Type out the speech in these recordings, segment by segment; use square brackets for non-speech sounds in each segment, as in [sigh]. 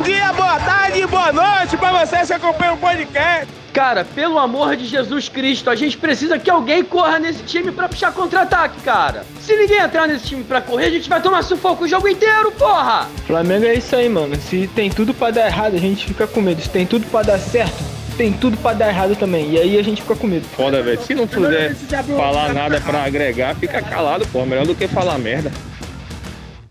Bom dia, boa tarde, boa noite pra vocês que acompanham o podcast. Cara, pelo amor de Jesus Cristo, a gente precisa que alguém corra nesse time pra puxar contra-ataque, cara. Se ninguém entrar nesse time pra correr, a gente vai tomar sufoco o jogo inteiro, porra! Flamengo é isso aí, mano. Se tem tudo pra dar errado, a gente fica com medo. Se tem tudo pra dar certo, tem tudo pra dar errado também. E aí a gente fica com medo. Foda, velho. Se não puder falar nada pra agregar, fica calado, pô. Melhor do que falar merda.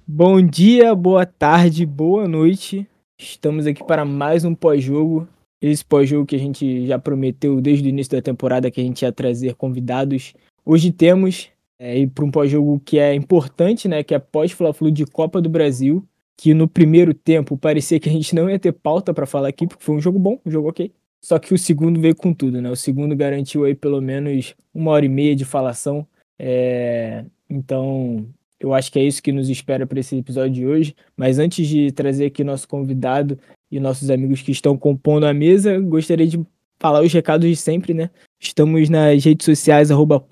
Bom dia, boa tarde, boa noite. Estamos aqui para mais um pós-jogo. Esse pós-jogo que a gente já prometeu desde o início da temporada que a gente ia trazer convidados. Hoje temos é, para um pós-jogo que é importante, né? Que é pós-Fla-Flu de Copa do Brasil. Que no primeiro tempo parecia que a gente não ia ter pauta para falar aqui, porque foi um jogo bom, um jogo ok. Só que o segundo veio com tudo, né? O segundo garantiu aí pelo menos uma hora e meia de falação. É... Então, eu acho que é isso que nos espera para esse episódio de hoje. Mas antes de trazer aqui nosso convidado e nossos amigos que estão compondo a mesa, gostaria de falar os recados de sempre, né? Estamos nas redes sociais, arroba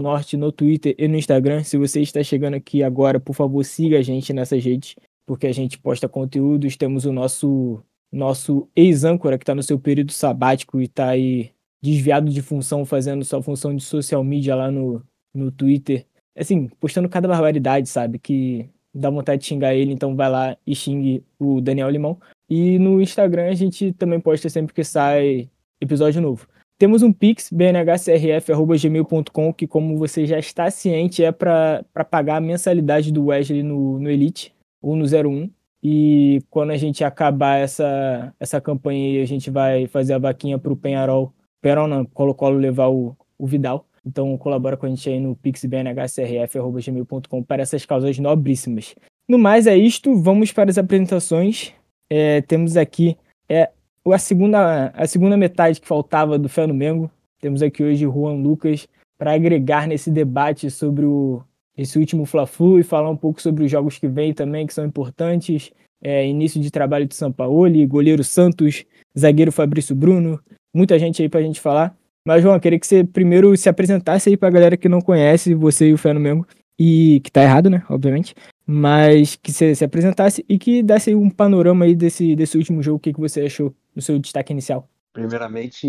Norte, no Twitter e no Instagram. Se você está chegando aqui agora, por favor, siga a gente nessas redes, porque a gente posta conteúdos. Temos o nosso nosso ex-âncora que está no seu período sabático e está aí desviado de função, fazendo sua função de social media lá no, no Twitter. Assim, postando cada barbaridade, sabe? Que dá vontade de xingar ele, então vai lá e xingue o Daniel Limão. E no Instagram a gente também posta sempre que sai episódio novo. Temos um Pix, bnhcrf.gmail.com, que como você já está ciente, é para pagar a mensalidade do Wesley no, no Elite ou no 01. E quando a gente acabar essa, essa campanha aí, a gente vai fazer a vaquinha para o Penharol. Penharol não, Colo-Colo levar o, o Vidal. Então colabora com a gente aí no pixbnhcrf.gmail.com para essas causas nobríssimas. No mais é isto, vamos para as apresentações. É, temos aqui é, a, segunda, a segunda metade que faltava do Fé no Mengo. Temos aqui hoje Juan Lucas para agregar nesse debate sobre o, esse último Fla-Flu e falar um pouco sobre os jogos que vêm também, que são importantes. É, início de trabalho de Sampaoli, goleiro Santos, zagueiro Fabrício Bruno, muita gente aí para a gente falar. Mas, João, queria que você primeiro se apresentasse aí para a galera que não conhece você e o Fé no Mengo, e que tá errado, né, obviamente, mas que você se apresentasse e que desse um panorama aí desse, desse último jogo, o que, que você achou no seu destaque inicial. Primeiramente,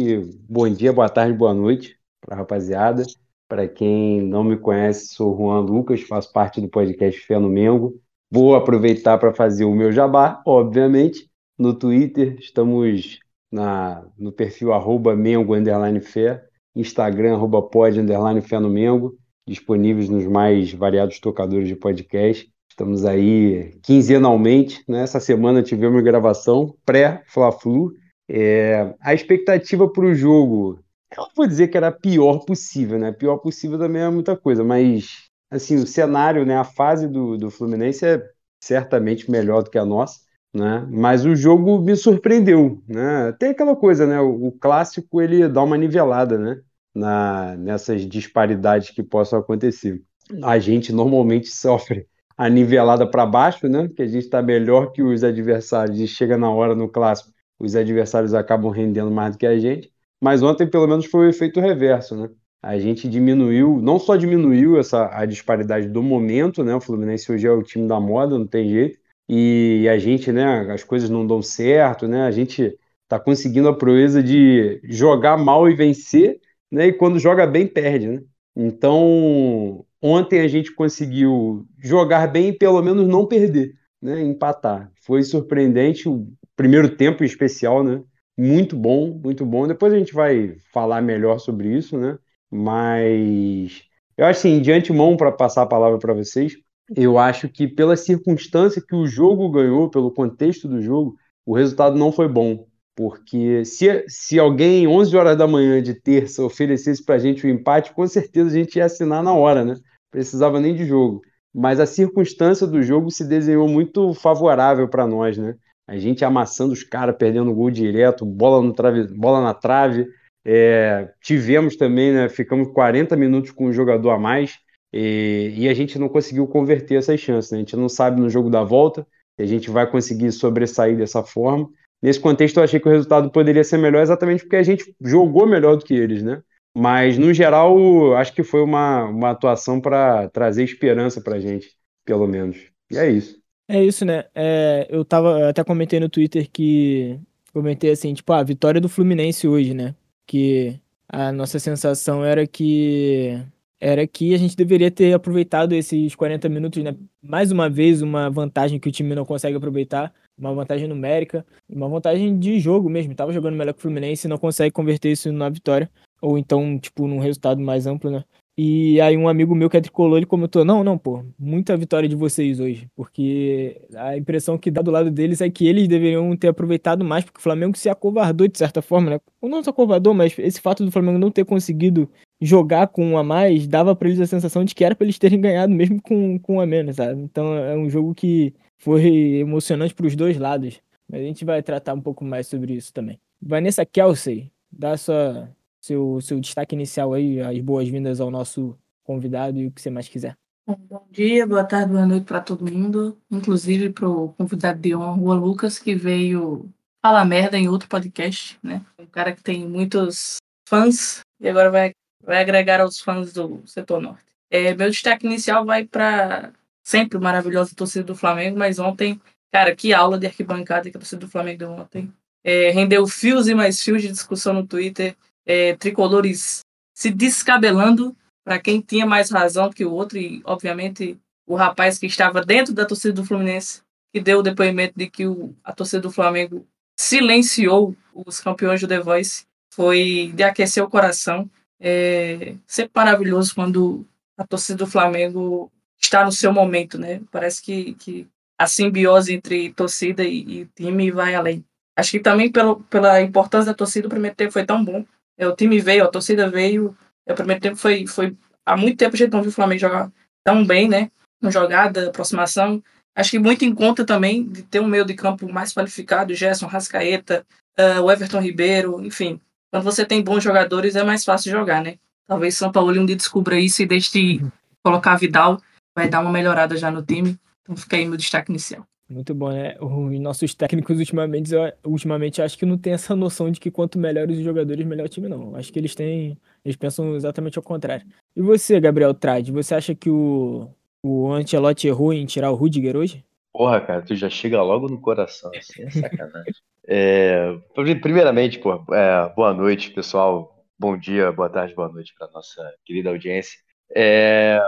bom dia, boa tarde, boa noite para a rapaziada. Para quem não me conhece, sou Juan Lucas, faço parte do podcast Fé no Mengo. Vou aproveitar para fazer o meu jabá, obviamente. No Twitter, estamos na, no perfil arroba Mengo underline fé, Instagram arroba pod underline fé no Mengo, disponíveis nos mais variados tocadores de podcast. Estamos aí quinzenalmente, né? Essa semana tivemos gravação pré-Fla-Flu. É, a expectativa para o jogo eu vou dizer que era a pior possível, né? Pior possível também é muita coisa, mas assim, o cenário, né, a fase do, do Fluminense é certamente melhor do que a nossa, né? Mas o jogo me surpreendeu, né? Tem aquela coisa, né? O, clássico ele dá uma nivelada, né? Na, nessas disparidades que possam acontecer. A gente normalmente [laughs] sofre a nivelada para baixo, né? Que a gente está melhor que os adversários e chega na hora no clássico, os adversários acabam rendendo mais do que a gente. Mas ontem, pelo menos, foi o efeito reverso, né? A gente diminuiu, não só diminuiu essa a disparidade do momento, né? O Fluminense hoje é o time da moda, não tem jeito. E a gente, né? As coisas não dão certo, né? A gente tá conseguindo a proeza de jogar mal e vencer, né? E quando joga bem, perde, né? Então, ontem a gente conseguiu jogar bem e pelo menos não perder, né? Empatar. Foi surpreendente o primeiro tempo em especial, né? muito bom, muito bom. Depois a gente vai falar melhor sobre isso, né? Mas eu acho assim, de antemão, para passar a palavra para vocês, eu acho que pela circunstância que o jogo ganhou, pelo contexto do jogo, o resultado não foi bom. Porque se, se alguém, 11 horas da manhã de terça, oferecesse para a gente o um empate, com certeza a gente ia assinar na hora, né? Precisava nem de jogo. Mas a circunstância do jogo se desenhou muito favorável para nós, né? a gente amassando os caras, perdendo gol direto, bola, no trave, bola na trave. É, tivemos também, né, ficamos 40 minutos com um jogador a mais e, e a gente não conseguiu converter essas chances. Né? A gente não sabe no jogo da volta se a gente vai conseguir sobressair dessa forma. Nesse contexto, eu achei que o resultado poderia ser melhor exatamente porque a gente jogou melhor do que eles, né? Mas, no geral, acho que foi uma, uma atuação para trazer esperança para a gente, pelo menos. E é isso. É isso, né? É, eu tava, até comentei no Twitter que comentei assim, tipo, a vitória do Fluminense hoje, né? Que a nossa sensação era que era que a gente deveria ter aproveitado esses 40 minutos, né? Mais uma vez, uma vantagem que o time não consegue aproveitar, uma vantagem numérica, uma vantagem de jogo mesmo. Tava jogando melhor que o Fluminense e não consegue converter isso na vitória, ou então, tipo, num resultado mais amplo, né? E aí um amigo meu que é tricolor, ele comentou, não, não, pô, muita vitória de vocês hoje, porque a impressão que dá do lado deles é que eles deveriam ter aproveitado mais, porque o Flamengo se acovardou de certa forma, né? Ou não se acovardou, mas esse fato do Flamengo não ter conseguido jogar com um a mais, dava para eles a sensação de que era para eles terem ganhado mesmo com, com um a menos, sabe? Então é um jogo que foi emocionante para os dois lados, mas a gente vai tratar um pouco mais sobre isso também. Vanessa Kelsey, dá sua seu, seu destaque inicial aí, as boas-vindas ao nosso convidado e o que você mais quiser. Bom dia, boa tarde, boa noite para todo mundo, inclusive para o convidado de honra, o Lucas, que veio falar merda em outro podcast, né? Um cara que tem muitos fãs e agora vai, vai agregar aos fãs do setor norte. É, meu destaque inicial vai para sempre maravilhosa torcida do Flamengo, mas ontem, cara, que aula de arquibancada que a torcida do Flamengo deu ontem. É, rendeu fios e mais fios de discussão no Twitter é, tricolores se descabelando para quem tinha mais razão que o outro, e obviamente o rapaz que estava dentro da torcida do Fluminense, que deu o depoimento de que o, a torcida do Flamengo silenciou os campeões do The Voice, foi de aquecer o coração. É sempre maravilhoso quando a torcida do Flamengo está no seu momento, né? Parece que, que a simbiose entre torcida e, e time vai além. Acho que também pelo, pela importância da torcida, o primeiro tempo foi tão bom é, o time veio, a torcida veio. É, o primeiro tempo foi, foi. Há muito tempo a gente não viu o Flamengo jogar tão bem, né? Com jogada, aproximação. Acho que muito em conta também de ter um meio de campo mais qualificado, Gerson, Rascaeta, uh, o Everton Ribeiro, enfim. Quando você tem bons jogadores é mais fácil jogar, né? Talvez São Paulo um dia descubra isso e deixe de colocar Vidal, vai dar uma melhorada já no time. Então fica aí meu destaque inicial. Muito bom, né? Os nossos técnicos ultimamente, ultimamente acho que não tem essa noção de que quanto melhores os jogadores, melhor o time, não. Acho que eles têm. Eles pensam exatamente ao contrário. E você, Gabriel Trade, você acha que o, o Ancelotti errou em tirar o Rudiger hoje? Porra, cara, tu já chega logo no coração, assim, é sacanagem. [laughs] é, primeiramente, pô, é, boa noite, pessoal. Bom dia, boa tarde, boa noite para nossa querida audiência. É,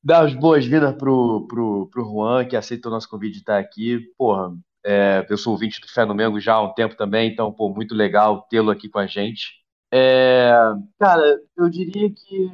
dar as boas-vindas pro, pro, pro Juan, que aceitou o nosso convite de estar aqui. Porra, é, eu sou ouvinte do Fé já há um tempo também, então, pô, muito legal tê-lo aqui com a gente. É, cara, eu diria que,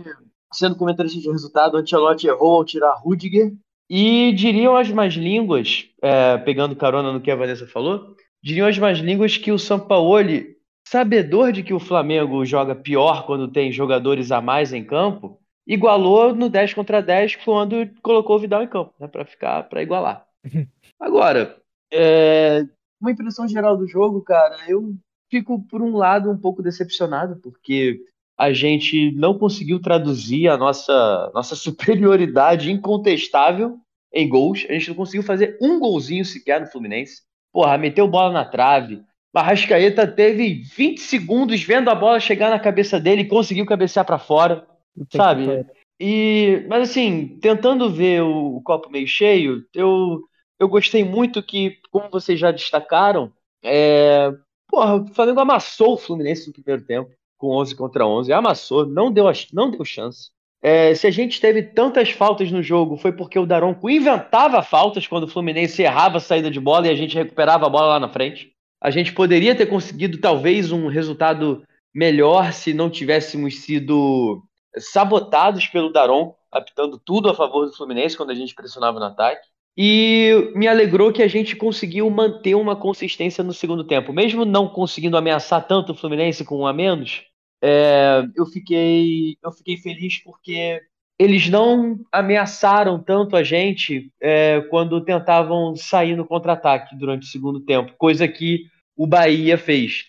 sendo comentarista de resultado, o Ancelotti errou ao tirar Rudiger. E diriam as mais línguas, é, pegando carona no que a Vanessa falou, diriam as mais línguas que o Sampaoli, sabedor de que o Flamengo joga pior quando tem jogadores a mais em campo, igualou no 10 contra 10 quando colocou o Vidal em campo, né, para ficar para igualar. [laughs] Agora, é, uma impressão geral do jogo, cara, eu fico por um lado um pouco decepcionado porque a gente não conseguiu traduzir a nossa nossa [laughs] superioridade incontestável em gols. A gente não conseguiu fazer um golzinho sequer no Fluminense. Porra, meteu bola na trave. Arrascaeta teve 20 segundos vendo a bola chegar na cabeça dele e conseguiu cabecear para fora sabe? E, mas assim, tentando ver o, o, copo meio cheio, eu, eu gostei muito que, como vocês já destacaram, é, porra, o Flamengo amassou o Fluminense no primeiro tempo, com 11 contra 11, amassou, não deu, não deu chance. É, se a gente teve tantas faltas no jogo, foi porque o Daronco inventava faltas quando o Fluminense errava a saída de bola e a gente recuperava a bola lá na frente. A gente poderia ter conseguido talvez um resultado melhor se não tivéssemos sido sabotados pelo Daron, apitando tudo a favor do Fluminense quando a gente pressionava no ataque. E me alegrou que a gente conseguiu manter uma consistência no segundo tempo. Mesmo não conseguindo ameaçar tanto o Fluminense com um a menos, é, eu, fiquei, eu fiquei feliz porque eles não ameaçaram tanto a gente é, quando tentavam sair no contra-ataque durante o segundo tempo, coisa que o Bahia fez,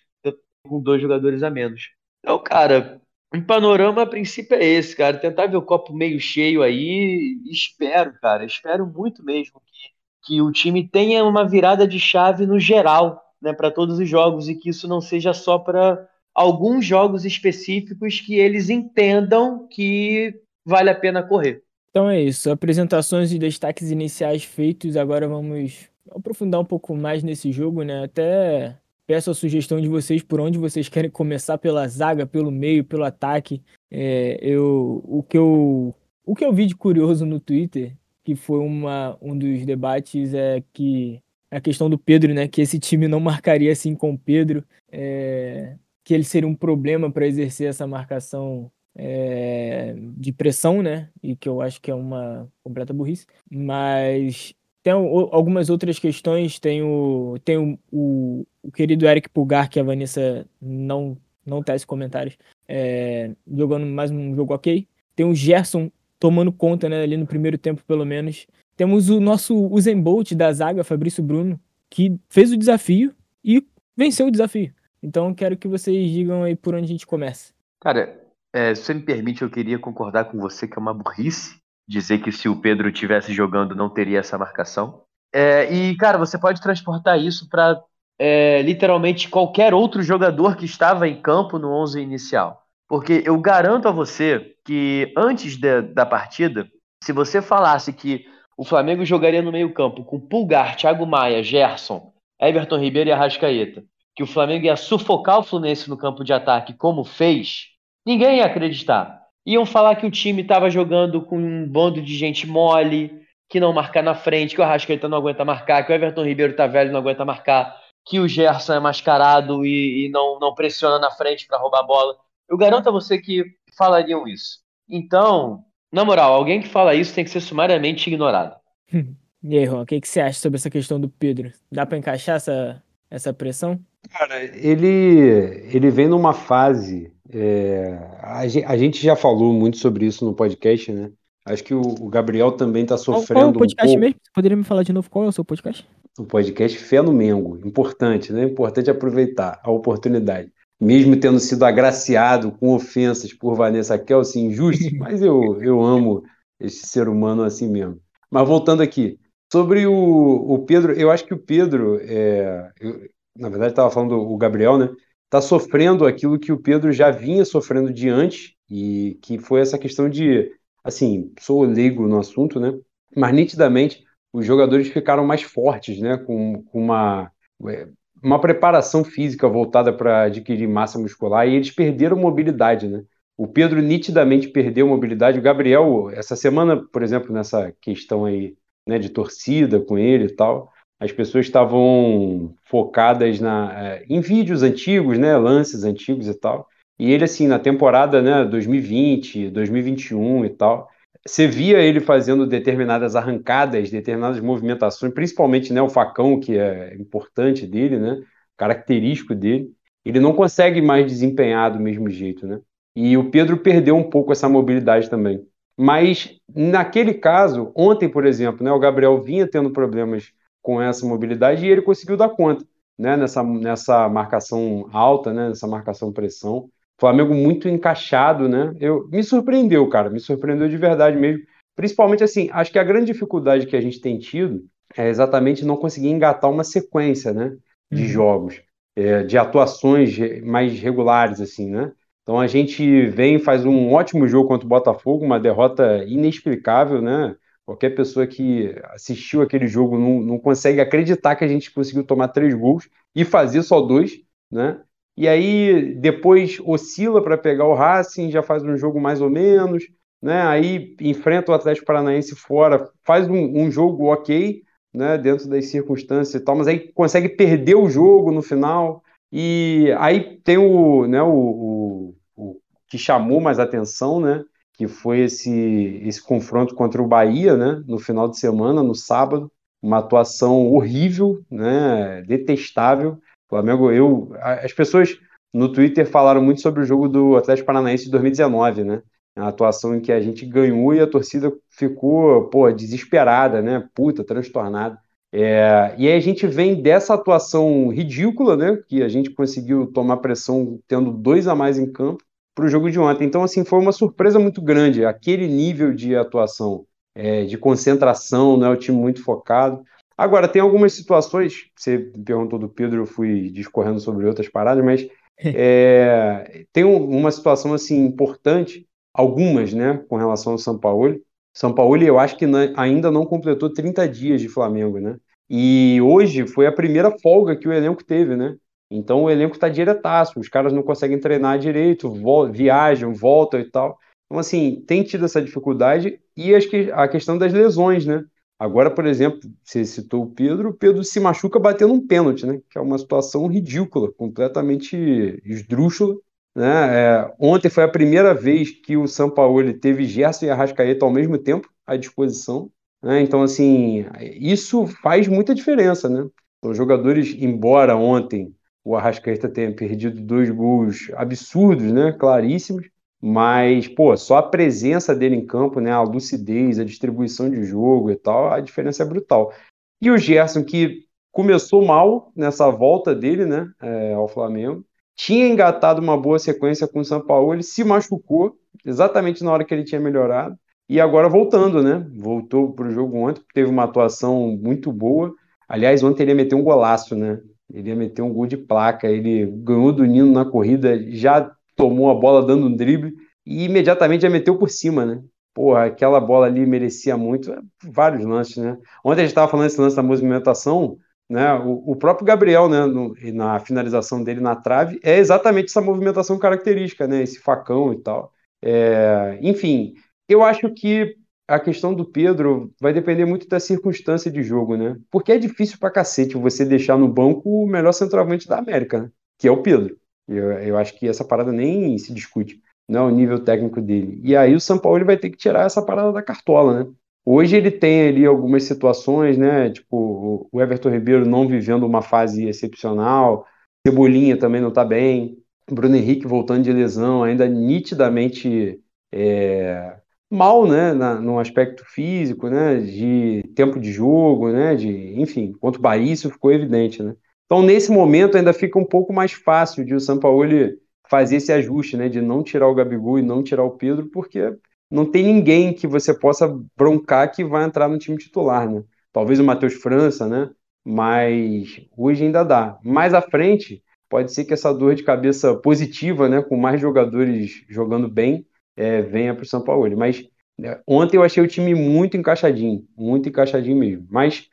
com dois jogadores a menos. Então, cara, o panorama a princípio é esse, cara. Tentar ver o copo meio cheio aí. Espero, cara. Espero muito mesmo que, que o time tenha uma virada de chave no geral, né, para todos os jogos e que isso não seja só para alguns jogos específicos que eles entendam que vale a pena correr. Então é isso. Apresentações e destaques iniciais feitos. Agora vamos aprofundar um pouco mais nesse jogo, né? Até peço a sugestão de vocês por onde vocês querem começar pela zaga, pelo meio, pelo ataque. É, eu, o que eu, o que eu vi de curioso no Twitter, que foi uma, um dos debates, é que a questão do Pedro, né? Que esse time não marcaria assim com o Pedro, é, que ele seria um problema para exercer essa marcação é, de pressão, né? E que eu acho que é uma completa burrice. Mas tem algumas outras questões. Tem o, tem o, o, o querido Eric Pulgar, que a Vanessa não, não traz comentários, é, jogando mais um jogo ok. Tem o Gerson tomando conta né, ali no primeiro tempo, pelo menos. Temos o nosso Usain Bolt da zaga, Fabrício Bruno, que fez o desafio e venceu o desafio. Então quero que vocês digam aí por onde a gente começa. Cara, é, se você me permite, eu queria concordar com você que é uma burrice dizer que se o Pedro tivesse jogando não teria essa marcação. É, e, cara, você pode transportar isso para é, literalmente qualquer outro jogador que estava em campo no 11 inicial. Porque eu garanto a você que antes de, da partida, se você falasse que o Flamengo jogaria no meio-campo com Pulgar, Thiago Maia, Gerson, Everton Ribeiro e Arrascaeta, que o Flamengo ia sufocar o Fluminense no campo de ataque como fez, Ninguém ia acreditar. Iam falar que o time estava jogando com um bando de gente mole, que não marca na frente, que o Arrascaeta não aguenta marcar, que o Everton Ribeiro tá velho e não aguenta marcar, que o Gerson é mascarado e, e não, não pressiona na frente para roubar a bola. Eu garanto a você que falariam isso. Então, na moral, alguém que fala isso tem que ser sumariamente ignorado. [laughs] E aí, o que, que você acha sobre essa questão do Pedro? Dá para encaixar essa, essa pressão? Cara, ele, ele vem numa fase é, a, gente já falou muito sobre isso no podcast, né? Acho que o, o Gabriel também está sofrendo. Qual é o podcast um mesmo? Você poderia me falar de novo qual é o seu podcast? O podcast Fé no Mengo. Importante, né? Importante aproveitar a oportunidade. Mesmo tendo sido agraciado com ofensas por Vanessa Kelsey, injusto, [laughs] mas eu, eu amo esse ser humano assim mesmo. Mas voltando aqui, sobre o, o Pedro, eu acho que o Pedro, é, eu, na verdade estava falando o Gabriel, né? está sofrendo aquilo que o Pedro já vinha sofrendo de antes, e que foi essa questão de, assim, sou leigo no assunto, né? Mas nitidamente os jogadores ficaram mais fortes, né? Com, com uma, é, uma preparação física voltada para adquirir massa muscular e eles perderam mobilidade, né? O Pedro nitidamente perdeu mobilidade. O Gabriel, essa semana, por exemplo, nessa questão aí né, de torcida com ele e tal, as pessoas estavam focadas na, é, em vídeos antigos, né, lances antigos e tal. E ele, assim, na temporada né, 2020, 2021 e tal, você via ele fazendo determinadas arrancadas, determinadas movimentações, principalmente né, o facão, que é importante dele, né, característico dele. Ele não consegue mais desempenhar do mesmo jeito, né? E o Pedro perdeu um pouco essa mobilidade também. Mas naquele caso, ontem, por exemplo, né, o Gabriel vinha tendo problemas com essa mobilidade e ele conseguiu dar conta, né, nessa, nessa marcação alta, né, nessa marcação pressão. Flamengo muito encaixado, né? Eu me surpreendeu, cara, me surpreendeu de verdade mesmo. Principalmente assim, acho que a grande dificuldade que a gente tem tido é exatamente não conseguir engatar uma sequência, né, de uhum. jogos, é, de atuações mais regulares assim, né? Então a gente vem faz um ótimo jogo contra o Botafogo, uma derrota inexplicável, né? Qualquer pessoa que assistiu aquele jogo não, não consegue acreditar que a gente conseguiu tomar três gols e fazer só dois, né? E aí depois oscila para pegar o Racing, já faz um jogo mais ou menos, né? Aí enfrenta o Atlético Paranaense fora, faz um, um jogo ok, né? Dentro das circunstâncias e tal, mas aí consegue perder o jogo no final. E aí tem o, né, o, o, o que chamou mais atenção, né? Que foi esse, esse confronto contra o Bahia, né, no final de semana, no sábado, uma atuação horrível, né, detestável. Flamengo, eu, as pessoas no Twitter falaram muito sobre o jogo do Atlético Paranaense de 2019, né, a atuação em que a gente ganhou e a torcida ficou, pô, desesperada, né, puta, transtornada. É, e aí a gente vem dessa atuação ridícula, né, que a gente conseguiu tomar pressão tendo dois a mais em campo, para o jogo de ontem. Então, assim, foi uma surpresa muito grande, aquele nível de atuação, é, de concentração, né, o time muito focado. Agora, tem algumas situações, você perguntou do Pedro, eu fui discorrendo sobre outras paradas, mas [laughs] é, tem uma situação, assim, importante, algumas, né, com relação ao São Paulo, São Paulo, eu acho que ainda não completou 30 dias de Flamengo, né? E hoje foi a primeira folga que o elenco teve, né? Então o elenco está diretaço, os caras não conseguem treinar direito, vo viajam, voltam e tal. Então, assim, tem tido essa dificuldade e que, a questão das lesões, né? Agora, por exemplo, você citou o Pedro, o Pedro se machuca batendo um pênalti, né? Que é uma situação ridícula, completamente esdrúxula. Né? É, ontem foi a primeira vez que o São Paulo teve Gerson e Arrascaeta ao mesmo tempo à disposição. Né? Então, assim, isso faz muita diferença, né? Os jogadores, embora ontem o Arrascaeta tenha perdido dois gols absurdos, né? Claríssimos, mas, pô, só a presença dele em campo, né? A lucidez, a distribuição de jogo e tal, a diferença é brutal. E o Gerson, que começou mal nessa volta dele, né? É, ao Flamengo, tinha engatado uma boa sequência com o São Paulo, ele se machucou exatamente na hora que ele tinha melhorado e agora voltando, né? Voltou para o jogo ontem, teve uma atuação muito boa. Aliás, ontem ele ia meter um golaço, né? Ele ia meter um gol de placa. Ele ganhou do Nino na corrida, já tomou a bola dando um drible e imediatamente já meteu por cima, né? Porra, aquela bola ali merecia muito. Vários lances, né? Ontem a gente estava falando desse lance da movimentação, né? O, o próprio Gabriel, né? No, na finalização dele na trave, é exatamente essa movimentação característica, né? Esse facão e tal. É, enfim, eu acho que a questão do Pedro vai depender muito da circunstância de jogo, né? Porque é difícil pra cacete você deixar no banco o melhor centroavante da América, né? que é o Pedro. Eu, eu acho que essa parada nem se discute, não é o nível técnico dele. E aí o São Paulo ele vai ter que tirar essa parada da cartola, né? Hoje ele tem ali algumas situações, né? Tipo, o Everton Ribeiro não vivendo uma fase excepcional, Cebolinha também não tá bem, Bruno Henrique voltando de lesão, ainda nitidamente é, mal, né, na, no aspecto físico, né, de tempo de jogo, né, de, enfim, quanto o Bahia isso ficou evidente, né. Então, nesse momento, ainda fica um pouco mais fácil de o Sampaoli fazer esse ajuste, né, de não tirar o Gabigol e não tirar o Pedro, porque não tem ninguém que você possa broncar que vai entrar no time titular, né. Talvez o Matheus França, né, mas hoje ainda dá. Mais à frente, pode ser que essa dor de cabeça positiva, né, com mais jogadores jogando bem, é, venha para o São Paulo. Mas né, ontem eu achei o time muito encaixadinho, muito encaixadinho mesmo. Mas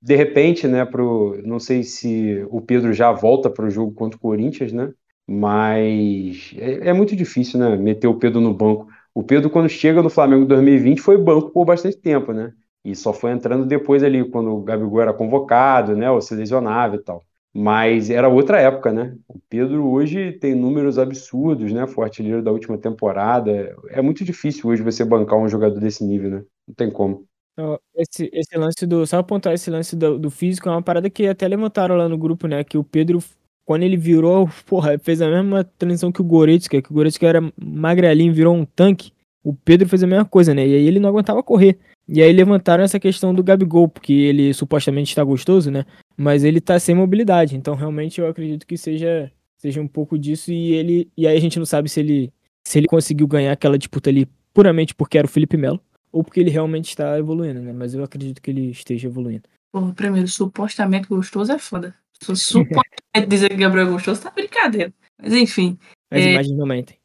de repente, né, pro, não sei se o Pedro já volta para o jogo contra o Corinthians, né? Mas é, é, muito difícil, né, meter o Pedro no banco. O Pedro, quando chega no Flamengo em 2020, foi banco por bastante tempo, né? E só foi entrando depois ali, quando o Gabigol era convocado, né? Ou se lesionava e tal. Mas era outra época, né? O Pedro hoje tem números absurdos, né? Foi artilheiro da última temporada. É muito difícil hoje você bancar um jogador desse nível, né? Não tem como. Esse, esse lance do. Só apontar esse lance do, do, físico é uma parada que até levantaram lá no grupo, né? Que o Pedro, quando ele virou, [laughs] porra, fez a mesma transição que o Goretzka, que o Goretzka era magrelinho, virou um tanque. O Pedro fez a mesma coisa, né? E aí ele não aguentava correr. E aí levantaram essa questão do Gabigol, porque ele supostamente está gostoso, né? Mas ele tá sem mobilidade. Então realmente eu acredito que seja, seja um pouco disso. E ele. E aí a gente não sabe se ele, se ele conseguiu ganhar aquela disputa ali puramente porque era o Felipe Melo, ou porque ele realmente está evoluindo, né? Mas eu acredito que ele esteja evoluindo. Pô, primeiro, supostamente gostoso é foda. Supostamente [laughs] dizer que Gabriel é gostoso tá brincadeira. Mas enfim. As é, imagens não mentem.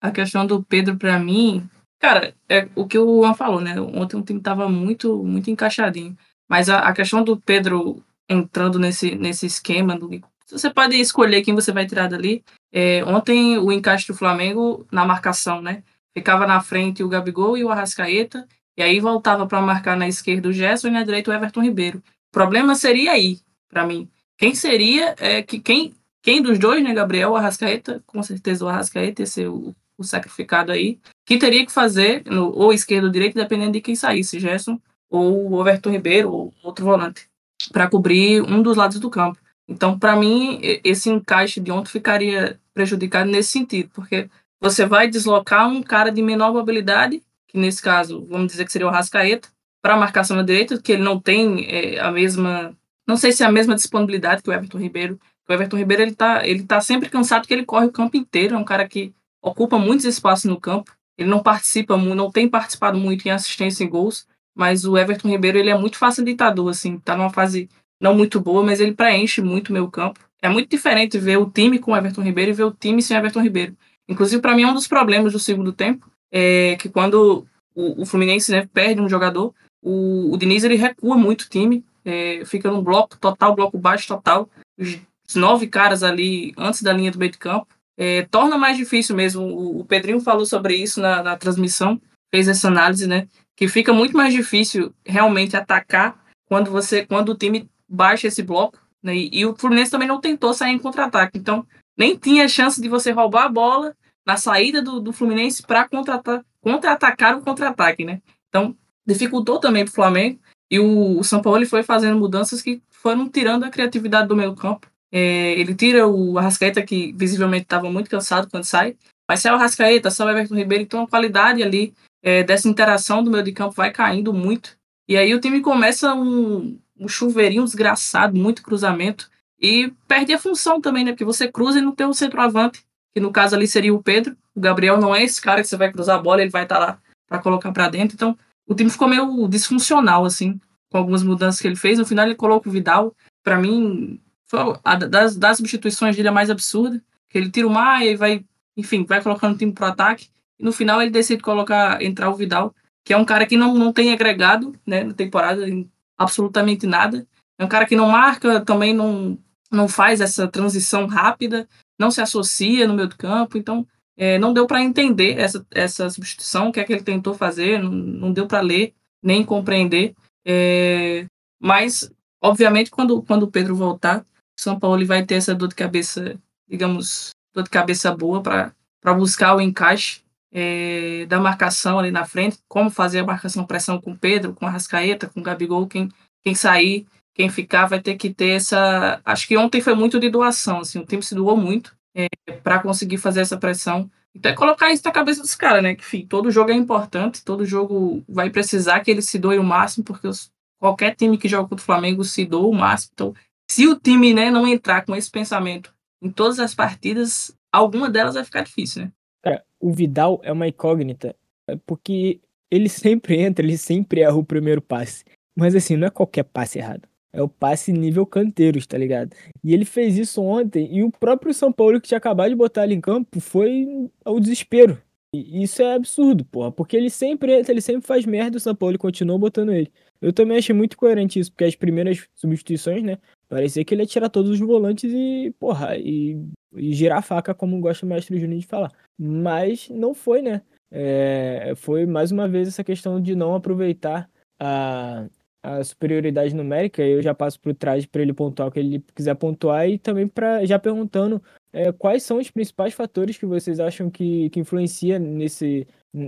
A questão do Pedro, para mim, Cara, é o que o Juan falou, né? Ontem o time tava muito, muito encaixadinho. Mas a, a questão do Pedro entrando nesse, nesse esquema, do, você pode escolher quem você vai tirar dali. É, ontem o encaixe do Flamengo na marcação, né? Ficava na frente o Gabigol e o Arrascaeta, e aí voltava para marcar na esquerda o Gerson e na direita o Everton Ribeiro. O problema seria aí, para mim. Quem seria é que quem quem dos dois, né, Gabriel ou Arrascaeta, com certeza o Arrascaeta ia ser o, o sacrificado aí, que teria que fazer, no, ou esquerdo ou direito, dependendo de quem saísse, Gerson ou o Everton Ribeiro, ou outro volante, para cobrir um dos lados do campo. Então, para mim, esse encaixe de ontem ficaria prejudicado nesse sentido, porque você vai deslocar um cara de menor mobilidade, que nesse caso, vamos dizer que seria o Rascaeta, para a marcação na direita, que ele não tem é, a mesma, não sei se é a mesma disponibilidade que o Everton Ribeiro. O Everton Ribeiro ele tá, ele tá sempre cansado que ele corre o campo inteiro, é um cara que ocupa muitos espaços no campo. Ele não participa, não tem participado muito em assistência e gols, mas o Everton Ribeiro ele é muito facilitador, assim, tá numa fase não muito boa, mas ele preenche muito o meu campo. É muito diferente ver o time com o Everton Ribeiro e ver o time sem o Everton Ribeiro. Inclusive, para mim, é um dos problemas do segundo tempo é que quando o, o Fluminense né, perde um jogador, o, o Diniz ele recua muito o time, é, fica num bloco total, bloco baixo total, os, os nove caras ali antes da linha do meio de campo, é, torna mais difícil mesmo. O, o Pedrinho falou sobre isso na, na, transmissão, fez essa análise, né? Que fica muito mais difícil realmente atacar quando você, quando o time baixa esse bloco, né? E, e o Fluminense também não tentou sair em contra-ataque, então nem tinha chance de você roubar a bola na saída do, do Fluminense para contra-atacar contra o contra-ataque, né? Então dificultou também para o Flamengo e o, o São Paulo foi fazendo mudanças que foram tirando a criatividade do meio campo é, ele tira o Arrascaeta, que visivelmente estava muito cansado quando sai, mas sai o Arrascaeta, sai o Everton Ribeiro, então a qualidade ali é, dessa interação do meio de campo vai caindo muito. E aí o time começa um, um chuveirinho desgraçado, muito cruzamento, e perde a função também, né? Porque você cruza e não tem um centroavante, que no caso ali seria o Pedro. O Gabriel não é esse cara que você vai cruzar a bola, ele vai estar tá lá para colocar para dentro. Então o time ficou meio disfuncional, assim, com algumas mudanças que ele fez. No final ele coloca o Vidal. Para mim, foi a das, das substituições dele é mais absurda, que ele tira o Maia e vai, enfim, vai colocando o time pro ataque, no final ele decide colocar, entrar o Vidal, que é um cara que não, não tem agregado, né, na temporada, em absolutamente nada, é um cara que não marca, também não, não faz essa transição rápida, não se associa no meio do campo, então é, não deu para entender essa, essa substituição, o que é que ele tentou fazer, não, não deu para ler, nem compreender, é, mas, obviamente, quando, quando o Pedro voltar, são Paulo vai ter essa dor de cabeça, digamos, dor de cabeça boa para buscar o encaixe é, da marcação ali na frente, como fazer a marcação pressão com Pedro, com a Rascaeta, com o Gabigol, quem, quem sair, quem ficar vai ter que ter essa. Acho que ontem foi muito de doação, assim, o time se doou muito é, para conseguir fazer essa pressão. Então é colocar isso na cabeça dos caras, né? Que enfim, todo jogo é importante, todo jogo vai precisar que ele se doe o máximo, porque os, qualquer time que joga contra o Flamengo se doa o máximo. Então se o time né, não entrar com esse pensamento em todas as partidas, alguma delas vai ficar difícil, né? Cara, o Vidal é uma incógnita, é porque ele [laughs] sempre entra, ele sempre erra o primeiro passe. Mas assim, não é qualquer passe errado. É o passe nível canteiros, tá ligado? E ele fez isso ontem, e o próprio São Paulo, que tinha acabado de botar ele em campo, foi ao desespero. E isso é absurdo, porra, porque ele sempre entra, ele sempre faz merda, o São Paulo continua botando ele. Eu também achei muito coerente isso, porque as primeiras substituições, né, Parecia que ele ia tirar todos os volantes e, porra, e, e girar a faca, como gosta o mestre Júnior de falar. Mas não foi, né? É, foi mais uma vez essa questão de não aproveitar a, a superioridade numérica. Eu já passo por trás para ele pontuar o que ele quiser pontuar e também para já perguntando é, quais são os principais fatores que vocês acham que, que influencia nesse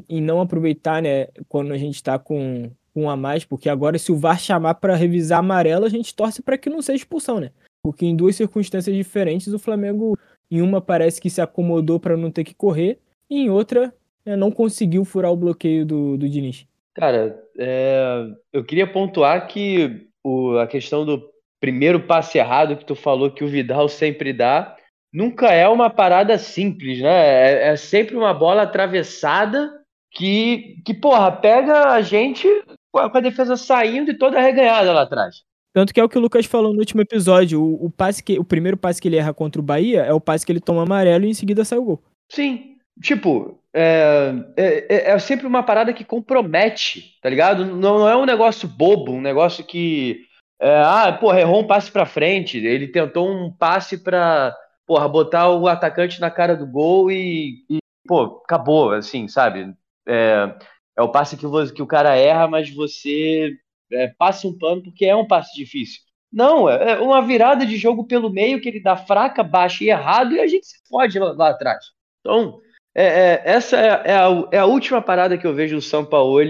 em não aproveitar, né, quando a gente está com um a mais, porque agora se o VAR chamar para revisar amarelo, a gente torce para que não seja expulsão, né? Porque em duas circunstâncias diferentes, o Flamengo, em uma parece que se acomodou para não ter que correr, e em outra né, não conseguiu furar o bloqueio do, do Diniz. Cara, é, eu queria pontuar que o, a questão do primeiro passe errado que tu falou que o Vidal sempre dá, nunca é uma parada simples, né? É, é sempre uma bola atravessada que, que, porra, pega a gente com a defesa saindo e toda reganhada lá atrás. Tanto que é o que o Lucas falou no último episódio. O, o, passe que, o primeiro passe que ele erra contra o Bahia é o passe que ele toma amarelo e em seguida sai o gol. Sim. Tipo, é, é, é, é sempre uma parada que compromete, tá ligado? Não, não é um negócio bobo, um negócio que. É, ah, porra, errou um passe pra frente. Ele tentou um passe pra, porra, botar o atacante na cara do gol e, e pô, acabou, assim, sabe? É, é o passe que, você, que o cara erra, mas você é, passa um pano porque é um passe difícil. Não, é, é uma virada de jogo pelo meio que ele dá fraca, baixa e errado e a gente se fode lá, lá atrás. Então, é, é, essa é, é, a, é, a, última parada que eu vejo o São Paulo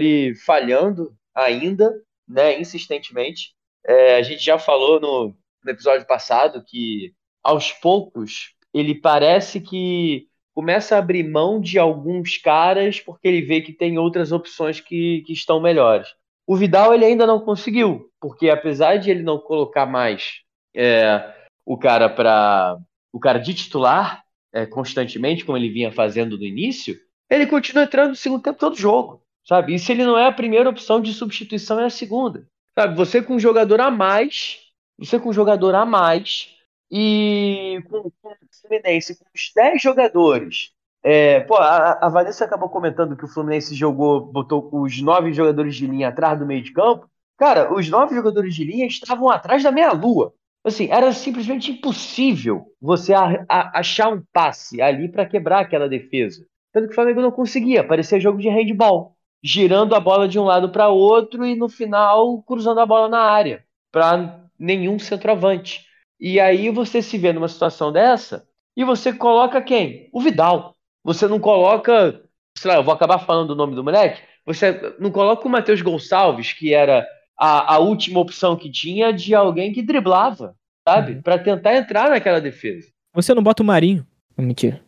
falhando ainda, né, insistentemente. É, a gente já falou no, no episódio passado que aos poucos ele parece que começa a abrir mão de alguns caras porque ele vê que tem outras opções que, que estão melhores. O Vidal ele ainda não conseguiu, porque apesar de ele não colocar mais é, o cara para o cara de titular é, constantemente, como ele vinha fazendo no início, ele continua entrando no segundo tempo todo jogo, sabe? E se ele não é a primeira opção de substituição, é a segunda. Sabe? Você com um jogador a mais, você com um jogador a mais, e com, com o Fluminense com os 10 jogadores É, pô, a, a, Vanessa acabou comentando que o Fluminense jogou, botou os nove jogadores de linha atrás do meio de campo. Cara, os nove jogadores de linha estavam atrás da meia-lua. Assim, era simplesmente impossível você a, a, achar um passe ali para quebrar aquela defesa. Tanto que o Flamengo não conseguia, parecia jogo de handball, girando a bola de um lado para outro e no final cruzando a bola na área, para nenhum centroavante. E aí você se vê numa situação dessa e você coloca quem? O Vidal. Você não coloca, sei lá, eu vou acabar falando o nome do moleque, você não coloca o Matheus Gonçalves, que era a, a última opção que tinha de alguém que driblava, sabe? Uhum. para tentar entrar naquela defesa. Você não bota o Marinho? Mentira.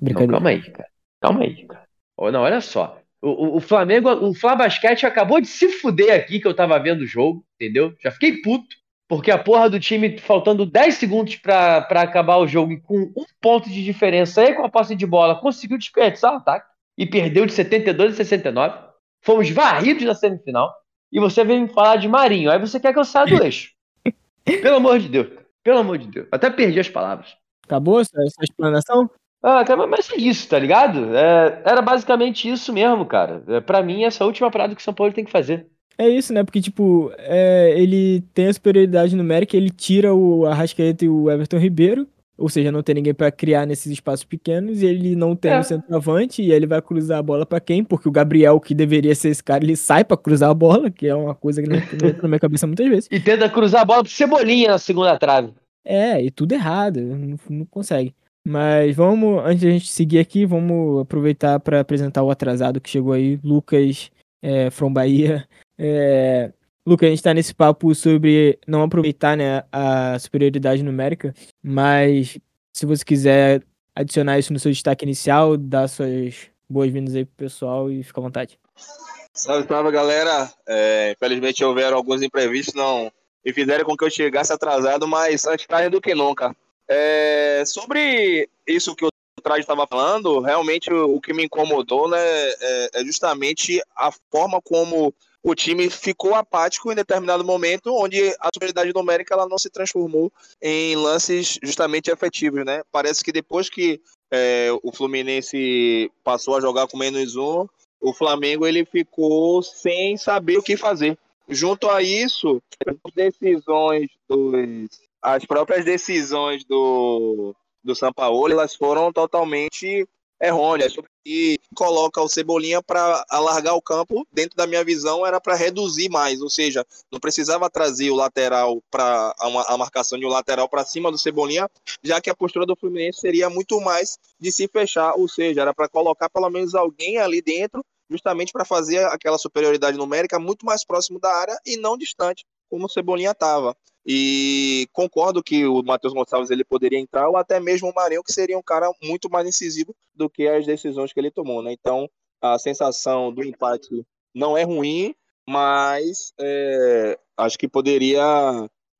Brincadeira. Não, calma aí, cara. Calma aí, cara. Não, olha só. O, o, o Flamengo, o Flabasquete acabou de se fuder aqui que eu tava vendo o jogo, entendeu? Já fiquei puto, porque a porra do time faltando 10 segundos para acabar o jogo e com um ponto de diferença aí com a posse de bola conseguiu desperdiçar o ataque e perdeu de 72 a 69. Fomos varridos na semifinal e você vem me falar de Marinho. Aí você quer que eu saia do eixo. [laughs] Pelo amor de Deus. Pelo amor de Deus. Até perdi as palavras. Acabou essa, essa explanação? Ah, mas é isso, tá ligado? É, era basicamente isso mesmo, cara. É, para mim, essa última parada que o São Paulo tem que fazer. É isso, né? Porque, tipo, é, ele tem a superioridade numérica, ele tira o Arrascaeta e o Everton Ribeiro, ou seja, não tem ninguém para criar nesses espaços pequenos, e ele não tem é. um centroavante, e ele vai cruzar a bola para quem? Porque o Gabriel, que deveria ser esse cara, ele sai para cruzar a bola, que é uma coisa que não entra [laughs] na minha cabeça muitas vezes. E tenta cruzar a bola pro Cebolinha na segunda trave. É, e tudo errado, não, não consegue. Mas vamos, antes da gente seguir aqui, vamos aproveitar para apresentar o atrasado que chegou aí, Lucas é, From Bahia. É, Lucas, a gente está nesse papo sobre não aproveitar né, a superioridade numérica, mas se você quiser adicionar isso no seu destaque inicial, dá suas boas-vindas aí pro pessoal e fica à vontade. Salve, salve galera. É, infelizmente houveram alguns imprevistos não e fizeram com que eu chegasse atrasado, mas antes tarde do que nunca. É, sobre isso que o Traje estava falando, realmente o, o, que me incomodou né, é, é justamente a forma como o time ficou apático em determinado momento, onde a superioridade numérica ela não se transformou em lances justamente efetivos, né? Parece que depois que é, o Fluminense passou a jogar com menos um, o Flamengo ele ficou sem saber o que fazer. Junto a isso, as decisões dos, as próprias decisões do do Sampaoli, elas foram totalmente errôneas. E coloca o Cebolinha para alargar o campo, dentro da minha visão, era para reduzir mais, ou seja, não precisava trazer o lateral para a, marcação de um lateral para cima do Cebolinha, já que a postura do Fluminense seria muito mais de se fechar, ou seja, era para colocar pelo menos alguém ali dentro, justamente para fazer aquela superioridade numérica muito mais próximo da área e não distante, como o Cebolinha estava. E concordo que o Matheus Gonçalves ele poderia entrar, ou até mesmo o Marinho, que seria um cara muito mais incisivo do que as decisões que ele tomou, né? Então, a sensação do empate não é ruim, mas é, acho que poderia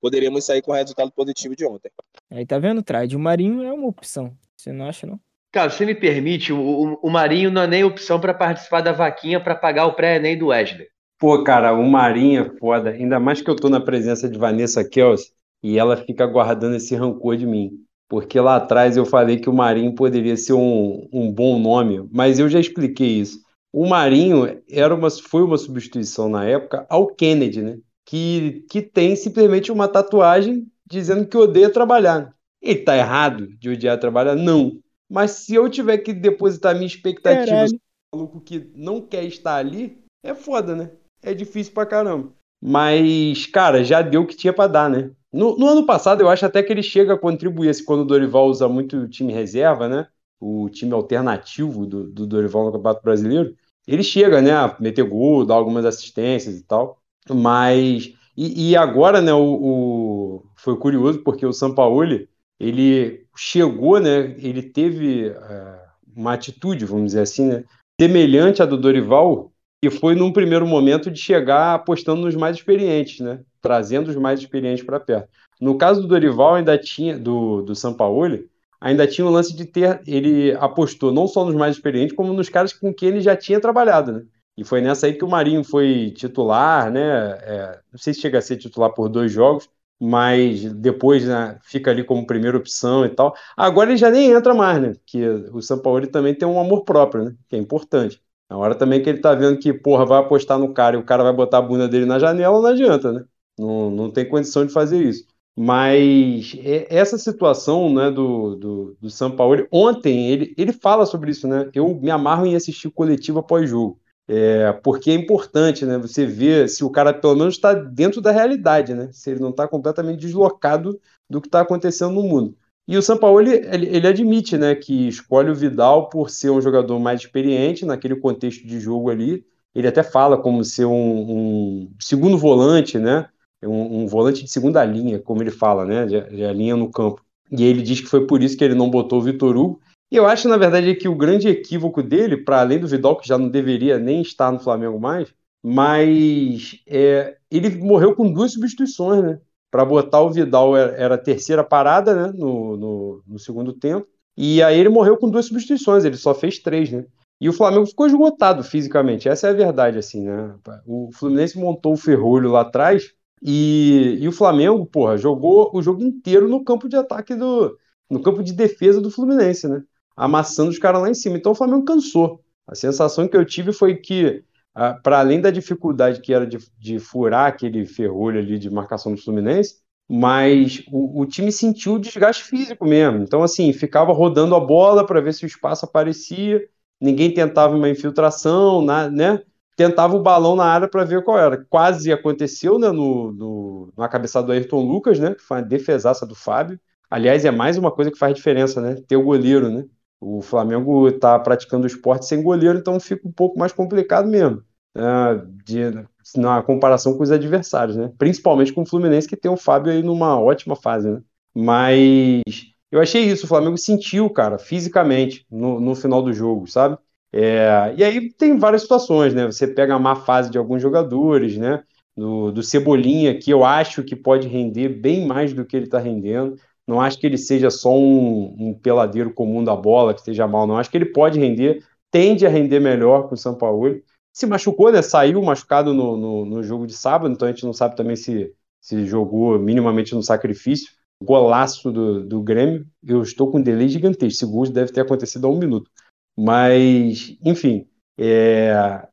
poderíamos sair com o resultado positivo de ontem. Aí tá vendo, Trade? O Marinho é uma opção. Você não acha, não? Cara, você me permite, o, o Marinho não é nem opção para participar da vaquinha para pagar o pré-ENEM do Wesley. Pô, cara, o Marinho é foda. Ainda mais que eu tô na presença de Vanessa Kels e ela fica guardando esse rancor de mim. Porque lá atrás eu falei que o Marinho poderia ser um, um bom nome, mas eu já expliquei isso. O Marinho era uma, foi uma substituição na época ao Kennedy, né? Que, que tem simplesmente uma tatuagem dizendo que odeia trabalhar. Ele tá errado de odiar trabalhar? Não. Mas se eu tiver que depositar minha expectativa no maluco que não quer estar ali, é foda, né? É difícil pra caramba. Mas, cara, já deu o que tinha para dar, né? No, no, ano passado, eu acho até que ele chega a contribuir, assim, quando o Dorival usa muito o time reserva, né? O time alternativo do, do Dorival no Campeonato Brasileiro. Ele chega, né? A meter gol, dar algumas assistências e tal. Mas. E, e agora, né? O, o, foi curioso porque o Sampaoli ele chegou, né? Ele teve uh, uma atitude, vamos dizer assim, né? Semelhante à do Dorival, e foi num primeiro momento de chegar apostando nos mais experientes, né? Trazendo os mais experientes para perto. No caso do Dorival, ainda tinha, do, do Sampaoli, ainda tinha o lance de ter. Ele apostou não só nos mais experientes, como nos caras com quem ele já tinha trabalhado, né? E foi nessa aí que o Marinho foi titular, né? É, não sei se chega a ser titular por dois jogos, mas depois né, fica ali como primeira opção e tal. Agora ele já nem entra mais, né? Que o São Paulo também tem um amor próprio, né? Que é importante. Na hora também que ele tá vendo que, porra, vai apostar no cara e o cara vai botar a bunda dele na janela, não adianta, né? Não, não tem condição de fazer isso. Mas essa situação né, do, do, do São Paulo, ontem ele, ele fala sobre isso, né? Eu me amarro em assistir coletivo após jogo. É, porque é importante, né? Você ver se o cara pelo menos está dentro da realidade, né? Se ele não está completamente deslocado do que está acontecendo no mundo. E o ele, ele, ele, admite, né, que escolhe o Vidal por ser um jogador mais experiente naquele contexto de jogo ali. Ele até fala como ser um, um segundo volante, né? Um, um, volante de segunda linha, como ele fala, né? De, de linha no campo. E ele diz que foi por isso que ele não botou o Vitor Hugo, e eu acho, na verdade, que o grande equívoco dele, para além do Vidal, que já não deveria nem estar no Flamengo mais, mas é, ele morreu com duas substituições, né? Para botar o Vidal era a terceira parada, né? No, no, no, segundo tempo. E aí ele morreu com duas substituições, ele só fez três, né? E o Flamengo ficou esgotado fisicamente, essa é a verdade, assim, né? O Fluminense montou o ferrolho lá atrás e, e o Flamengo, porra, jogou o jogo inteiro no campo de ataque do. no campo de defesa do Fluminense, né? amassando os caras lá em cima. Então o Flamengo cansou. A sensação que eu tive foi que, para além da dificuldade que era de, de, furar aquele ferrolho ali de marcação do Fluminense, mas o, o time sentiu o desgaste físico mesmo. Então, assim, ficava rodando a bola para ver se o espaço aparecia, ninguém tentava uma infiltração, né? Tentava o balão na área para ver qual era. Quase aconteceu né, no, no, na cabeçada do Ayrton Lucas, né? Que foi uma defesaça do Fábio. Aliás, é mais uma coisa que faz diferença, né? Ter o goleiro, né? O Flamengo está praticando o esporte sem goleiro, então fica um pouco mais complicado mesmo. Né, de, na comparação com os adversários, né? Principalmente com o Fluminense, que tem o Fábio aí numa ótima fase, né? Mas eu achei isso, o Flamengo sentiu, cara, fisicamente, no, no final do jogo, sabe? É, e aí tem várias situações, né? Você pega a má fase de alguns jogadores, né? Do, do Cebolinha, que eu acho que pode render bem mais do que ele está rendendo. Não acho que ele seja só um, um, peladeiro comum da bola, que esteja mal, não. Acho que ele pode render, tende a render melhor com o São Paulo. Se machucou, né? Saiu machucado no, no, no, jogo de sábado, então a gente não sabe também se, se jogou minimamente no sacrifício. Golaço do, do Grêmio. Eu estou com um delay gigantesco. Esse gol deve ter acontecido há um minuto. Mas, enfim, é,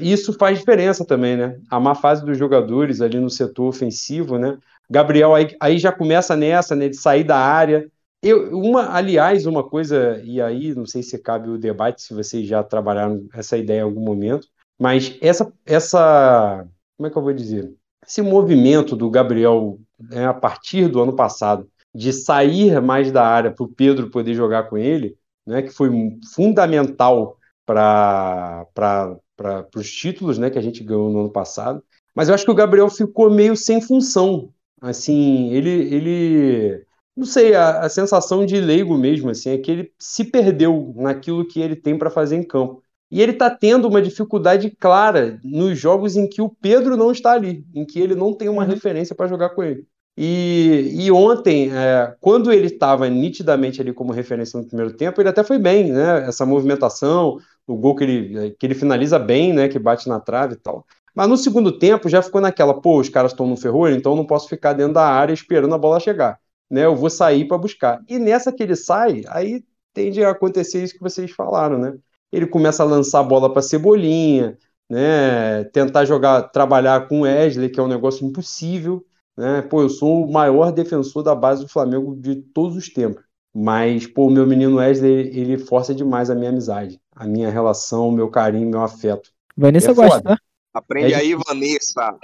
isso faz diferença também, né? A má fase dos jogadores ali no setor ofensivo, né? Gabriel aí, aí já começa nessa, né, de sair da área. Eu, uma, aliás, uma coisa, e aí não sei se cabe o debate, se vocês já trabalharam essa ideia em algum momento, mas essa, essa como é que eu vou dizer? Esse movimento do Gabriel né, a partir do ano passado, de sair mais da área para o Pedro poder jogar com ele, né, que foi fundamental para os títulos né, que a gente ganhou no ano passado. Mas eu acho que o Gabriel ficou meio sem função Assim, ele, ele não sei, a, a sensação de leigo mesmo, assim, é que ele se perdeu naquilo que ele tem para fazer em campo. E ele está tendo uma dificuldade clara nos jogos em que o Pedro não está ali, em que ele não tem uma uhum. referência para jogar com ele. E, e ontem, é, quando ele estava nitidamente ali como referência no primeiro tempo, ele até foi bem, né? Essa movimentação, o gol que ele, que ele finaliza bem, né? Que bate na trave e tal. Mas no segundo tempo já ficou naquela, pô, os caras estão no ferrolho, então eu não posso ficar dentro da área esperando a bola chegar. Né? Eu vou sair para buscar. E nessa que ele sai, aí tende a acontecer isso que vocês falaram, né? Ele começa a lançar a bola para Cebolinha, né? Tentar jogar, trabalhar com o Wesley, que é um negócio impossível, né? Pô, eu sou o maior defensor da base do Flamengo de todos os tempos. Mas, pô, o meu menino Wesley, ele força demais a minha amizade, a minha relação, o meu carinho, meu afeto. Vanessa é gosta, tá? Aprende é aí, Vanessa.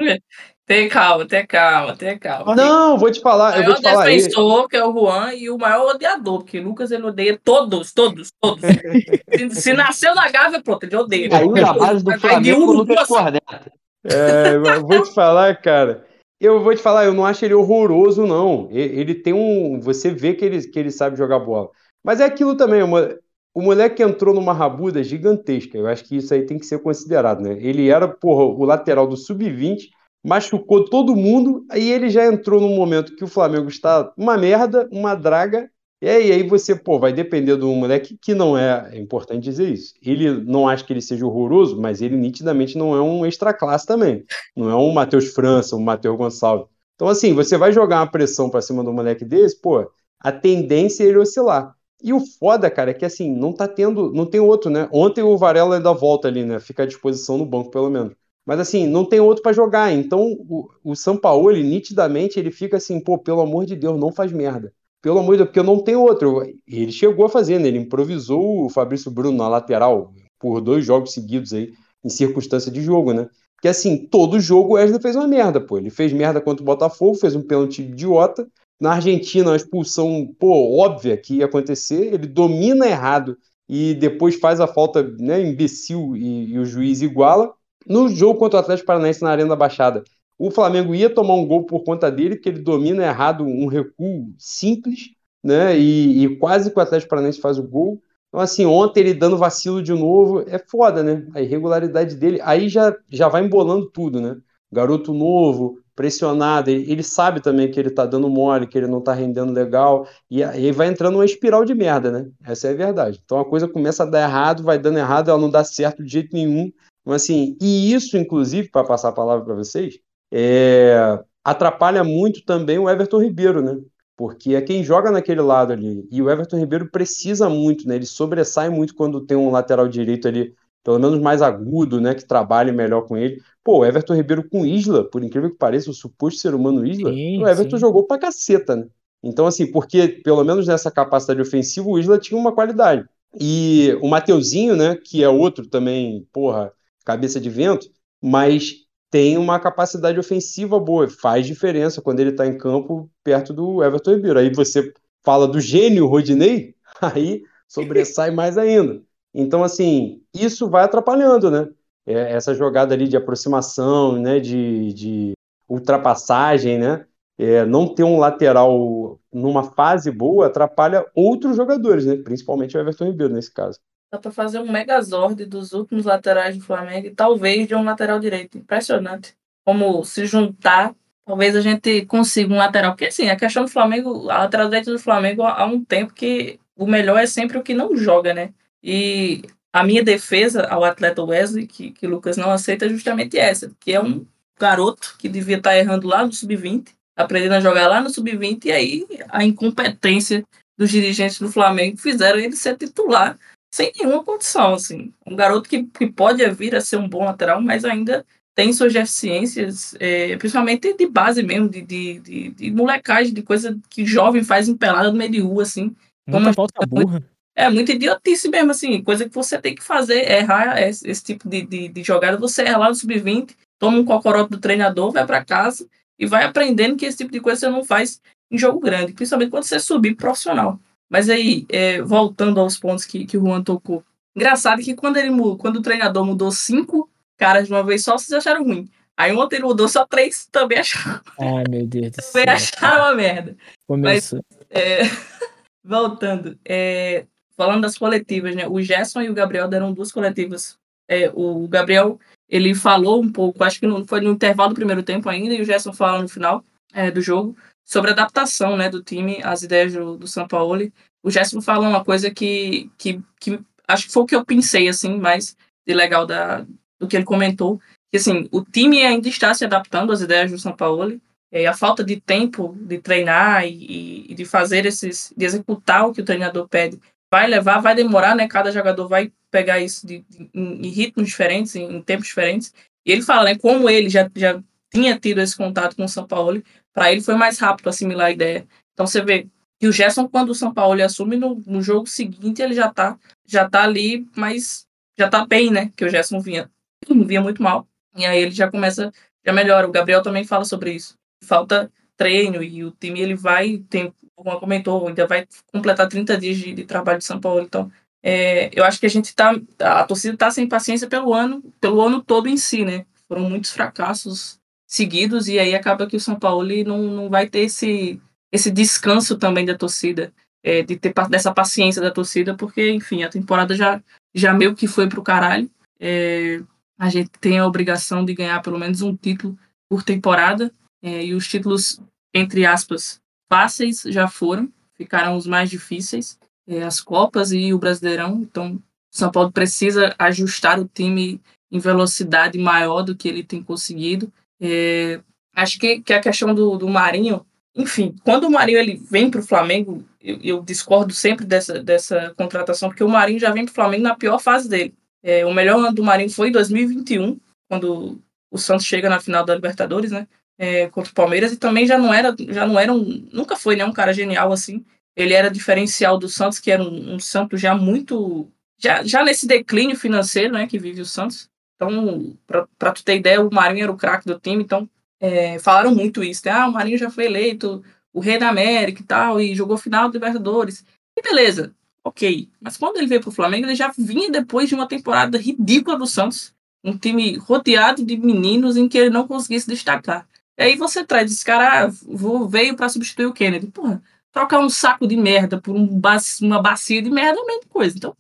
Tem calma, tem calma, tem calma. Não, vou te falar. O maior defensor, que é o Juan, e o maior odiador, porque Lucas ele odeia todos, todos, todos. se, se, nasceu na Gávea, pronto, ele odeia. Aí na base do Flamengo, o Lucas Corneta. É, vou te falar, cara. Eu vou te falar, eu não acho ele horroroso, não. Ele, ele tem um. Você vê que ele, que ele sabe jogar bola. Mas é aquilo também, uma, o moleque entrou numa rabuda gigantesca. Eu acho que isso aí tem que ser considerado, né? Ele era, porra, o lateral do sub-20, machucou todo mundo, aí ele já entrou num momento que o Flamengo está uma merda, uma draga, e aí, aí você, pô, vai depender do moleque que não é, é importante dizer isso. Ele não acha que ele seja horroroso, mas ele nitidamente não é um extra classe também. Não é um Matheus França, um Matheus Gonçalves. Então, assim, você vai jogar uma pressão pra cima do moleque desse, pô, a tendência é ele oscilar. E o foda, cara, é que assim, não tá tendo, não tem outro, né? Ontem o Varela ainda volta ali, né? Fica à disposição no banco, pelo menos. Mas assim, não tem outro para jogar. Então, o, o ele, nitidamente, ele fica assim, pô, pelo amor de Deus, não faz merda. Pelo amor de Deus, porque não tem outro. Ele chegou a fazer, né? Ele improvisou o Fabrício Bruno na lateral por dois jogos seguidos aí, em circunstância de jogo, né? Porque assim, todo jogo o Wesley fez uma merda, pô. Ele fez merda contra o Botafogo, fez um pênalti idiota. Na Argentina, uma expulsão, pô, óbvia que ia acontecer. Ele domina errado e depois faz a falta, né, imbecil e, e o juiz iguala. No jogo contra o Atlético Paranaense na Arena da Baixada, o Flamengo ia tomar um gol por conta dele, porque ele domina errado um recuo simples, né? E, e quase que o Atlético Paranaense faz o gol. Então, assim, ontem ele dando vacilo de novo, é foda, né? A irregularidade dele, aí já, já vai embolando tudo, né? Garoto novo, pressionado, ele, sabe também que ele tá dando mole, que ele não tá rendendo legal, e aí vai entrando uma espiral de merda, né? Essa é a verdade. Então a coisa começa a dar errado, vai dando errado, ela não dá certo de jeito nenhum. Então, assim, e isso, inclusive, para passar a palavra para vocês, é, atrapalha muito também o Everton Ribeiro, né? Porque é quem joga naquele lado ali. E o Everton Ribeiro precisa muito, né? Ele sobressai muito quando tem um lateral direito ali, pelo menos mais agudo, né? Que trabalhe melhor com ele. Pô, o Everton Ribeiro com Isla, por incrível que pareça, o suposto ser humano Isla, sim, o Everton sim. jogou pra caceta, né? Então, assim, porque pelo menos nessa capacidade ofensiva, o Isla tinha uma qualidade. E o Mateuzinho, né? Que é outro também, porra, cabeça de vento, mas tem uma capacidade ofensiva boa, faz diferença quando ele está em campo perto do Everton Ribeiro. Aí você fala do gênio Rodinei, [laughs] aí sobressai mais ainda. Então, assim, isso vai atrapalhando, né? É, essa jogada ali de aproximação, né? De, de ultrapassagem, né? É, não ter um lateral numa fase boa atrapalha outros jogadores, né? Principalmente o Everton Ribeiro nesse caso. Dá para fazer um megazord dos últimos laterais do Flamengo e talvez de um lateral direito. Impressionante. Como se juntar, talvez a gente consiga um lateral. Porque assim, a questão do Flamengo, a lateral direita do Flamengo há um tempo que o melhor é sempre o que não joga, né? E a minha defesa ao atleta Wesley, que, que o Lucas não aceita, é justamente essa, que é um garoto que devia estar errando lá no sub-20, aprendendo a jogar lá no sub-20, e aí a incompetência dos dirigentes do Flamengo fizeram ele ser titular sem nenhuma condição, assim. Um garoto que, que pode vir a ser um bom lateral, mas ainda tem suas deficiências, é, principalmente de base mesmo, de, de, de, de, molecagem, de coisa que jovem faz em pelada no meio de rua, assim. Muita falta burra. É, muito idiotice mesmo, assim, coisa que você tem que fazer, errar esse, esse tipo de, de, de, jogada, você erra lá no sub-20, toma um cocorote do treinador, vai para casa e vai aprendendo que esse tipo de coisa você não faz em jogo grande, principalmente quando você subir profissional. Mas aí, é, voltando aos pontos que, que o Juan tocou. Engraçado que quando, ele, quando o treinador mudou cinco caras de uma vez só, vocês acharam ruim. Aí ontem ele mudou só três, também acharam. Ai, meu Deus do céu. Também acharam uma merda. Começou. Mas, é, [laughs] voltando, é, falando das coletivas, né? O Gerson e o Gabriel deram duas coletivas. É, o Gabriel, ele falou um pouco, acho que não foi no intervalo do primeiro tempo ainda, e o Gerson fala no final é, do jogo sobre a adaptação né, do time às ideias do, do São Paulo. O Gerson falou uma coisa que, que, que acho que foi o que eu pensei, assim, mais de legal da, do que ele comentou. Que, assim, o time ainda está se adaptando às ideias do São Paulo. E a falta de tempo de treinar e, e de fazer esses, de executar o que o treinador pede, vai levar, vai demorar, né? Cada jogador vai pegar isso de, de em, em, ritmos diferentes, em, em, tempos diferentes. E ele fala, né? Como ele já, já tinha tido esse contato com o São Paulo, para ele foi mais rápido assimilar a ideia. Então você vê que o Gerson, quando o São Paulo assume no, no jogo seguinte, ele já tá, já tá ali, mas já tá bem, né? Que o Gerson vinha, vinha muito mal. E aí ele já começa, já melhora. O Gabriel também fala sobre isso. Falta treino e o time ele vai, tem, como comentou, ainda vai completar 30 dias de, de trabalho de São Paulo. Então, é, eu acho que a gente tá, a torcida tá sem paciência pelo ano, pelo ano todo em si, né? Foram muitos fracassos seguidos, e aí acaba que o São Paulo não, não vai ter esse, esse descanso também da torcida, é, de ter dessa paciência da torcida, porque, enfim, a temporada já, já meio que foi pro caralho. É, a gente tem a obrigação de ganhar pelo menos um título por temporada, é, e os títulos, entre aspas, fáceis já foram, ficaram os mais difíceis, é, as Copas e o Brasileirão, então São Paulo precisa ajustar o time em velocidade maior do que ele tem conseguido é, acho que, que a questão do, do Marinho, enfim, quando o Marinho ele vem para o Flamengo, eu, eu, discordo sempre dessa, dessa contratação, porque o Marinho já vem para o Flamengo na pior fase dele. É, o melhor ano do Marinho foi em 2021, quando o Santos chega na final da Libertadores, né? É, contra o Palmeiras, e também já não era, já não era um, nunca foi né, um cara genial assim. Ele era diferencial do Santos, que era um, um Santos já muito. Já, já nesse declínio financeiro né, que vive o Santos. Então, para tu ter ideia, o Marinho era o craque do time, então é, falaram muito isso. Né? Ah, o Marinho já foi eleito o rei da América e tal, e jogou final do Libertadores. E beleza, ok. Mas quando ele veio para o Flamengo, ele já vinha depois de uma temporada ridícula do Santos, um time rodeado de meninos em que ele não conseguia se destacar. E aí você traz esse cara, ah, vou, veio para substituir o Kennedy. Porra, trocar um saco de merda por um bacia, uma bacia de merda é a mesma coisa. Então,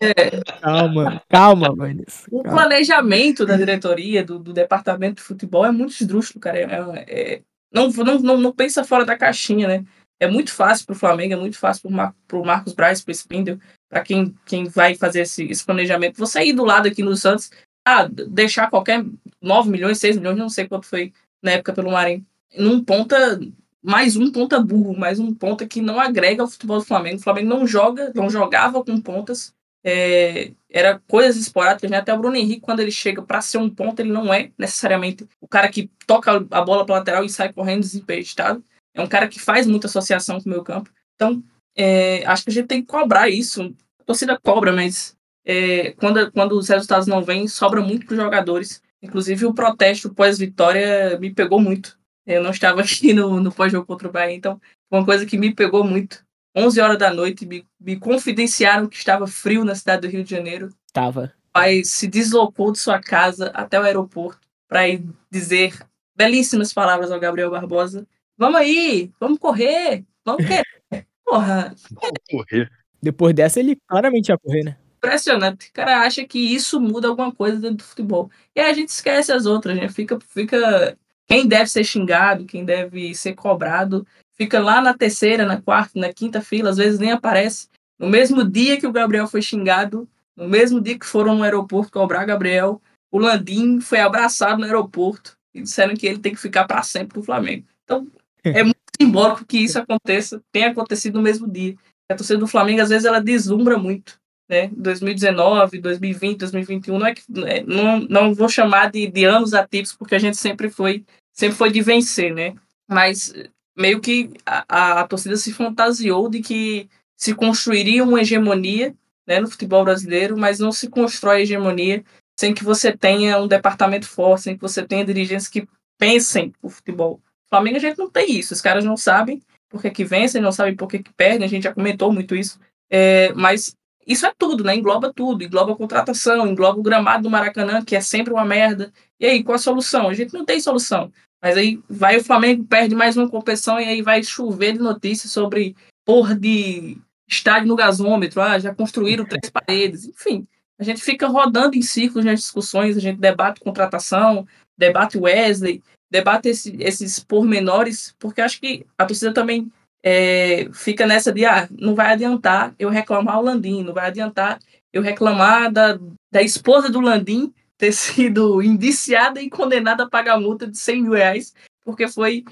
é, calma, calma, mano. O planejamento da diretoria, do, do, departamento de futebol é muito esdrúxulo, cara. É, é, não, não, não, não, pensa fora da caixinha, né? É muito fácil para o Flamengo, é muito fácil para o Marcos Braz, para o Spindle, para quem, quem vai fazer esse, esse planejamento. Você ir do lado aqui no Santos, ah, deixar qualquer 9 milhões, 6 milhões, não sei quanto foi na época pelo Marinho, num ponta, mais um ponta burro, mais um ponta que não agrega ao futebol do Flamengo. O Flamengo não joga, não jogava com pontas é, era coisas esporádicas, né? Até o Bruno Henrique, quando ele chega para ser um ponto, ele não é necessariamente o cara que toca a bola para lateral e sai correndo desempestado. É um cara que faz muita associação com o meu campo. Então, é, acho que a gente tem que cobrar isso. A torcida cobra, mas é, quando, quando os resultados não vêm, sobra muito para os jogadores. Inclusive, o protesto pós-vitória me pegou muito. Eu não estava [laughs] aqui no, no pós-jogo contra o Bahia, então foi uma coisa que me pegou muito. 11 horas da noite, me, me confidenciaram que estava frio na cidade do Rio de Janeiro. Estava. O pai se deslocou de sua casa até o aeroporto para ir dizer belíssimas palavras ao Gabriel Barbosa. Vamos aí, vamos correr, vamos querer. Porra. Vamos correr. Depois dessa, ele claramente ia correr, né? Impressionante. O cara acha que isso muda alguma coisa dentro do futebol. E aí a gente esquece as outras, né? Fica, fica quem deve ser xingado, quem deve ser cobrado, fica lá na terceira, na quarta, na quinta fila, às vezes nem aparece. No mesmo dia que o Gabriel foi xingado, no mesmo dia que foram no aeroporto cobrar Gabriel, o Landim foi abraçado no aeroporto e disseram que ele tem que ficar para sempre no Flamengo. Então, é muito simbólico que isso aconteça, tenha acontecido no mesmo dia. A torcida do Flamengo, às vezes, ela deslumbra muito. Né? 2019, 2020, 2021, não é que é, não, não vou chamar de, de anos ativos, porque a gente sempre foi, sempre foi de vencer, né? Mas meio que a, a torcida se fantasiou de que se construiria uma hegemonia né, no futebol brasileiro, mas não se constrói hegemonia sem que você tenha um departamento forte, sem que você tenha dirigentes que pensem o futebol. Flamengo a gente não tem isso, os caras não sabem por que, que vencem, não sabem por que, que perdem, a gente já comentou muito isso, é, mas isso é tudo, né? Engloba tudo, engloba a contratação, engloba o gramado do Maracanã, que é sempre uma merda. E aí, qual a solução? A gente não tem solução. Mas aí vai o Flamengo, perde mais uma competição e aí vai chover de notícias sobre porra de estádio no gasômetro, ah, já construíram três paredes, enfim. A gente fica rodando em círculos nas discussões, a gente debate contratação, debate Wesley, debate esse, esses pormenores, porque acho que a torcida também é, fica nessa de, ah, não vai adiantar eu reclamar o Landim, não vai adiantar eu reclamar da, da esposa do Landim ter [laughs] sido indiciada e condenada a pagar multa de 100 mil reais porque foi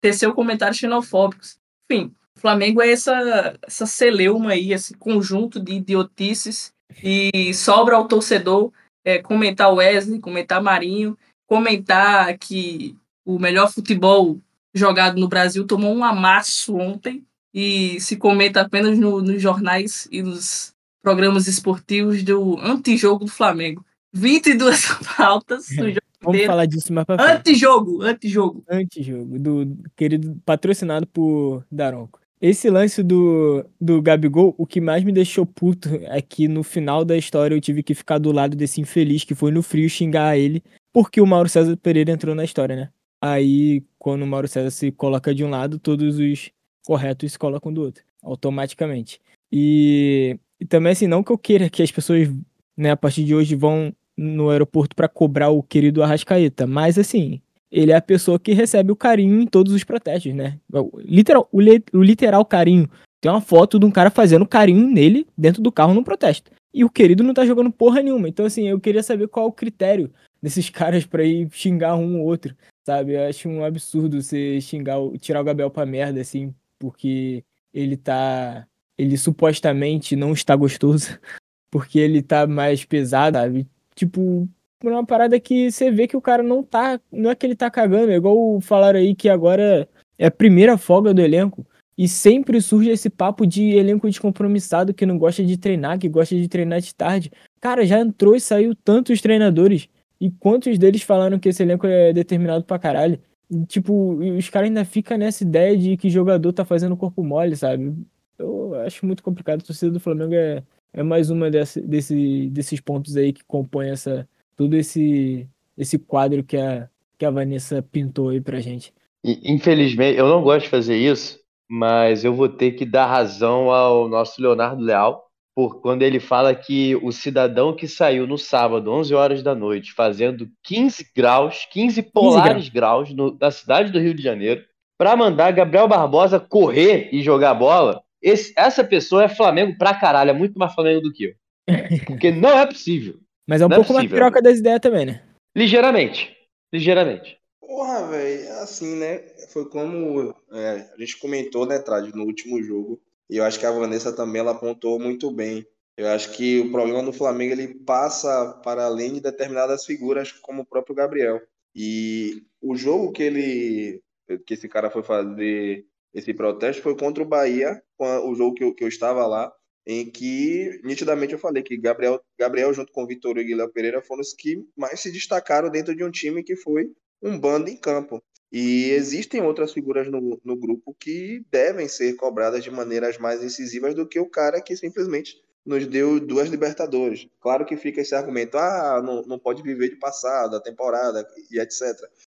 tecer comentários xenofóbicos. Enfim, o Flamengo é essa, essa celeuma aí, esse conjunto de idiotices e sobra ao torcedor é, comentar Wesley, comentar Marinho, comentar que o melhor futebol jogado no Brasil tomou um amasso ontem e se comenta apenas no, nos jornais e nos programas esportivos do antijogo do Flamengo. 22 [laughs] faltas no jogo Vamos inteiro. falar disso mais pra frente. Antijogo, antijogo. Antijogo, do querido patrocinado por Daronco. Esse lance do, do Gabigol, o que mais me deixou puto é que no final da história eu tive que ficar do lado desse infeliz que foi no frio xingar ele, porque o Mauro César Pereira entrou na história, né? Aí, quando o Mauro César se coloca de um lado, todos os corretos se colocam do outro, automaticamente. E, e também, assim, não que eu queira que as pessoas, né, a partir de hoje vão no aeroporto para cobrar o querido Arrascaeta, mas assim, ele é a pessoa que recebe o carinho em todos os protestos, né? Literal, o, li, o literal carinho. Tem uma foto de um cara fazendo carinho nele dentro do carro no protesto. E o querido não tá jogando porra nenhuma. Então, assim, eu queria saber qual o critério desses [laughs] caras para ir xingar um ou outro. Sabe? Eu acho um absurdo você xingar, tirar o Gabriel pra merda, assim, porque ele tá. Ele supostamente não está gostoso, [laughs] porque ele tá mais pesado, sabe? Tipo, por uma parada que você vê que o cara não tá. Não é que ele tá cagando, é igual falaram aí que agora é a primeira folga do elenco. E sempre surge esse papo de elenco descompromissado que não gosta de treinar, que gosta de treinar de tarde. Cara, já entrou e saiu tantos treinadores. E quantos deles falaram que esse elenco é determinado pra caralho? E, tipo, os caras ainda ficam nessa ideia de que jogador tá fazendo corpo mole, sabe? Eu acho muito complicado. A torcida do Flamengo é, é mais uma desse, desse, desses pontos aí que compõe essa, todo esse, esse quadro que a, que a Vanessa pintou aí pra gente. Infelizmente, eu não gosto de fazer isso, mas eu vou ter que dar razão ao nosso Leonardo Leal, por quando ele fala que o cidadão que saiu no sábado, 11 horas da noite, fazendo 15 graus, 15 polares graus no- na cidade do Rio de Janeiro, para mandar Gabriel Barbosa correr e jogar bola, esse- essa pessoa é Flamengo pra caralho, é muito mais Flamengo do que eu. [laughs] Porque não é possível. Mas é um Não é pouco mais possível. piroca das ideias também, né? Ligeiramente. Ligeiramente. Porra, velho, assim, né? Foi como é, a gente comentou, né, Trad, no último jogo. E eu acho que a Vanessa também ela apontou muito bem. Eu acho que o problema do Flamengo ele passa para além de determinadas figuras, como o próprio Gabriel. E o jogo que ele, que esse cara foi fazer esse protesto foi contra o Bahia, o jogo que eu, que eu estava lá, em que nitidamente eu falei que Gabriel, Gabriel junto com Vitor e Léo Pereira foram os que mais se destacaram dentro de um time que foi um bando em campo. E existem outras figuras no, no grupo que devem ser cobradas de maneiras mais incisivas do que o cara que simplesmente nos deu duas Libertadores. Claro que fica esse argumento, ah, não, não pode viver de passado, a temporada e etc.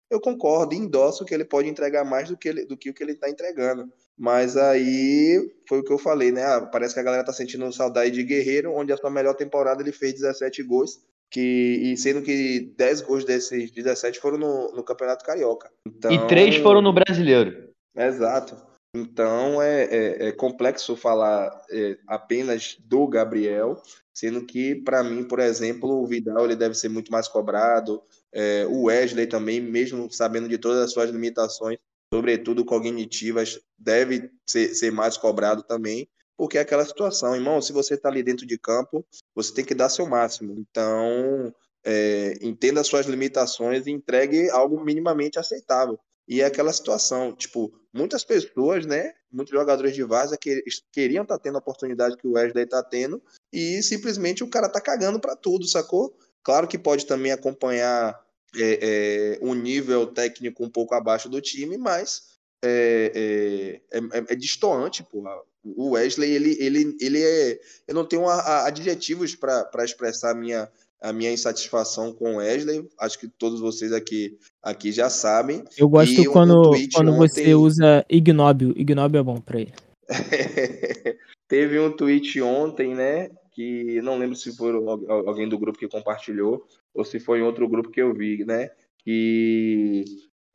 Eu concordo e endosso que ele pode entregar mais do que, ele, do que o que ele está entregando. Mas aí foi o que eu falei, né? Ah, parece que a galera tá sentindo saudade de Guerreiro, onde a sua melhor temporada ele fez 17 gols, que, e sendo que 10 gols desses 17 foram no, no Campeonato Carioca. Então, E três foram no brasileiro. Exato. Então é, é, é complexo falar é, apenas do Gabriel, sendo que, para mim, por exemplo, o Vidal ele deve ser muito mais cobrado, é, o Wesley também, mesmo sabendo de todas as suas limitações, sobretudo cognitivas, deve ser, ser mais cobrado também, porque é aquela situação, irmão, se você está ali dentro de campo, você tem que dar seu máximo. Então, é, entenda as suas limitações e entregue algo minimamente aceitável. E é aquela situação, tipo, muitas pessoas, né, muitos jogadores de Vaza que queriam estar tá tendo a oportunidade que o Wesley está tendo e simplesmente o cara tá cagando para tudo, sacou? Claro que pode também acompanhar é, é, um nível técnico um pouco abaixo do time, mas é, é, é, é porra. O Wesley, ele, ele, ele é. Eu não tenho a, a, adjetivos para expressar a minha, a minha insatisfação com o Wesley. Acho que todos vocês aqui, aqui já sabem. Eu gosto E quando, quando ontem- você usa ignóbil. Ignóbil é bom pra ele. [laughs] Teve um tweet ontem, né? Que não lembro se foi al- alguém do grupo que compartilhou ou se foi em outro grupo que eu vi, né? Que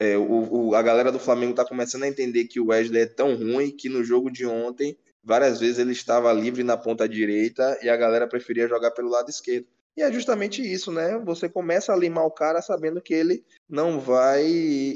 é, o, o- a galera do Flamengo tá começando a entender que o Wesley é tão ruim que no jogo de ontem, várias vezes ele estava livre na ponta direita e a galera preferia jogar pelo lado esquerdo. E é justamente isso, né? Você começa a limar o cara sabendo que ele não vai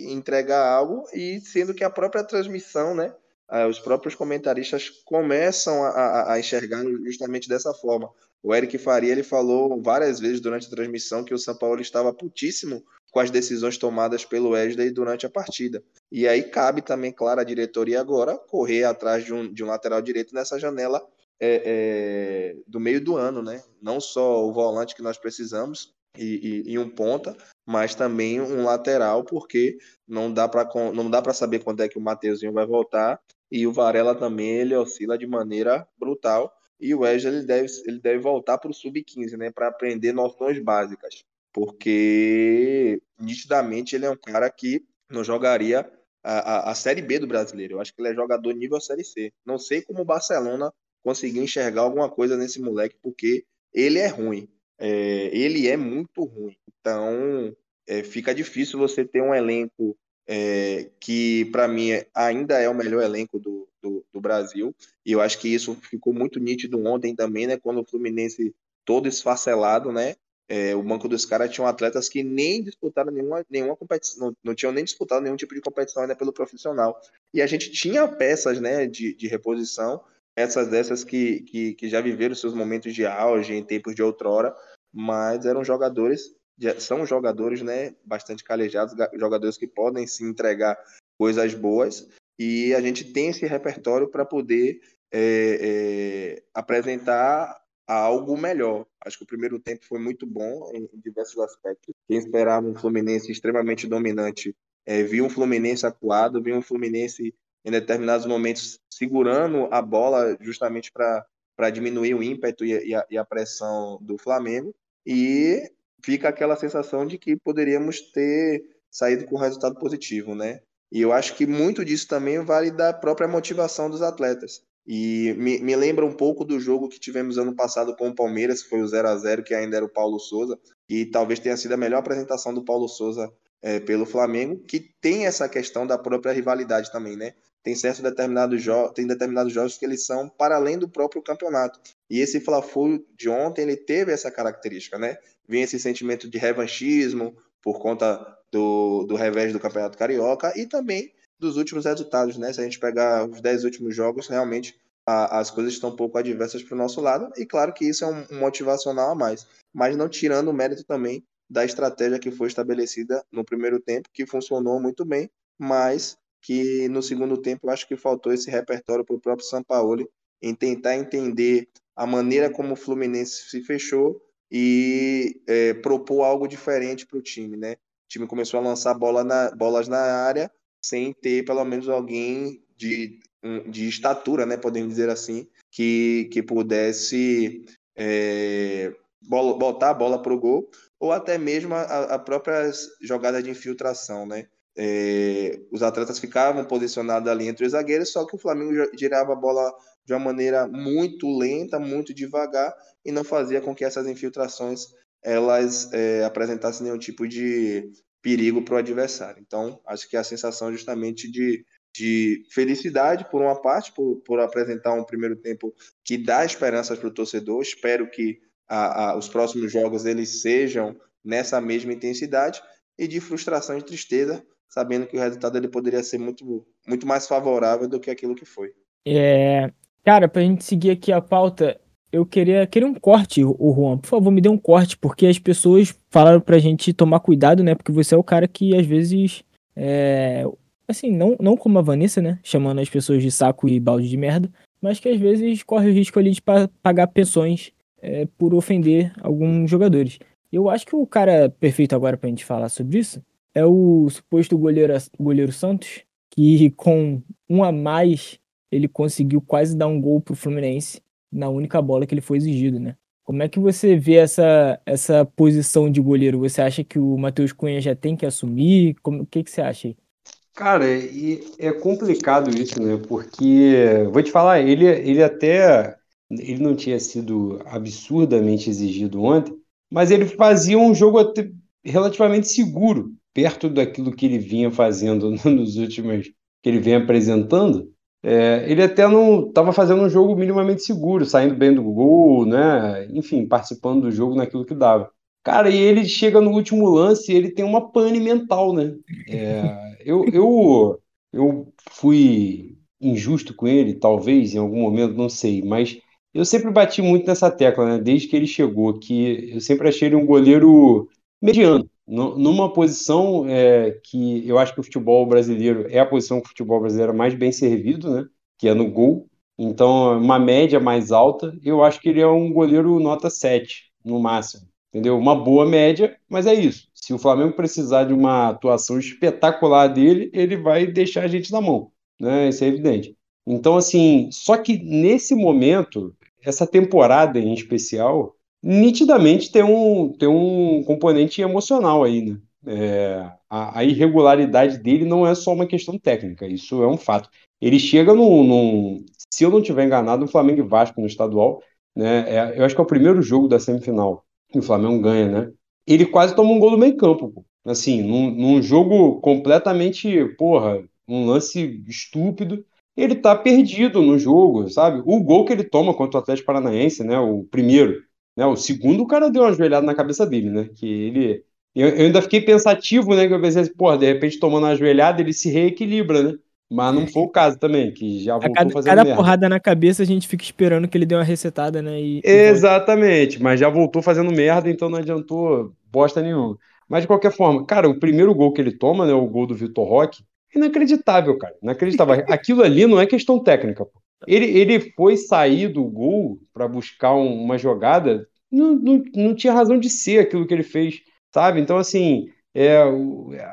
entregar algo e sendo que a própria transmissão, né? ah, os próprios comentaristas começam a, a- a enxergar justamente dessa forma. O Eric Faria ele falou várias vezes durante a transmissão que o São Paulo estava putíssimo com as decisões tomadas pelo Wesley durante a partida. E aí cabe também, claro, a diretoria agora correr atrás de um, de um lateral direito nessa janela é, é, do meio do ano, né? Não só o volante que nós precisamos e, e- e um ponta, mas também um lateral, porque não dá para não dá para saber quando é que o Mateuzinho vai voltar e o Varela também ele oscila de maneira brutal e o Wesley ele deve, ele deve voltar para o sub-15, né, para aprender noções básicas, porque nitidamente ele é um cara que não jogaria a, a, a Série B do brasileiro. Eu acho que ele é jogador nível Série C. Não sei como o Barcelona conseguiu enxergar alguma coisa nesse moleque, porque ele é ruim. É, ele é muito ruim. Então, é, fica difícil você ter um elenco é, que, para mim, ainda é o melhor elenco do, do, do Brasil. E eu acho que isso ficou muito nítido ontem também, né? Quando o Fluminense todo esfacelado, né? É, o banco dos caras tinham atletas que nem disputaram nenhuma, nenhuma competição, não, não, tinham nem disputado nenhum tipo de competição ainda pelo profissional. E a gente tinha peças né, de, de reposição, peças dessas que, que, que já viveram seus momentos de auge em tempos de outrora, mas eram jogadores, são jogadores né, bastante calejados, jogadores que podem se entregar coisas boas, e a gente tem esse repertório para poder é, é, apresentar algo melhor. Acho que o primeiro tempo foi muito bom em, diversos aspectos. Quem esperava um Fluminense extremamente dominante é, viu um Fluminense acuado, viu um Fluminense em determinados momentos segurando a bola justamente para diminuir o ímpeto e, e, a, e a pressão do Flamengo. E fica aquela sensação de que poderíamos ter saído com um resultado positivo, né? E eu acho que muito disso também vale da própria motivação dos atletas. E me, me, lembra um pouco do jogo que tivemos ano passado com o Palmeiras, que foi o 0 a 0 que ainda era o Paulo Souza, e talvez tenha sido a melhor apresentação do Paulo Souza é, pelo Flamengo, que tem essa questão da própria rivalidade também, né? Tem certos determinados jogos, tem determinados jogos que eles são para além do próprio campeonato. E esse Fla-Flu de ontem, ele teve essa característica, né? Vem esse sentimento de revanchismo por conta do, do revés do Campeonato Carioca e também dos últimos resultados, né? Se a gente pegar os 10 últimos jogos, realmente a, as coisas estão um pouco adversas para o nosso lado, e claro que isso é um, um motivacional a mais, mas não tirando o mérito também da estratégia que foi estabelecida no primeiro tempo, que funcionou muito bem, mas que no segundo tempo eu acho que faltou esse repertório para o próprio Sampaoli em tentar entender a maneira como o Fluminense se fechou e é, propor algo diferente para o time, né? O time começou a lançar bola na, bolas na área sem ter pelo menos alguém de, de estatura, né, podemos dizer assim, que, que pudesse é, botar a bola para o gol, ou até mesmo a, a própria jogada de infiltração, né? É, os atletas ficavam posicionados ali entre os zagueiros, só que o Flamengo girava a bola de uma maneira muito lenta, muito devagar, e não fazia com que essas infiltrações elas é, apresentassem nenhum tipo de perigo para o adversário. Então, acho que é a sensação justamente de, de felicidade, por uma parte, por, por apresentar um primeiro tempo que dá esperanças para o torcedor. Espero que a, a, os próximos jogos eles sejam nessa mesma intensidade e de frustração e tristeza, sabendo que o resultado ele poderia ser muito, muito mais favorável do que aquilo que foi. É, cara, para a gente seguir aqui a pauta, eu queria, queria um corte, o Juan. Por favor, me dê um corte, porque as pessoas falaram pra gente tomar cuidado, né? Porque você é o cara que às vezes. É, assim, não, não como a Vanessa, né? Chamando as pessoas de saco e balde de merda, mas que às vezes corre o risco ali de pagar pensões é, por ofender alguns jogadores. Eu acho que o cara perfeito agora pra gente falar sobre isso é o suposto goleiro, goleiro Santos, que com um a mais ele conseguiu quase dar um gol pro Fluminense na única bola que ele foi exigido, né? Como é que você vê essa, essa posição de goleiro? Você acha que o Matheus Cunha já tem que assumir? Como, o que, que você acha aí? Cara, é complicado isso, né? Porque, vou te falar, ele, ele até ele não tinha sido absurdamente exigido ontem, mas ele fazia um jogo relativamente seguro, perto daquilo que ele vinha fazendo [laughs] nos últimos que ele vem apresentando. É, ele até não estava fazendo um jogo minimamente seguro, saindo bem do gol, né? Enfim, participando do jogo naquilo que dava. Cara, e ele chega no último lance e ele tem uma pane mental, né? É, eu, eu, eu fui injusto com ele, talvez, em algum momento, não sei, mas eu sempre bati muito nessa tecla, né? Desde que ele chegou, que eu sempre achei ele um goleiro mediano, numa posição é, que eu acho que o futebol brasileiro é a posição que o futebol brasileiro é mais bem servido, né? Que é no gol. Então, uma média mais alta, eu acho que ele é um goleiro nota 7, no máximo. Entendeu? Uma boa média, mas é isso. Se o Flamengo precisar de uma atuação espetacular dele, ele vai deixar a gente na mão. Né? Isso é evidente. Então, assim, só que nesse momento, essa temporada em especial, nitidamente tem um, tem um componente emocional aí, né? É, a, a, irregularidade dele não é só uma questão técnica, isso é um fato. Ele chega num, se eu não estiver enganado, no Flamengo e Vasco no estadual, né? É, eu acho que é o primeiro jogo da semifinal que o Flamengo ganha, né? Ele quase toma um gol no meio campo, pô. assim, num, num jogo completamente, porra, um lance estúpido. Ele tá perdido no jogo, sabe? O gol que ele toma contra o Atlético Paranaense, né? O primeiro, Né? O segundo, o cara deu uma joelhada na cabeça dele, né? Que ele. Eu, eu ainda fiquei pensativo, né? Que eu pensei assim, pô, de repente tomando uma joelhada, ele se reequilibra, né? Mas não foi o caso também, que já voltou cada, fazendo cada merda. porrada na cabeça a gente fica esperando que ele dê uma resetada, né? E, e Exatamente, mas já voltou fazendo merda, então não adiantou bosta nenhuma. Mas de qualquer forma, cara, o primeiro gol que ele toma, né, o gol do Vitor Roque, inacreditável, cara, inacreditável. [laughs] Aquilo ali não é questão técnica, pô. Ele, ele foi sair do gol para buscar um- uma jogada, não, não, não tinha razão de ser aquilo que ele fez, sabe? Então, assim, é,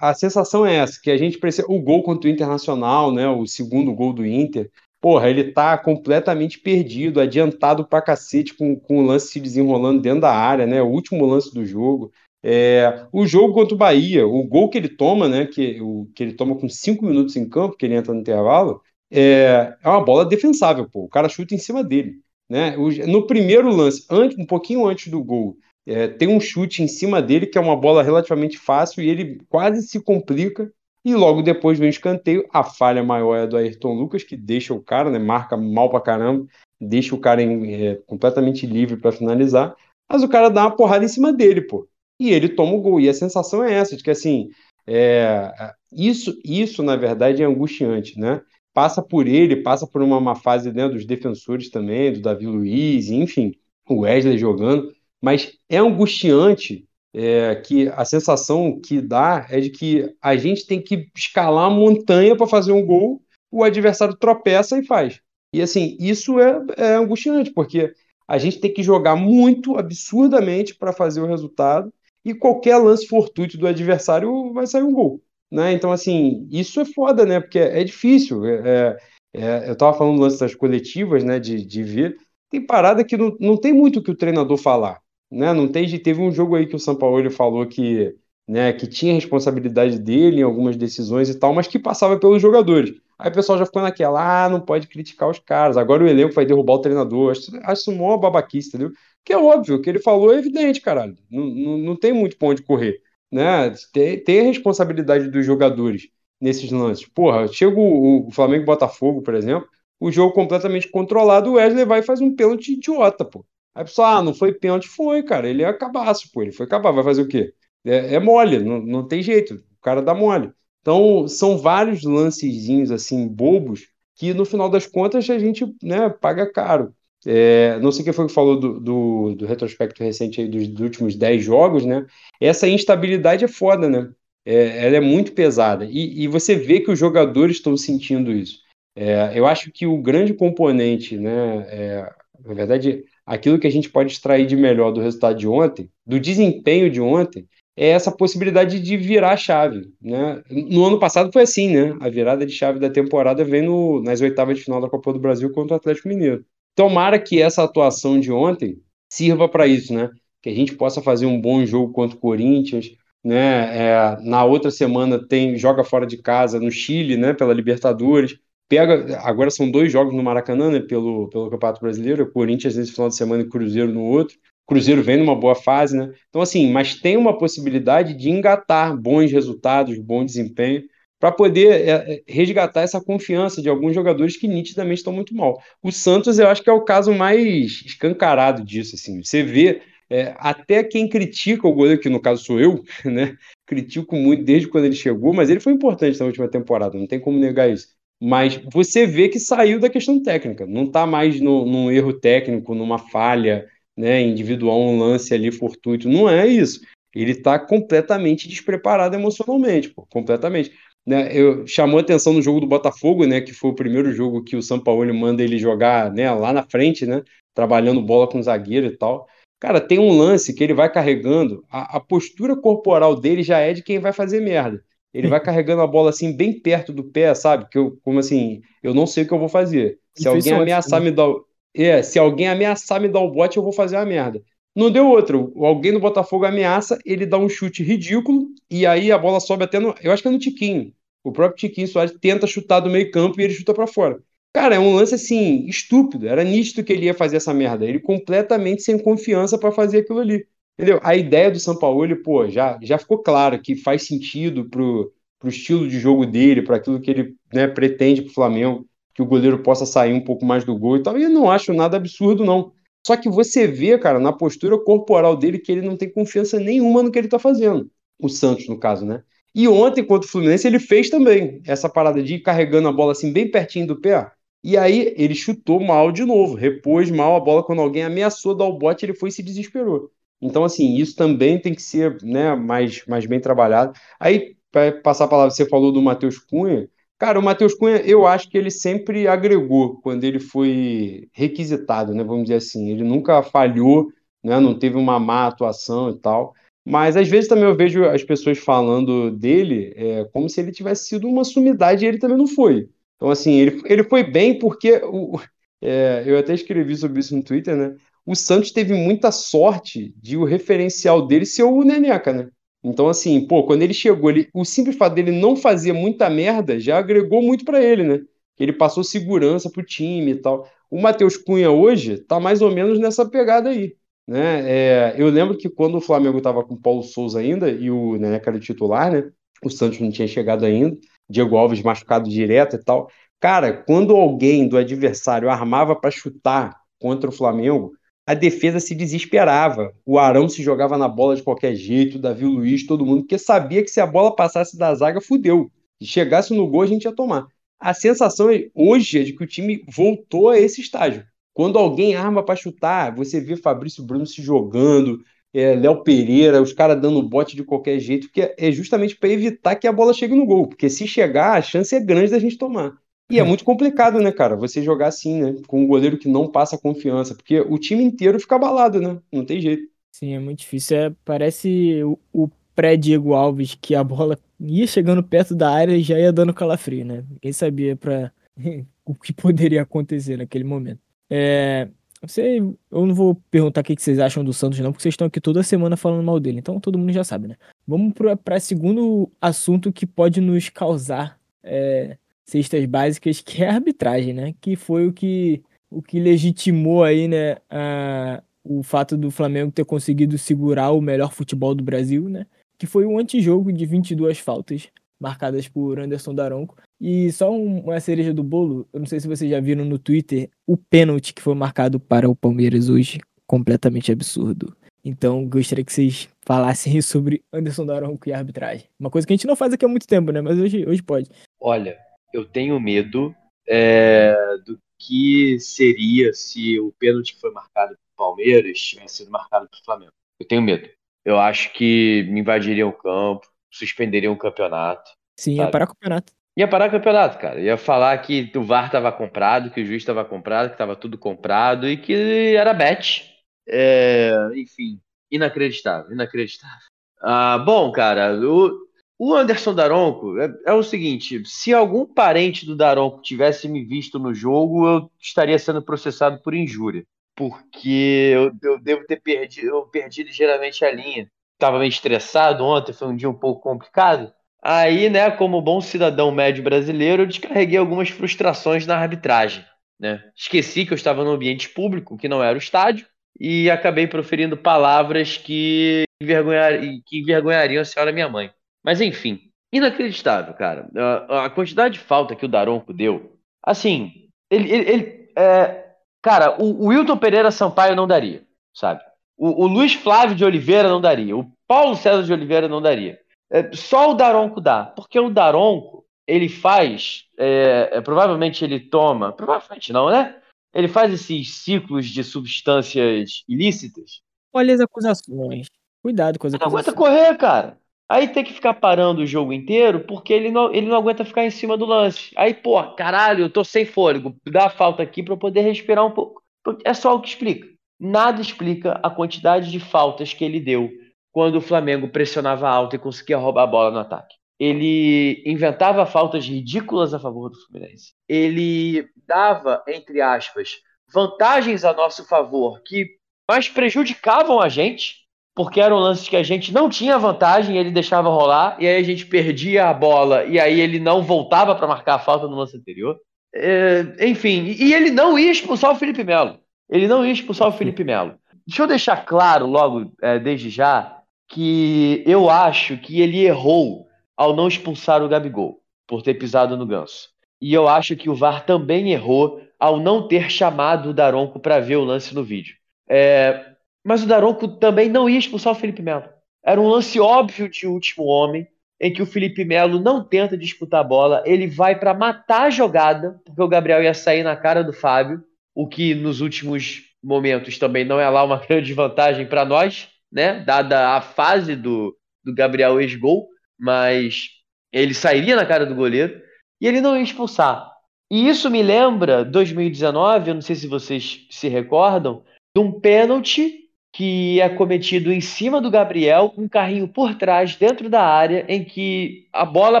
a sensação é essa, que a gente precisa. O gol contra o Internacional, né? O segundo gol do Inter, porra, ele tá completamente perdido, adiantado pra cacete, com, com o lance se desenrolando dentro da área, né? O último lance do jogo. É, o jogo contra o Bahia, o gol que ele toma, né? Que, o, que ele toma com cinco minutos em campo, que ele entra no intervalo, é, é uma bola defensável, pô. O cara chuta em cima dele. Né? No primeiro lance, antes, um pouquinho antes do gol, é, tem um chute em cima dele, que é uma bola relativamente fácil, e ele quase se complica. E logo depois vem o escanteio. A falha maior é do Ayrton Lucas, que deixa o cara, né? Marca mal pra caramba, deixa o cara em- é, completamente livre para finalizar. Mas o cara dá uma porrada em cima dele, pô. E ele toma o gol. E a sensação é essa, de que assim, é, isso, isso na verdade é angustiante, né? Passa por ele, passa por uma má fase né, dos defensores também, do Davi Luiz, enfim, o Wesley jogando, mas é angustiante é, que a sensação que dá é de que a gente tem que escalar a montanha para fazer um gol, o adversário tropeça e faz. E assim, isso é, é angustiante, porque a gente tem que jogar muito absurdamente para fazer o resultado, e qualquer lance fortuito do adversário vai sair um gol. Né? Então, assim, isso é foda, né? Porque é difícil. É, é, eu tava falando do lance das coletivas, né? De, de ver. Tem parada que não, não tem muito o que o treinador falar. Né? Não tem, teve um jogo aí que o Sampaoli falou que, né, que tinha responsabilidade dele em algumas decisões e tal, mas que passava pelos jogadores. Aí o pessoal já ficou naquela, ah, não pode criticar os caras, agora o elenco vai derrubar o treinador. Acho, acho mó babaquice, entendeu? Que é óbvio, o que ele falou é evidente, caralho. Não, não, não tem muito pra onde correr. Né? Tem, tem a responsabilidade dos jogadores nesses lances. Porra, chega o, o Flamengo e Botafogo, por exemplo, o jogo completamente controlado, o Wesley vai e faz um pênalti idiota, pô. Aí a pessoa, ah, não foi pênalti? Foi, cara. Ele é cabaço, pô. Ele foi cabaço. Vai fazer o quê? É, é mole, não, não tem jeito. O cara dá mole. Então, são vários lancezinhos, assim, bobos, que no final das contas a gente né, paga caro. É, não sei quem foi que falou do, do, do retrospecto recente aí dos, dos, últimos 10 jogos, né? Essa instabilidade é foda, né? É, ela é muito pesada. E, e, você vê que os jogadores estão sentindo isso. É, eu acho que o grande componente, né? É, na verdade, aquilo que a gente pode extrair de melhor do resultado de ontem, do desempenho de ontem, é essa possibilidade de virar a chave. Né? No ano passado foi assim, né? A virada de chave da temporada vem no, nas oitavas de final da Copa do Brasil contra o Atlético Mineiro. Tomara que essa atuação de ontem sirva para isso, né? Que a gente possa fazer um bom jogo contra o Corinthians, né? É, na outra semana tem joga fora de casa no Chile, né? Pela Libertadores. Pega, agora são dois jogos no Maracanã, né? Pelo, pelo Campeonato Brasileiro, Corinthians nesse final de semana e Cruzeiro no outro. Cruzeiro vem numa boa fase, né? Então, assim, mas tem uma possibilidade de engatar bons resultados, bom desempenho, para poder é, resgatar essa confiança de alguns jogadores que nitidamente estão muito mal. O Santos, eu acho que é o caso mais escancarado disso, assim. Você vê é, até quem critica o goleiro, que no caso sou eu, [laughs] né? Critico muito desde quando ele chegou, mas ele foi importante na última temporada, não tem como negar isso. Mas você vê que saiu da questão técnica, não está mais no, num erro técnico, numa falha né, individual, um lance ali fortuito. Não é isso. Ele está completamente despreparado emocionalmente, pô, completamente. Né, eu, chamou atenção no jogo do Botafogo, né, que foi o primeiro jogo que o São Paulo manda ele jogar né, lá na frente, né, trabalhando bola com zagueiro e tal. Cara, tem um lance que ele vai carregando, a, a postura corporal dele já é de quem vai fazer merda. Ele vai [laughs] carregando a bola assim bem perto do pé, sabe? Que eu, como assim, eu não sei o que eu vou fazer. Se alguém ameaçar me dar, é, se alguém ameaçar me dar o bote, eu vou fazer a merda. Não deu outra. Alguém no Botafogo ameaça, ele dá um chute ridículo e aí a bola sobe até no, eu acho que é no Tiquinho. O próprio Tiquinho Soares tenta chutar do meio-campo e ele chuta para fora. Cara, é um lance assim, estúpido. Era nítido que ele ia fazer essa merda. Ele completamente sem confiança para fazer aquilo ali. Entendeu? A ideia do São Paulo, pô, já, já ficou claro que faz sentido pro, pro estilo de jogo dele, para aquilo que ele né, pretende pro Flamengo, que o goleiro possa sair um pouco mais do gol e tal. E eu não acho nada absurdo, não. Só que você vê, cara, na postura corporal dele que ele não tem confiança nenhuma no que ele tá fazendo. O Santos, no caso, né? E ontem, contra o Fluminense, ele fez também essa parada de ir carregando a bola assim, bem pertinho do pé. E aí ele chutou mal de novo, repôs mal a bola quando alguém ameaçou dar o bote, ele foi e se desesperou. Então, assim, isso também tem que ser né, mais, mais bem trabalhado. Aí, para passar a palavra, você falou do Matheus Cunha. Cara, o Matheus Cunha, eu acho que ele sempre agregou quando ele foi requisitado, né? Vamos dizer assim. Ele nunca falhou, né? Não teve uma má atuação e tal. Mas às vezes também eu vejo as pessoas falando dele é, como se ele tivesse sido uma sumidade e ele também não foi. Então, assim, ele, ele foi bem porque o, [laughs] é, eu até escrevi sobre isso no Twitter, né? O Santos teve muita sorte de o referencial dele ser o Neneca, né? Então, assim, pô, quando ele chegou, ele, o simples fato dele não fazer muita merda já agregou muito para ele, né? Ele passou segurança pro time e tal. O Matheus Cunha hoje tá mais ou menos nessa pegada aí. Né? É, eu lembro que quando o Flamengo estava com o Paulo Souza ainda e o Neneca era titular, né? O Santos não tinha chegado ainda. Diego Alves machucado direto e tal. Cara, quando alguém do adversário armava para chutar contra o Flamengo, a defesa se desesperava. O Arão se jogava na bola de qualquer jeito, Davi Luiz, todo mundo, porque sabia que se a bola passasse da zaga, fudeu. Se chegasse no gol, a gente ia tomar. A sensação é, hoje é de que o time voltou a esse estágio. Quando alguém arma para chutar, você vê Fabrício Bruno se jogando, é, Léo Pereira, os caras dando bote de qualquer jeito, que é justamente para evitar que a bola chegue no gol, porque se chegar, a chance é grande da gente tomar. E é muito complicado, né, cara, você jogar assim, né, com um goleiro que não passa confiança, porque o time inteiro fica abalado, né, não tem jeito. Sim, é muito difícil. É, parece o, o pré-Diego Alves, que a bola ia chegando perto da área e já ia dando calafrio, né? Ninguém sabia para [laughs] o que poderia acontecer naquele momento. É, sei, eu não vou perguntar o que vocês acham do Santos, não, porque vocês estão aqui toda semana falando mal dele, então todo mundo já sabe, né? Vamos para segundo assunto que pode nos causar é, cestas básicas, que é a arbitragem, né? Que foi o que, o que legitimou aí, né, a, o fato do Flamengo ter conseguido segurar o melhor futebol do Brasil, né? Que foi um antijogo de 22 faltas marcadas por Anderson Daronco. E só uma cereja do bolo, eu não sei se vocês já viram no Twitter o pênalti que foi marcado para o Palmeiras hoje, completamente absurdo. Então, gostaria que vocês falassem [laughs] sobre Anderson Daronco e arbitragem. Uma coisa que a gente não faz aqui há muito tempo, né? Mas hoje, hoje pode. Olha, eu tenho medo é, do que seria se o pênalti que foi marcado para o Palmeiras tivesse sido marcado para o Flamengo. Eu tenho medo. Eu acho que invadiriam o campo, suspenderiam o campeonato. Sim, sabe? ia parar o campeonato. Ia parar o campeonato, cara. Ia falar que o VAR estava comprado, que o juiz estava comprado, que estava tudo comprado e que era bet. É, enfim, inacreditável, inacreditável. Ah, bom, cara, o, o Anderson Daronco é, é, o seguinte: se algum parente do Daronco tivesse me visto no jogo, eu estaria sendo processado por injúria. Porque eu, eu devo ter perdido, eu perdi ligeiramente a linha. Estava meio estressado ontem, foi um dia um pouco complicado. Aí, né, como bom cidadão médio brasileiro, eu descarreguei algumas frustrações na arbitragem. Né? Esqueci que eu estava no ambiente público, que não era o estádio, e acabei proferindo palavras que, envergonhar, que envergonhariam a senhora minha mãe. Mas enfim, inacreditável, cara. A, a quantidade de falta que o Daronco deu, assim, ele, ele, ele é, cara, o, o Wilton Pereira Sampaio não daria, sabe? O, o Luiz Flávio de Oliveira não daria, o Paulo César de Oliveira não daria. É, só o Daronco dá, porque o Daronco ele faz, é, é, provavelmente ele toma, provavelmente não, né? Ele faz esses ciclos de substâncias ilícitas. Olha as acusações. Cuidado com as acusações. Não aguenta correr, cara. Aí tem que ficar parando o jogo inteiro porque ele não, ele não aguenta ficar em cima do lance. Aí, pô, caralho, eu tô sem fôlego. Dá a falta aqui para eu poder respirar um pouco. É só o que explica. Nada explica a quantidade de faltas que ele deu quando o Flamengo pressionava alto e conseguia roubar a bola no ataque. Ele inventava faltas ridículas a favor do Fluminense. Ele dava, entre aspas, vantagens a nosso favor que mais prejudicavam a gente, porque eram lances que a gente não tinha vantagem ele deixava rolar, e aí a gente perdia a bola e aí ele não voltava para marcar a falta no lance anterior. É, enfim, e ele não ia expulsar o Felipe Melo. Ele não ia expulsar o Felipe Melo. Deixa eu deixar claro logo, é, desde já, que eu acho que ele errou ao não expulsar o Gabigol por ter pisado no ganso. E eu acho que o VAR também errou ao não ter chamado o Daronco para ver o lance no vídeo. É, mas o Daronco também não ia expulsar o Felipe Melo. Era um lance óbvio de último homem, em que o Felipe Melo não tenta disputar a bola, ele vai para matar a jogada, porque o Gabriel ia sair na cara do Fábio, o que nos últimos momentos também não é lá uma [laughs] grande vantagem para nós, né? Dada a fase do, do Gabriel ex-gol, mas ele sairia na cara do goleiro e ele não ia expulsar. E isso me lembra 2019, eu não sei se vocês se recordam, de um pênalti que é cometido em cima do Gabriel, um carrinho por trás, dentro da área, em que a bola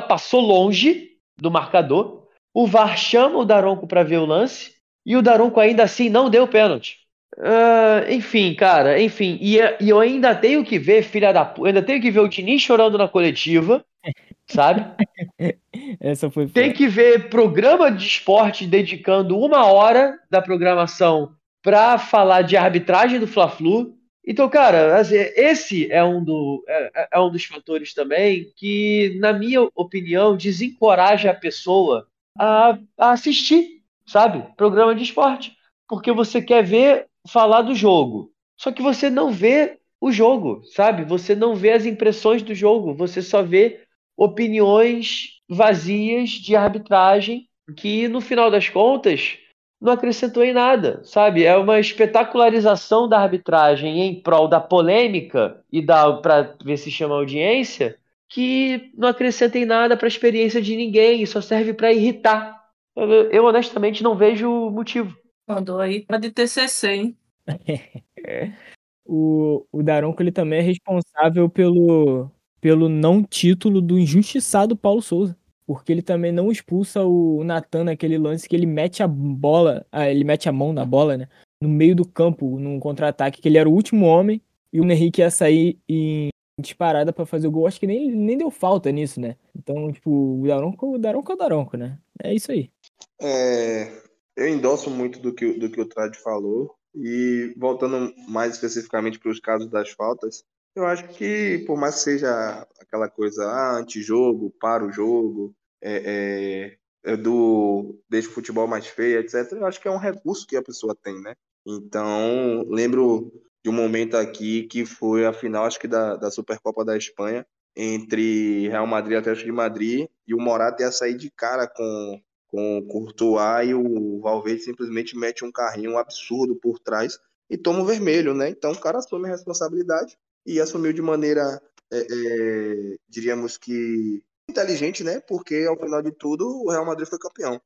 passou longe do marcador. O VAR chama o Daronco para ver o lance e o Daronco ainda assim não deu pênalti. Uh, enfim, cara, enfim. E, e, eu ainda tenho que ver, filha da puta, ainda tenho que ver o Diniz chorando na coletiva, sabe? [laughs] Essa foi. Tem que ver programa de esporte dedicando uma hora da programação para falar de arbitragem do Fla-Flu então, cara, assim, esse é um, do, é, é, um dos fatores também que, na minha opinião, desencoraja a pessoa a, a assistir, sabe? Programa de esporte. Porque você quer ver falar do jogo. Só que você não vê o jogo, sabe? Você não vê as impressões do jogo. Você só vê opiniões vazias de arbitragem que, no final das contas, não acrescentou em nada, sabe? É uma espetacularização da arbitragem em prol da polêmica e da para ver se chama audiência, que não acrescenta em nada para a experiência de ninguém, só serve para irritar. Eu, eu, honestamente não vejo motivo. Mandou aí para de TCC, hein? [laughs] o, o Daronco ele também é responsável pelo, pelo não título do injustiçado Paulo Souza porque ele também não expulsa o Natan naquele lance que ele mete a bola, ah, ele mete a mão na bola, né? No meio do campo, num contra-ataque, que ele era o último homem e o Henrique ia sair em disparada para fazer o gol. Acho que nem, nem deu falta nisso, né? Então, tipo, o Daronco, o Daronco é o Daronco, né? É isso aí. É, eu endosso muito do que, do que o Trad falou. E voltando mais especificamente para os casos das faltas, eu acho que, por mais que seja aquela coisa ah, antijogo, para o jogo, é, é, é do deixa o futebol mais feio, etc. Eu acho que é um recurso que a pessoa tem, né? Então, lembro de um momento aqui que foi a final, acho que da, da Supercopa da Espanha, entre Real Madrid e Atlético de Madrid, e o Morata ia sair de cara com, com o Courtois e o Valverde simplesmente mete um carrinho absurdo por trás e toma o vermelho, né? Então o cara assume a responsabilidade e assumiu de maneira, é, é, diríamos que inteligente, né? Porque ao final de tudo o Real Madrid foi campeão.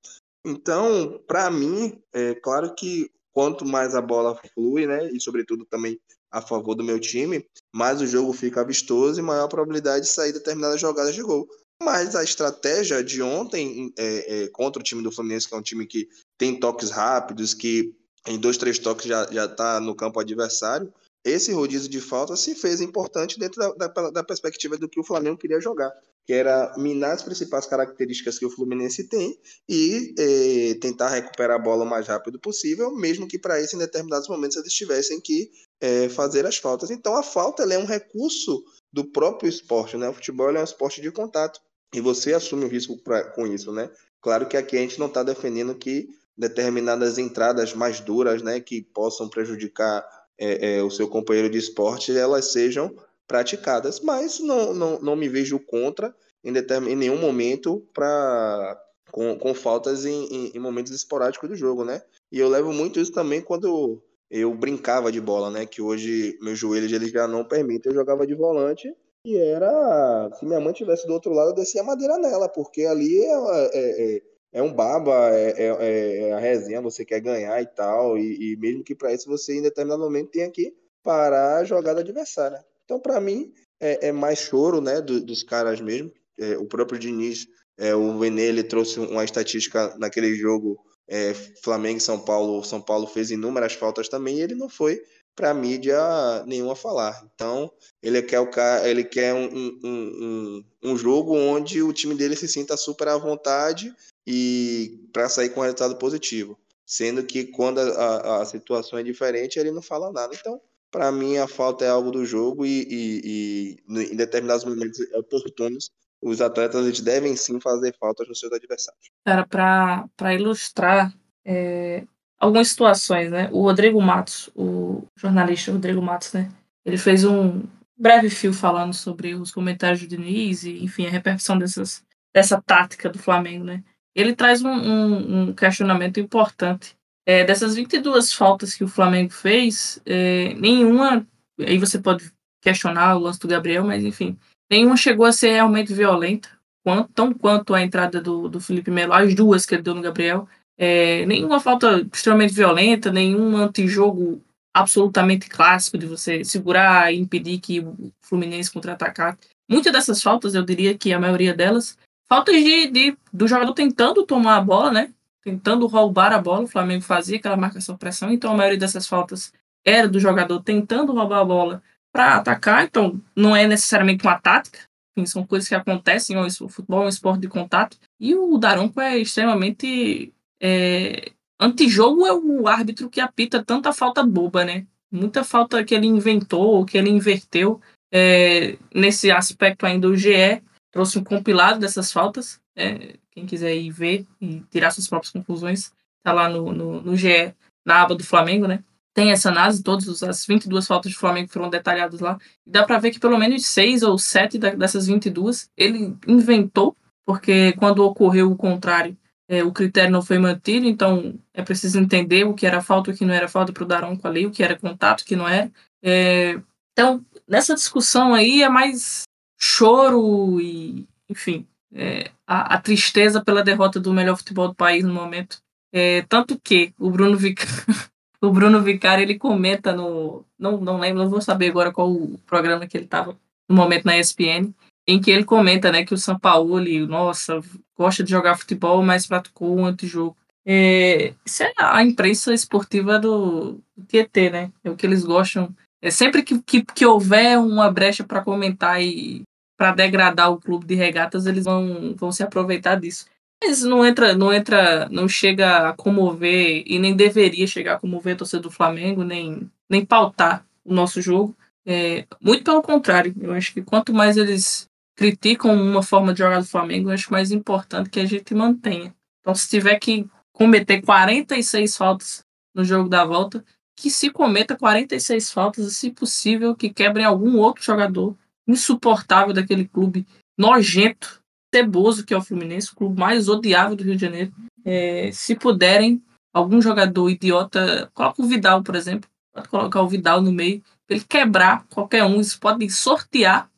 Então, para mim, é claro que quanto mais a bola flui, né? E sobretudo também a favor do meu time, mais o jogo fica vistoso e maior a probabilidade de sair determinadas jogadas de gol. Mas a estratégia de ontem é, é, contra o time do Fluminense, que é um time que tem toques rápidos, que em dois, três toques já, já tá no campo adversário, esse rodízio de falta se fez importante dentro da, da, da perspectiva do que o Flamengo queria jogar que era minar as principais características que o Fluminense tem e eh, tentar recuperar a bola o mais rápido possível, mesmo que para isso, em determinados momentos, eles tivessem que eh, fazer as faltas. Então, a falta é um recurso do próprio esporte, né? O futebol é um esporte de contato e você assume o risco pra, com isso, né? Claro que aqui a gente não está defendendo que determinadas entradas mais duras, né, que possam prejudicar eh, o seu companheiro de esporte, elas sejam praticadas, mas não, não, não me vejo contra em, determin, em nenhum momento para com, com faltas em, em, em, momentos esporádicos do jogo, né? E eu levo muito isso também quando eu brincava de bola, né? Que hoje meus joelhos eles já não permitem, eu jogava de volante e era se minha mãe tivesse do outro lado eu descia a madeira nela, porque ali é, é, é, é um baba, é, é, é, a resenha, você quer ganhar e tal, e, e mesmo que para isso você em determinado momento tenha que parar a jogada adversária. Então, para mim, é, é, mais choro né, do, dos caras mesmo. É, o próprio Diniz, é, o Vene, ele trouxe uma estatística naquele jogo é, Flamengo e São Paulo. São Paulo fez inúmeras faltas também e ele não foi para a mídia nenhuma falar. Então, ele quer, o ele quer um, um, um, um jogo onde o time dele se sinta super à vontade e para sair com um resultado positivo. Sendo que quando a, a, a situação é diferente, ele não fala nada. Então, para mim, a falta é algo do jogo e, e, e em determinados momentos oportunos, os atletas eles devem sim fazer faltas nos seus adversários. Cara, para ilustrar é, algumas situações, né? O Rodrigo Matos, o, jornalista Rodrigo Matos, né? Ele fez um breve fio falando sobre os comentários do Diniz e, enfim, a repercussão dessas, dessa tática do Flamengo, né? Ele traz um, um, um questionamento importante. É, dessas 22 faltas que o Flamengo fez, é, nenhuma, aí você pode questionar o lance do Gabriel, mas enfim, nenhuma chegou a ser realmente violenta, quanto, tão quanto a entrada do, do Felipe Melo, as duas que ele deu no Gabriel. É, nenhuma falta extremamente violenta, nenhum antijogo absolutamente clássico de você segurar e impedir que o Fluminense contra-atacar. Muitas dessas faltas, eu diria que a maioria delas, faltas de, de, do jogador tentando tomar a bola, né? Tentando roubar a bola. O Flamengo fazia aquela marcação pressão, então a maioria dessas faltas era do jogador tentando roubar a bola para atacar. Então não é necessariamente uma tática, enfim, são coisas que acontecem. O futebol é um esporte de contato. E o Daronco é extremamente é, antijogo é o árbitro que apita tanta falta boba, né? Muita falta que ele inventou, que ele inverteu. É, nesse aspecto ainda, o GE trouxe um compilado dessas faltas. É, quem quiser ir ver e tirar suas próprias conclusões, tá lá no, no, no GE, na aba do Flamengo, né? Tem essa análise, todas as 22 faltas do Flamengo foram detalhadas lá. E dá para ver que pelo menos seis ou sete dessas 22 ele inventou, porque quando ocorreu o contrário, é, o critério não foi mantido, então é preciso entender o que era falta o que não era falta para o Daronco ali, o que era contato, o que não era. É, então, nessa discussão aí é mais choro e, enfim, é, a, a, tristeza pela derrota do melhor futebol do país no momento. É, tanto que o Bruno Vicari, [laughs] o Bruno Vicari ele comenta no. Não, não lembro, não vou saber agora qual o programa que ele estava no momento na ESPN, em que ele comenta né, que o São Paulo, nossa, gosta de jogar futebol, mas praticou um antijogo. É, isso é a imprensa esportiva do, do Tietê, né? É o que eles gostam. É sempre que, que, que houver uma brecha para comentar e para degradar o clube de regatas, eles vão, vão se aproveitar disso. Mas não entra, não entra, não chega a comover e nem deveria chegar a comover a torcida do Flamengo, nem, nem pautar o nosso jogo. É, muito pelo contrário, eu acho que quanto mais eles criticam uma forma de jogar do Flamengo, eu acho mais importante que a gente mantenha. Então, se tiver que cometer 46 faltas no jogo da volta, que se cometa 46 faltas, se possível, que quebrem algum outro jogador insuportável daquele clube nojento, ceboso que é o Fluminense, o clube mais odiável do Rio de Janeiro. É, se puderem, algum jogador idiota, coloca o Vidal, por exemplo, pode colocar o Vidal no meio, ele quebrar qualquer um, eles podem sortear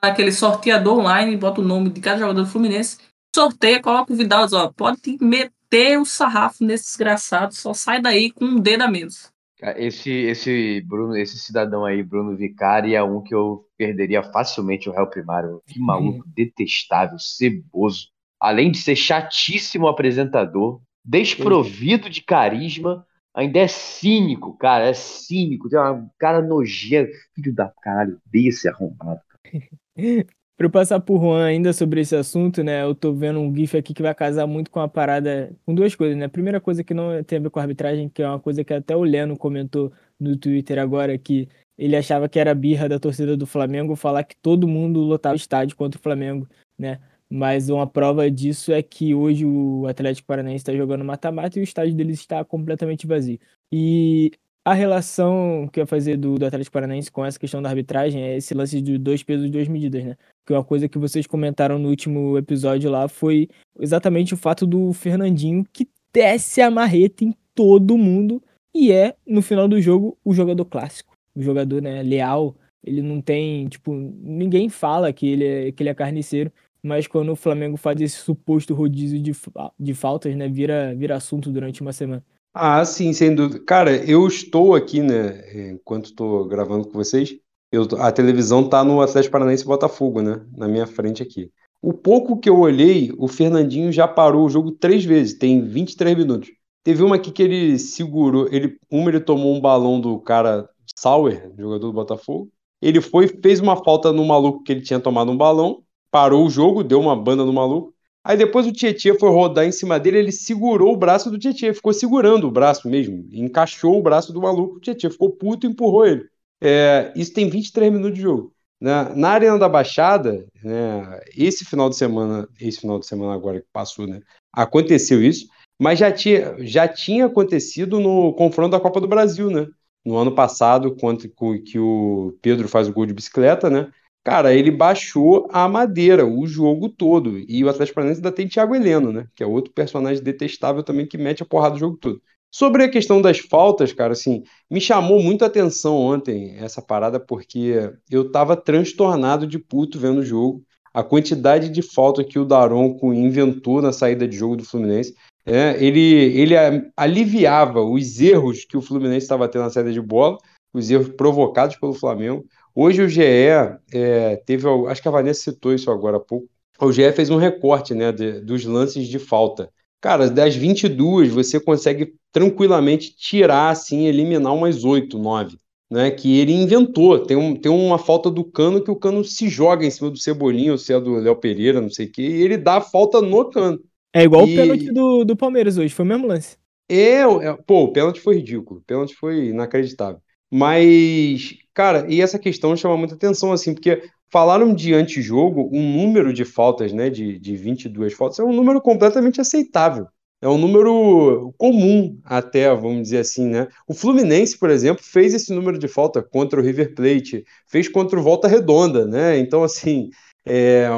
aquele sorteador online, bota o nome de cada jogador do Fluminense, sorteia, coloca o Vidal, ó, pode meter o sarrafo nesse desgraçado, só sai daí com um dedo a menos. Esse, esse Bruno, esse cidadão aí, Bruno Vicari, é um que eu perderia facilmente o réu primário. Que maluco [laughs] detestável, ceboso. Além de ser chatíssimo apresentador, desprovido de carisma, ainda é cínico, cara. É cínico, tem uma cara nojento. Filho da caralho, desse arrombado. [laughs] Para eu passar por Juan ainda sobre esse assunto, né? Eu tô vendo um GIF aqui que vai casar muito com a parada, com duas coisas, né? Primeira coisa que não tem a ver com a arbitragem, que é uma coisa que até o Leno comentou no Twitter agora, que ele achava que era birra da torcida do Flamengo falar que todo mundo lotava o estádio contra o Flamengo, né? Mas uma prova disso é que hoje o Atlético Paranaense está jogando mata-mata e o estádio deles está completamente vazio. E a relação que eu ia fazer do, do Atlético Paranaense com essa questão da arbitragem é esse lance de dois pesos, duas medidas, né? Que uma coisa que vocês comentaram no último episódio lá foi exatamente o fato do Fernandinho que desce a marreta em todo mundo e é, no final do jogo, o jogador clássico. O jogador, né, leal. Ele não tem, tipo, ninguém fala que ele é, que ele é carniceiro, mas quando o Flamengo faz esse suposto rodízio de, de faltas, né, vira, vira assunto durante uma semana. Ah, sim, sem dúvida. Cara, eu estou aqui, né, enquanto estou gravando com vocês, eu, a televisão tá no Atlético Paranaense Botafogo, né, na minha frente aqui. O pouco que eu olhei, o Fernandinho já parou o jogo três vezes, tem 23 minutos. Teve uma aqui que ele segurou, ele, uma ele tomou um balão do cara Sauer, jogador do Botafogo. Ele foi, fez uma falta no maluco que ele tinha tomado um balão, parou o jogo, deu uma banda no maluco. Aí depois o Tietchan foi rodar em cima dele, ele segurou o braço do Tietchan, ficou segurando o braço mesmo, encaixou o braço do maluco, o Tietchan ficou puto e empurrou ele. É, isso tem 23 minutos de jogo. Na, na Arena da Baixada, né, esse final de semana, esse final de semana agora que passou, né, aconteceu isso, mas já tinha, já tinha acontecido no confronto da Copa do Brasil, né? no ano passado, quando que o Pedro faz o gol de bicicleta, né? Cara, ele baixou a madeira o jogo todo. E o Atlético Paranaense ainda tem Thiago Heleno, né? Que é outro personagem detestável também que mete a porrada o jogo todo. Sobre a questão das faltas, cara, assim, me chamou muito a atenção ontem essa parada, porque eu tava transtornado de puto vendo o jogo. A quantidade de falta que o Daronco inventou na saída de jogo do Fluminense. É, ele, ele aliviava os erros que o Fluminense estava tendo na saída de bola, os erros provocados pelo Flamengo. Hoje o GE é, teve, acho que a Vanessa citou isso agora há pouco, o GE fez um recorte né, de, dos lances de falta. Cara, das 22, você consegue tranquilamente tirar, assim, eliminar umas 8, 9. Né, que ele inventou. Tem, um, tem uma falta do Cano que o Cano se joga em cima do Cebolinha, ou se é do Léo Pereira, não sei o quê, e ele dá a falta no Cano. É igual e... o pênalti do, do Palmeiras hoje, foi o mesmo lance. É, é, pô, o pênalti foi ridículo, o pênalti foi inacreditável. Mas, cara, e essa questão chama muita atenção, assim, porque falaram de antijogo, um número de faltas, né, de, de 22 faltas, é um número completamente aceitável. É um número comum, até, vamos dizer assim, né? O Fluminense, por exemplo, fez esse número de falta contra o River Plate, fez contra o Volta Redonda, né? Então, assim, é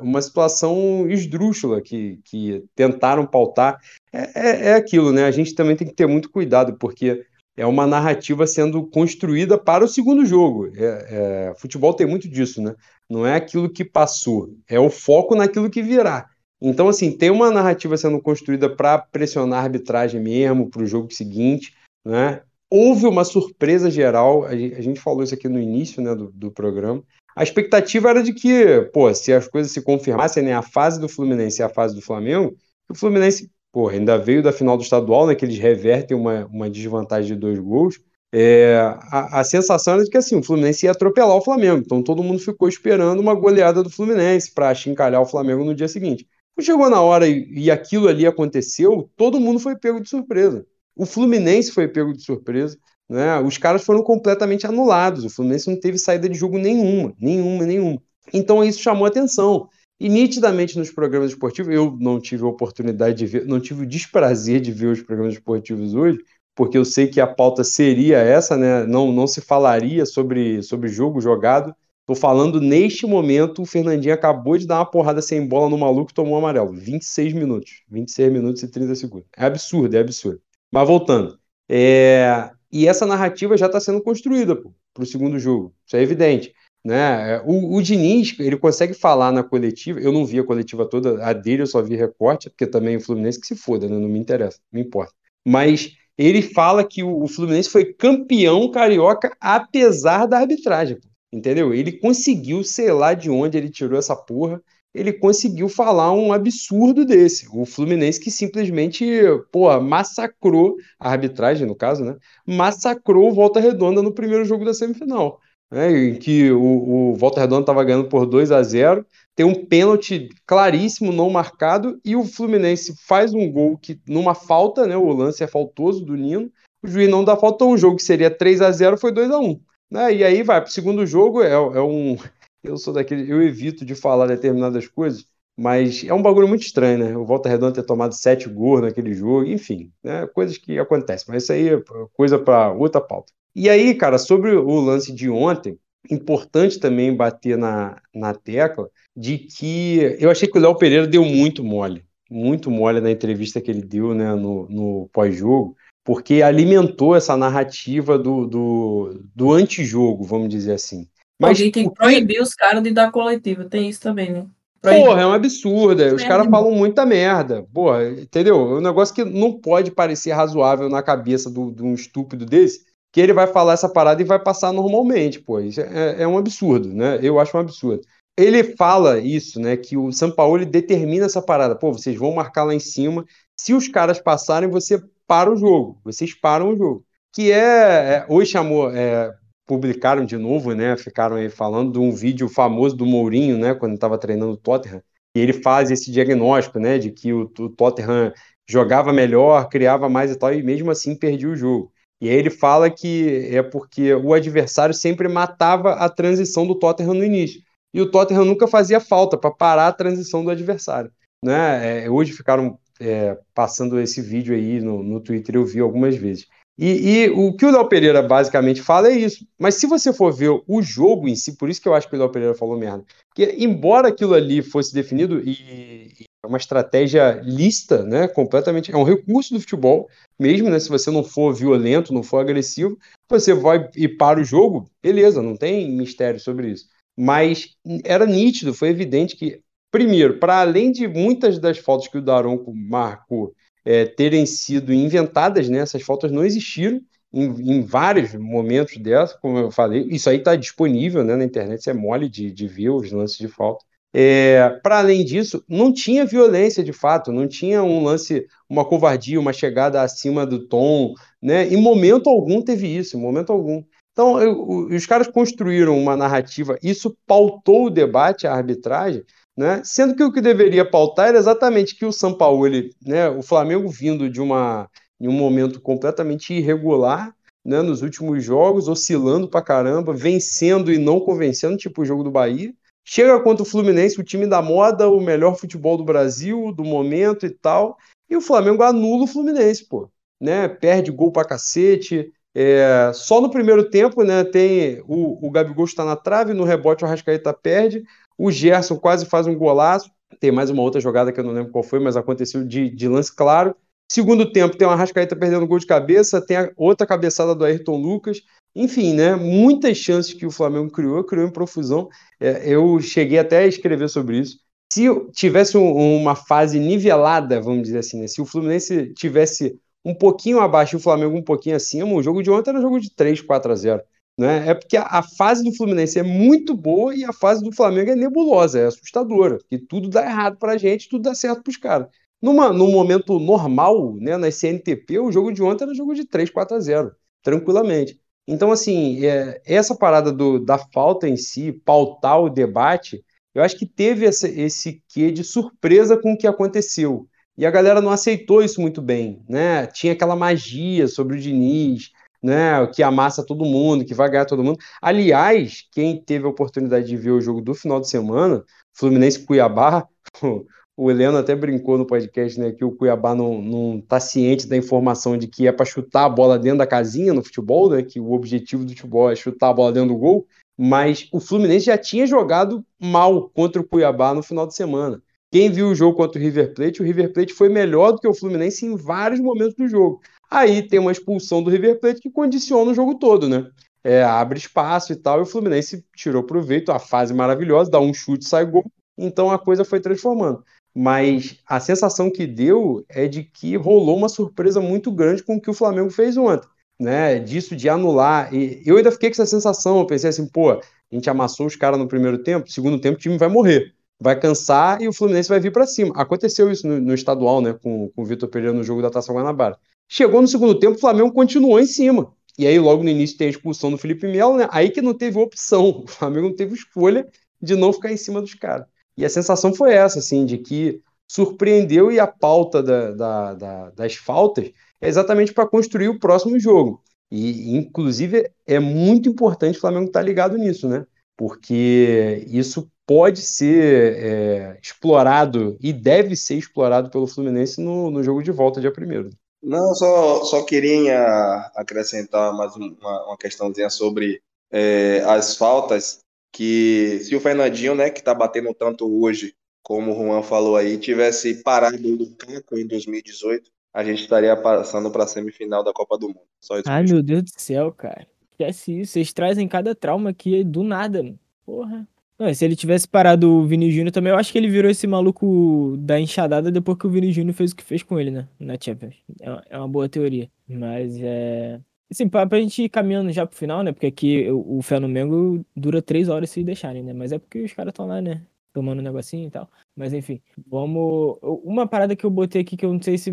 uma situação esdrúxula que, que tentaram pautar. É, é, é aquilo, né? A gente também tem que ter muito cuidado, porque é uma narrativa sendo construída para o segundo jogo. É, é, futebol tem muito disso, né? Não é aquilo que passou, é o foco naquilo que virá. Então, assim, tem uma narrativa sendo construída para pressionar a arbitragem mesmo, para o jogo seguinte, né? Houve uma surpresa geral, a gente falou isso aqui no início né, do, do programa. A expectativa era de que, pô, se as coisas se confirmassem, né, a fase do Fluminense e a fase do Flamengo, o Fluminense pô, ainda veio da final do estadual, né, que eles revertem uma, uma desvantagem de dois gols. É, a, a, sensação era de que assim, o Fluminense ia atropelar o Flamengo, então todo mundo ficou esperando uma goleada do Fluminense para chincalhar o Flamengo no dia seguinte. Quando chegou na hora e, e aquilo ali aconteceu, todo mundo foi pego de surpresa. O Fluminense foi pego de surpresa. Né? Os caras foram completamente anulados. O Fluminense não teve saída de jogo nenhuma, nenhuma, nenhuma. Então isso chamou atenção. E nitidamente nos programas esportivos, eu não tive a oportunidade de ver, não tive o desprazer de ver os programas esportivos hoje, porque eu sei que a pauta seria essa, né? Não, não se falaria sobre, sobre jogo jogado. Tô falando neste momento, o Fernandinho acabou de dar uma porrada sem bola no maluco e tomou um amarelo. 26 minutos. 26 minutos e 30 segundos. É absurdo, é absurdo. Mas voltando. É... E essa narrativa já está sendo construída para o segundo jogo. Isso é evidente. Né? O, o Diniz, ele consegue falar na coletiva, eu não vi a coletiva toda, a dele eu só vi recorte, porque também o Fluminense que se foda, né? não me interessa, não me importa. Mas ele fala que o, o Fluminense foi campeão carioca apesar da arbitragem, entendeu? Ele conseguiu, sei lá de onde ele tirou essa porra, ele conseguiu falar um absurdo desse. O Fluminense que simplesmente, pô, massacrou a arbitragem, no caso, né? Massacrou o Volta Redonda no primeiro jogo da semifinal né, em que o, o Volta Redonda estava ganhando por 2 a 0 tem um pênalti claríssimo, não marcado, e o Fluminense faz um gol que, numa falta, né, o lance é faltoso do Nino, o juiz não dá falta, o jogo que seria 3 a 0 foi 2 a 1 né, E aí vai para o segundo jogo, é, é um. [laughs] Eu sou daquele. Eu evito de falar determinadas coisas, mas é um bagulho muito estranho, né? O Volta Redonda ter tomado sete gols naquele jogo, enfim, né? Coisas que acontecem, mas isso aí é coisa para outra pauta. E aí, cara, sobre o lance de ontem, importante também bater na, na tecla de que eu achei que o Léo Pereira deu muito mole, muito mole na entrevista que ele deu né, no, no pós-jogo, porque alimentou essa narrativa do, do, do antijogo, vamos dizer assim. Mas Alguém tem que proibir os caras de dar coletiva, tem isso também, né? Proibir. Porra, é um absurdo. É, os caras falam muita merda. Porra, entendeu? É um negócio que não pode parecer razoável na cabeça de um estúpido desse que ele vai falar essa parada e vai passar normalmente, pô. Isso é, é um absurdo, né? Eu acho um absurdo. Ele fala isso, né? Que o São Paulo determina essa parada. Pô, vocês vão marcar lá em cima. Se os caras passarem, você para o jogo. Vocês param o jogo. Que é. é hoje chamou. É, publicaram de novo, né? Ficaram aí falando de um vídeo famoso do Mourinho, né? Quando estava treinando o Tottenham. E ele faz esse diagnóstico, né? De que o, o Tottenham jogava melhor, criava mais e tal, e mesmo assim perdia o jogo. E aí ele fala que é porque o adversário sempre matava a transição do Tottenham no início. E o Tottenham nunca fazia falta para parar a transição do adversário. Né? É, hoje ficaram é, passando esse vídeo aí no, no Twitter, eu vi algumas vezes. E, e, o que o Léo Pereira basicamente fala é isso. Mas se você for ver o jogo em si, por isso que eu acho que o Léo Pereira falou merda. Porque, embora aquilo ali fosse definido e, uma estratégia lista, né? Completamente. É um recurso do futebol, mesmo, né? Se você não for violento, não for agressivo, você vai e para o jogo, beleza, não tem mistério sobre isso. Mas era nítido, foi evidente que, primeiro, para além de muitas das faltas que o Daronco marcou é, terem sido inventadas, né? Essas faltas não existiram em, em vários momentos dessa, como eu falei. Isso aí está disponível né, na internet, isso é mole de, de ver os lances de falta. É, para além disso, não tinha violência de fato, não tinha um lance, uma covardia, uma chegada acima do tom, né? Em momento algum teve isso, em momento algum. Então, eu, os caras construíram uma narrativa, isso pautou o debate, a arbitragem, né? Sendo que o que deveria pautar era exatamente que o São Paulo, ele, né, o Flamengo vindo de uma em um momento completamente irregular, né, nos últimos jogos, oscilando pra caramba, vencendo e não convencendo, tipo o jogo do Bahia. Chega contra o Fluminense, o time da moda, o melhor futebol do Brasil, do momento e tal, e o Flamengo anula o Fluminense, pô. Né? Perde gol pra cacete. É, só no primeiro tempo, né, tem o, o Gabigol está na trave, no rebote o Arrascaeta perde, o Gerson quase faz um golaço. Tem mais uma outra jogada que eu não lembro qual foi, mas aconteceu de, de lance claro. Segundo tempo, tem uma Arrascaeta perdendo gol de cabeça, tem a outra cabeçada do Ayrton Lucas. Enfim, né? Muitas chances que o Flamengo criou, criou em profusão. É, eu cheguei até a escrever sobre isso. Se tivesse um, uma fase nivelada, vamos dizer assim, né? se o Fluminense tivesse um pouquinho abaixo e o Flamengo um pouquinho acima, o jogo de ontem era um jogo de 3, 4 a 0. Né? É porque a, a, fase do Fluminense é muito boa e a fase do Flamengo é nebulosa, é assustadora, porque tudo dá errado para a gente, tudo dá certo para os caras. Numa, num momento normal, né, na CNTP, o jogo de ontem era jogo de 3, 4 a 0, tranquilamente. Então, assim, é, essa parada do, da falta em si, pautar o debate, eu acho que teve essa, esse quê de surpresa com o que aconteceu. E a galera não aceitou isso muito bem, né? Tinha aquela magia sobre o Diniz, né, que amassa todo mundo, que vai ganhar todo mundo. Aliás, quem teve a oportunidade de ver o jogo do final de semana, Fluminense Cuiabá, [laughs] o Heleno até brincou no podcast, né, que o Cuiabá não, não tá ciente da informação de que é para chutar a bola dentro da casinha no futebol, né, que o objetivo do futebol é chutar a bola dentro do gol, mas o Fluminense já tinha jogado mal contra o Cuiabá no final de semana. Quem viu o jogo contra o River Plate, o River Plate foi melhor do que o Fluminense em vários momentos do jogo. Aí tem uma expulsão do River Plate que condiciona o jogo todo, né? É, abre espaço e tal, e o Fluminense tirou proveito, a fase maravilhosa, dá um chute, sai gol, então a coisa foi transformando. Mas a sensação que deu é de que rolou uma surpresa muito grande com o que o Flamengo fez ontem, né? Disso de anular. E eu ainda fiquei com essa sensação, eu pensei assim, pô, a gente amassou os caras no primeiro tempo, segundo tempo o time vai morrer, vai cansar e o Fluminense vai vir para cima. Aconteceu isso no, no estadual, né, com, com o Vitor Pereira no jogo da Taça Guanabara. Chegou no segundo tempo, o Flamengo continuou em cima. E aí, logo no início, tem a expulsão do Felipe Melo, né? Aí que não teve opção. [laughs] O Flamengo não teve escolha de não ficar em cima dos caras. E a sensação foi essa, assim, de que surpreendeu e a pauta da, da, da, das faltas é exatamente para construir o próximo jogo. E, inclusive, é muito importante o Flamengo estar tá ligado nisso, né? Porque isso pode ser é, explorado e deve ser explorado pelo Fluminense no, no jogo de volta, dia primeiro. Não, só, só queria acrescentar mais uma, uma questãozinha sobre é, as faltas, que se o Fernandinho, né, que está batendo tanto hoje, como o Juan falou aí, tivesse parado o Lukaku em 2018, a gente estaria passando para a semifinal da Copa do Mundo. Só isso Ai, meu Deus do céu, cara. Esquece isso. Vocês trazem cada trauma aqui do nada, mano. Porra. Não, se ele tivesse parado o Vini Júnior também, eu acho que ele virou esse maluco da enxadada depois que o Vini Júnior fez o que fez com ele, né? Na Champions. É, é uma boa teoria. Mas é. Assim, pra, pra gente ir caminhando já pro final, né? Porque aqui o, o Fé no Mengo dura três horas se deixarem, né? Mas é porque os caras estão lá, né? Tomando um negocinho e tal. Mas enfim, vamos. Uma parada que eu botei aqui que eu não sei se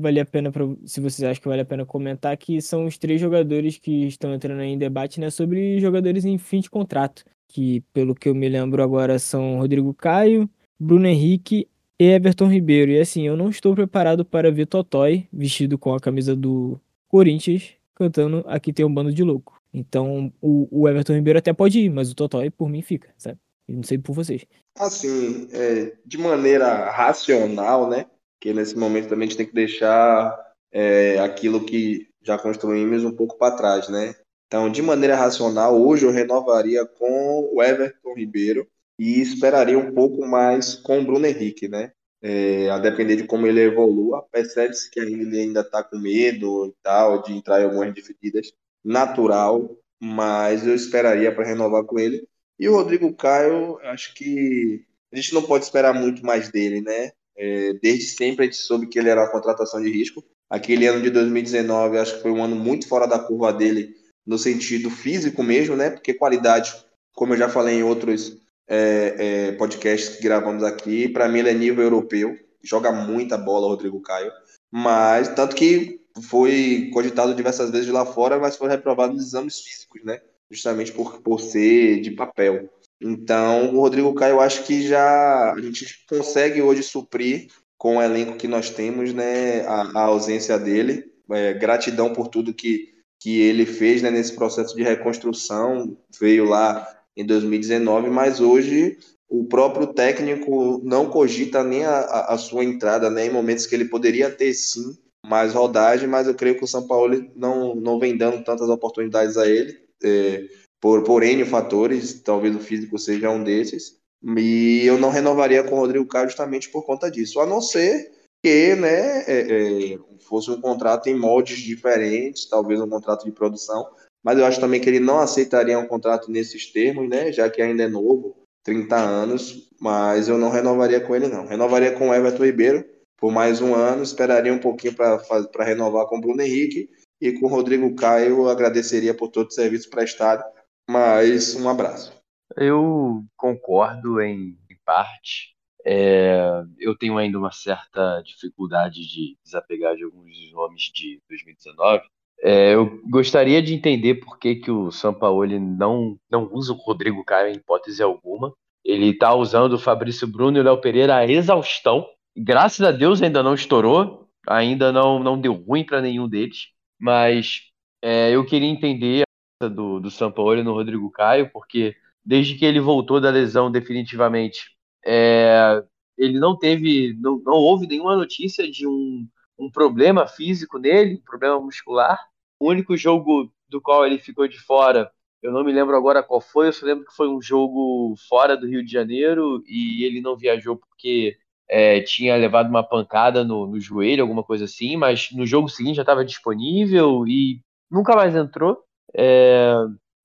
vale a pena, pra... se vocês acham que vale a pena comentar, que são os três jogadores que estão entrando aí em debate, né? Sobre jogadores em fim de contrato que pelo que eu me lembro agora são Rodrigo Caio, Bruno Henrique e Everton Ribeiro. E assim, eu não estou preparado para ver Totói vestido com a camisa do Corinthians cantando Aqui tem um bando de louco. Então o, o Everton Ribeiro até pode ir, mas o Totói por mim fica, sabe? Eu não sei por vocês. Assim, é, de maneira racional, né? Que nesse momento também a gente tem que deixar é, aquilo que já construímos um pouco para trás, né? Então, de maneira racional, hoje eu renovaria com o Everton Ribeiro e esperaria um pouco mais com o Bruno Henrique, né? É, a depender de como ele evolua, percebe-se que ele ainda está com medo e tal, de entrar em algumas divididas, natural, mas eu esperaria para renovar com ele. E o Rodrigo Caio, acho que a gente não pode esperar muito mais dele, né? É, desde sempre a gente soube que ele era uma contratação de risco. Aquele ano de 2019, acho que foi um ano muito fora da curva dele, no sentido físico mesmo, né? Porque qualidade, como eu já falei em outros é, é, podcasts que gravamos aqui, para mim ele é nível europeu, joga muita bola, Rodrigo Caio. Mas, tanto que foi cogitado diversas vezes lá fora, mas foi reprovado nos exames físicos, né? Justamente por, por ser de papel. Então, o Rodrigo Caio, eu acho que já a gente consegue hoje suprir com o elenco que nós temos, né, a, a ausência dele. É, gratidão por tudo que, que ele fez né, nesse processo de reconstrução. Veio lá em 2019, mas hoje o próprio técnico não cogita nem a, a, sua entrada, né, em momentos que ele poderia ter sim mais rodagem, mas eu creio que o São Paulo não, não vem dando tantas oportunidades a ele. É, por, por N fatores, talvez o físico seja um desses, e eu não renovaria com o Rodrigo Caio justamente por conta disso, a não ser que né, é, é, fosse um contrato em moldes diferentes, talvez um contrato de produção, mas eu acho também que ele não aceitaria um contrato nesses termos, né, já que ainda é novo, 30 anos, mas eu não renovaria com ele não. Renovaria com o Everton Ribeiro por mais um ano, esperaria um pouquinho para renovar com o Bruno Henrique e com o Rodrigo Caio agradeceria por todo o serviço prestado mas um abraço. Eu concordo em, parte. É, eu tenho ainda uma certa dificuldade de desapegar de alguns nomes de 2019. É, eu gostaria de entender por que, que o Sampaoli não, não usa o Rodrigo Caio em hipótese alguma. Ele está usando o Fabrício Bruno e o Léo Pereira a exaustão. Graças a Deus ainda não estourou, ainda não, não deu ruim para nenhum deles. Mas é, eu queria entender do, do Sampaoli no Rodrigo Caio, porque desde que ele voltou da lesão definitivamente, é, ele não teve, não, não houve nenhuma notícia de um, um problema físico nele, um problema muscular. O único jogo do qual ele ficou de fora, eu não me lembro agora qual foi, eu só lembro que foi um jogo fora do Rio de Janeiro e ele não viajou porque é, tinha levado uma pancada no, no joelho, alguma coisa assim, mas no jogo seguinte já estava disponível e nunca mais entrou. É,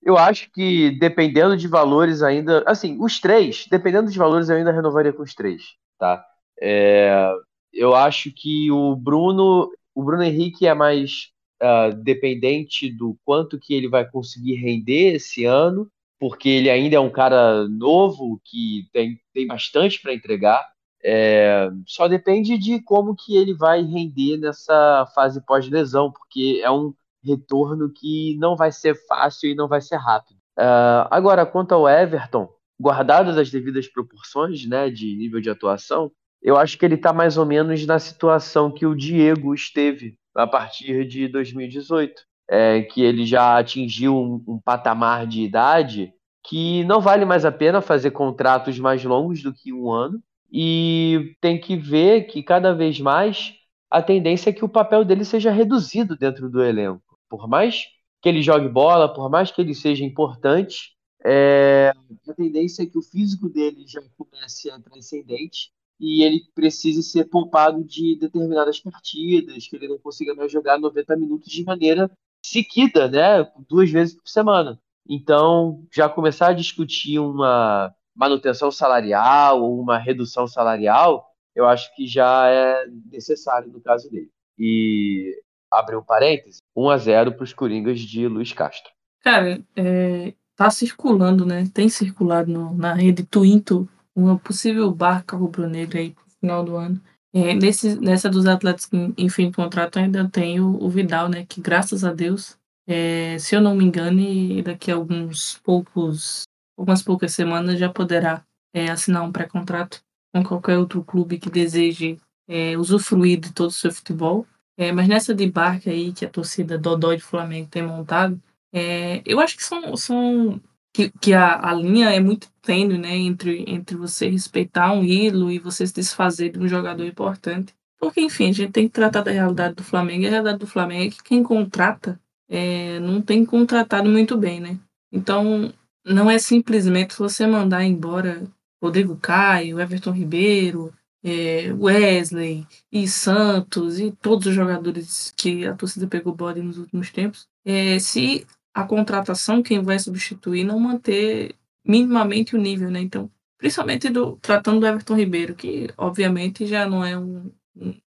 eu acho que dependendo de valores ainda, assim, os três, dependendo de valores eu ainda renovaria com os três, tá? É, eu acho que o Bruno, o Bruno Henrique é mais uh, dependente do quanto que ele vai conseguir render esse ano, porque ele ainda é um cara novo que tem, tem bastante para entregar. É, só depende de como que ele vai render nessa fase pós-lesão, porque é um retorno que não vai ser fácil e não vai ser rápido. Uh, agora, quanto ao Everton, guardado as devidas proporções né, de nível de atuação, eu acho que ele está mais ou menos na situação que o Diego esteve a partir de 2018, é, que ele já atingiu um, um patamar de idade que não vale mais a pena fazer contratos mais longos do que um ano e tem que ver que cada vez mais a tendência é que o papel dele seja reduzido dentro do elenco. Por mais que ele jogue bola, por mais que ele seja importante, é, a tendência é que o físico dele já comece a transcendente e ele precise ser poupado de determinadas partidas, que ele não consiga mais jogar 90 minutos de maneira seguida, né, duas vezes por semana. Então, já começar a discutir uma manutenção salarial ou uma redução salarial, eu acho que já é necessário no caso dele. E abre um parêntese, 1 a 0 para os Coringas de Luiz Castro. Cara, é, tá circulando, né? Tem circulado no, na rede Twinto uma possível barca rubro-negra aí pro final do ano. É, nesse, nessa dos atletas que, em fim de contrato, ainda tem o, o, Vidal, né? Que graças a Deus, é, se eu não me engano, daqui a alguns poucos, algumas poucas semanas já poderá é, assinar um pré-contrato com qualquer outro clube que deseje é, usufruir de todo o seu futebol. É, mas nessa de barca aí que a torcida Dodói de Flamengo tem montado, é, eu acho que são, são que, que a, a linha é muito tênue, né, entre, entre você respeitar um ídolo e você se desfazer de um jogador importante. Porque, enfim, a gente tem que tratar da realidade do Flamengo. E a realidade do Flamengo é que quem contrata é, não tem contratado muito bem, né? Então, não é simplesmente você mandar embora Rodrigo Caio, Everton Ribeiro, é, Wesley e Santos e todos os jogadores que a torcida pegou bode nos últimos tempos. É, se a contratação, quem vai substituir, não manter minimamente o nível, né? Então, principalmente do, tratando do Everton Ribeiro, que obviamente já não é um,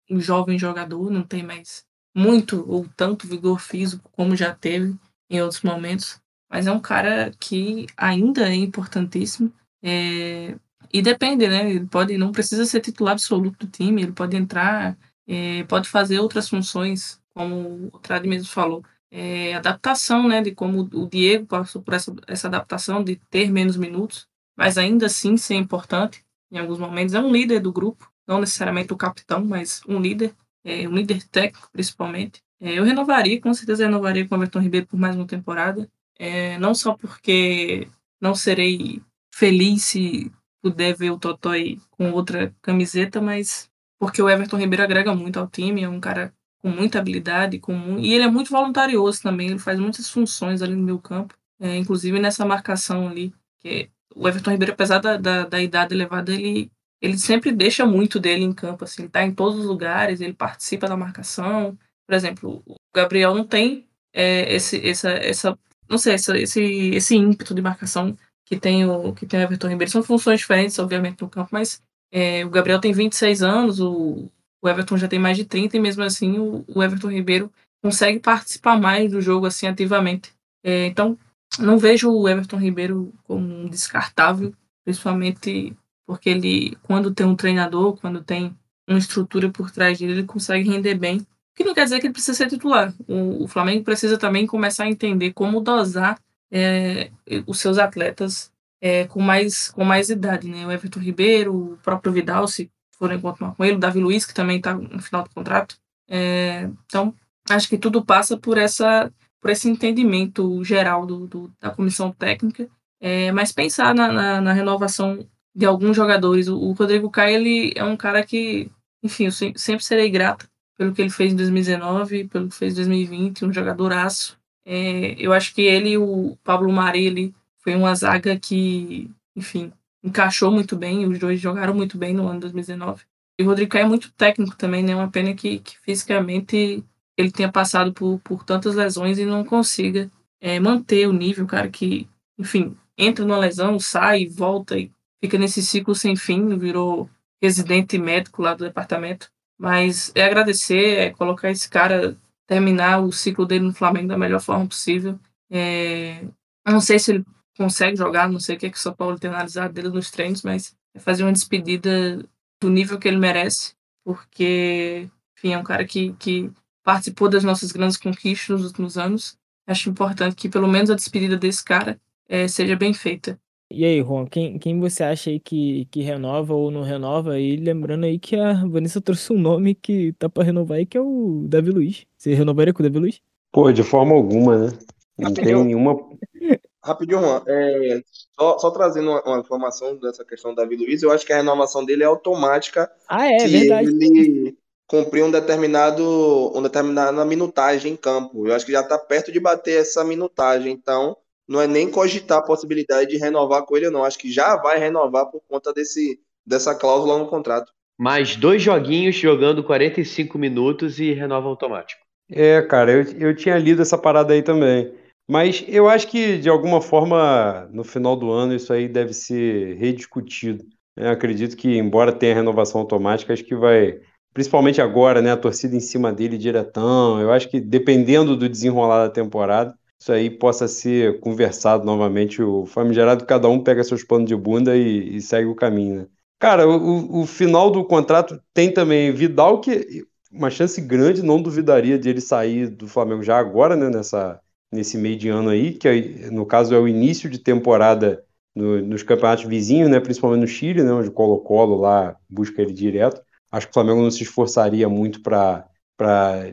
um, jovem jogador, não tem mais muito ou tanto vigor físico como já teve em outros momentos, mas é um cara que ainda é importantíssimo. É, e depende, né? Ele pode, não precisa ser titular absoluto do time, ele pode entrar, é, pode fazer outras funções, como o Trad mesmo falou. É, adaptação, né? De como o Diego passou por essa, essa adaptação de ter menos minutos, mas ainda assim ser importante em alguns momentos. É um líder do grupo, não necessariamente o capitão, mas um líder é, um líder técnico principalmente. É, eu renovaria, com certeza renovaria com o Everton Ribeiro por mais uma temporada, é, não só porque não serei feliz se puder ver o Totói com outra camiseta, mas porque o Everton Ribeiro agrega muito ao time, é um cara com muita habilidade, com e ele é muito voluntarioso também, ele faz muitas funções ali no meu campo, é, inclusive nessa marcação ali, que o Everton Ribeiro, apesar da, da, da idade elevada, ele ele sempre deixa muito dele em campo, assim, ele tá em todos os lugares, ele participa da marcação. Por exemplo, o Gabriel não tem é, esse, essa, essa, não sei, essa, esse, esse ímpeto de marcação que tem o que tem o Everton Ribeiro. São funções diferentes, obviamente, no campo, mas é, o Gabriel tem 26 anos, o, o Everton já tem mais de 30 e mesmo assim o, Everton Ribeiro consegue participar mais do jogo assim ativamente. É, então, não vejo o Everton Ribeiro como um descartável, principalmente porque ele, quando tem um treinador, quando tem uma estrutura por trás dele, ele consegue render bem. O que não quer dizer que ele precisa ser titular. O, o Flamengo precisa também começar a entender como dosar é, os seus atletas é, com, mais, com mais idade. Né? O Everton Ribeiro, o próprio Vidal, se forem continuar com ele, o Davi Luiz, que também está no final do contrato. É, então, acho que tudo passa por essa por esse entendimento geral do, do da comissão técnica, é, mas pensar na, na, na, renovação de alguns jogadores. O, o Rodrigo Caio, ele é um cara que, enfim, eu sempre serei grato pelo que ele fez em 2019, pelo que fez em 2020, um jogador aço. É, eu acho que ele e o Pablo Mari, ele foi uma zaga que, enfim, encaixou muito bem, os dois jogaram muito bem no ano de 2019. E o Rodrigo é muito técnico também, né? Uma pena que, que fisicamente ele tenha passado por, por tantas lesões e não consiga é, manter o nível, cara, que, enfim, entra numa lesão, sai, volta e fica nesse ciclo sem fim, virou residente médico lá do departamento. Mas é agradecer, é colocar esse cara, terminar o ciclo dele no Flamengo da melhor forma possível. É, não sei se ele consegue jogar, não sei o que, é que o São Paulo tem analisado dele nos treinos, mas é fazer uma despedida do nível que ele merece, porque, enfim, é um cara que, que participou das nossas grandes conquistas nos últimos anos. Acho importante que pelo menos a despedida desse cara é, seja bem feita. E aí, Juan, quem, quem você acha aí que, que renova ou não renova? E lembrando aí que a Vanessa trouxe um nome que tá pra renovar aí, que é o Davi Luiz. Você renovaria com o Davi Luiz? Pô, de forma alguma, né? Não tem nenhuma. [laughs] Rapidinho, Juan. É, só, só trazendo uma, uma, informação dessa questão do Davi Luiz, eu acho que a renovação dele é automática. Ah, é, verdade. Ele cumpriu um determinado, uma determinada minutagem em campo. Eu acho que já tá perto de bater essa minutagem, então não é nem cogitar a possibilidade de renovar com ele, não. Acho que já vai renovar por conta desse, dessa cláusula no contrato. Mais dois joguinhos jogando 45 minutos e renova automático. É, cara, eu, eu tinha lido essa parada aí também. Mas eu acho que, de alguma forma, no final do ano, isso aí deve ser rediscutido. Eu acredito que, embora tenha renovação automática, acho que vai, principalmente agora, né, a torcida em cima dele diretão. Eu acho que, dependendo do desenrolar da temporada, isso aí possa ser conversado novamente. O famigerado, cada um pega seus panos de bunda e, e segue o caminho, né? Cara, o, o, final do contrato tem também Vidal, que uma chance grande, não duvidaria de ele sair do Flamengo já agora, né? Nessa, nesse meio de ano aí, que no caso é o início de temporada no, nos campeonatos vizinhos, né? Principalmente no Chile, né? Onde o Colo-Colo lá busca ele direto. Acho que o Flamengo não se esforçaria muito para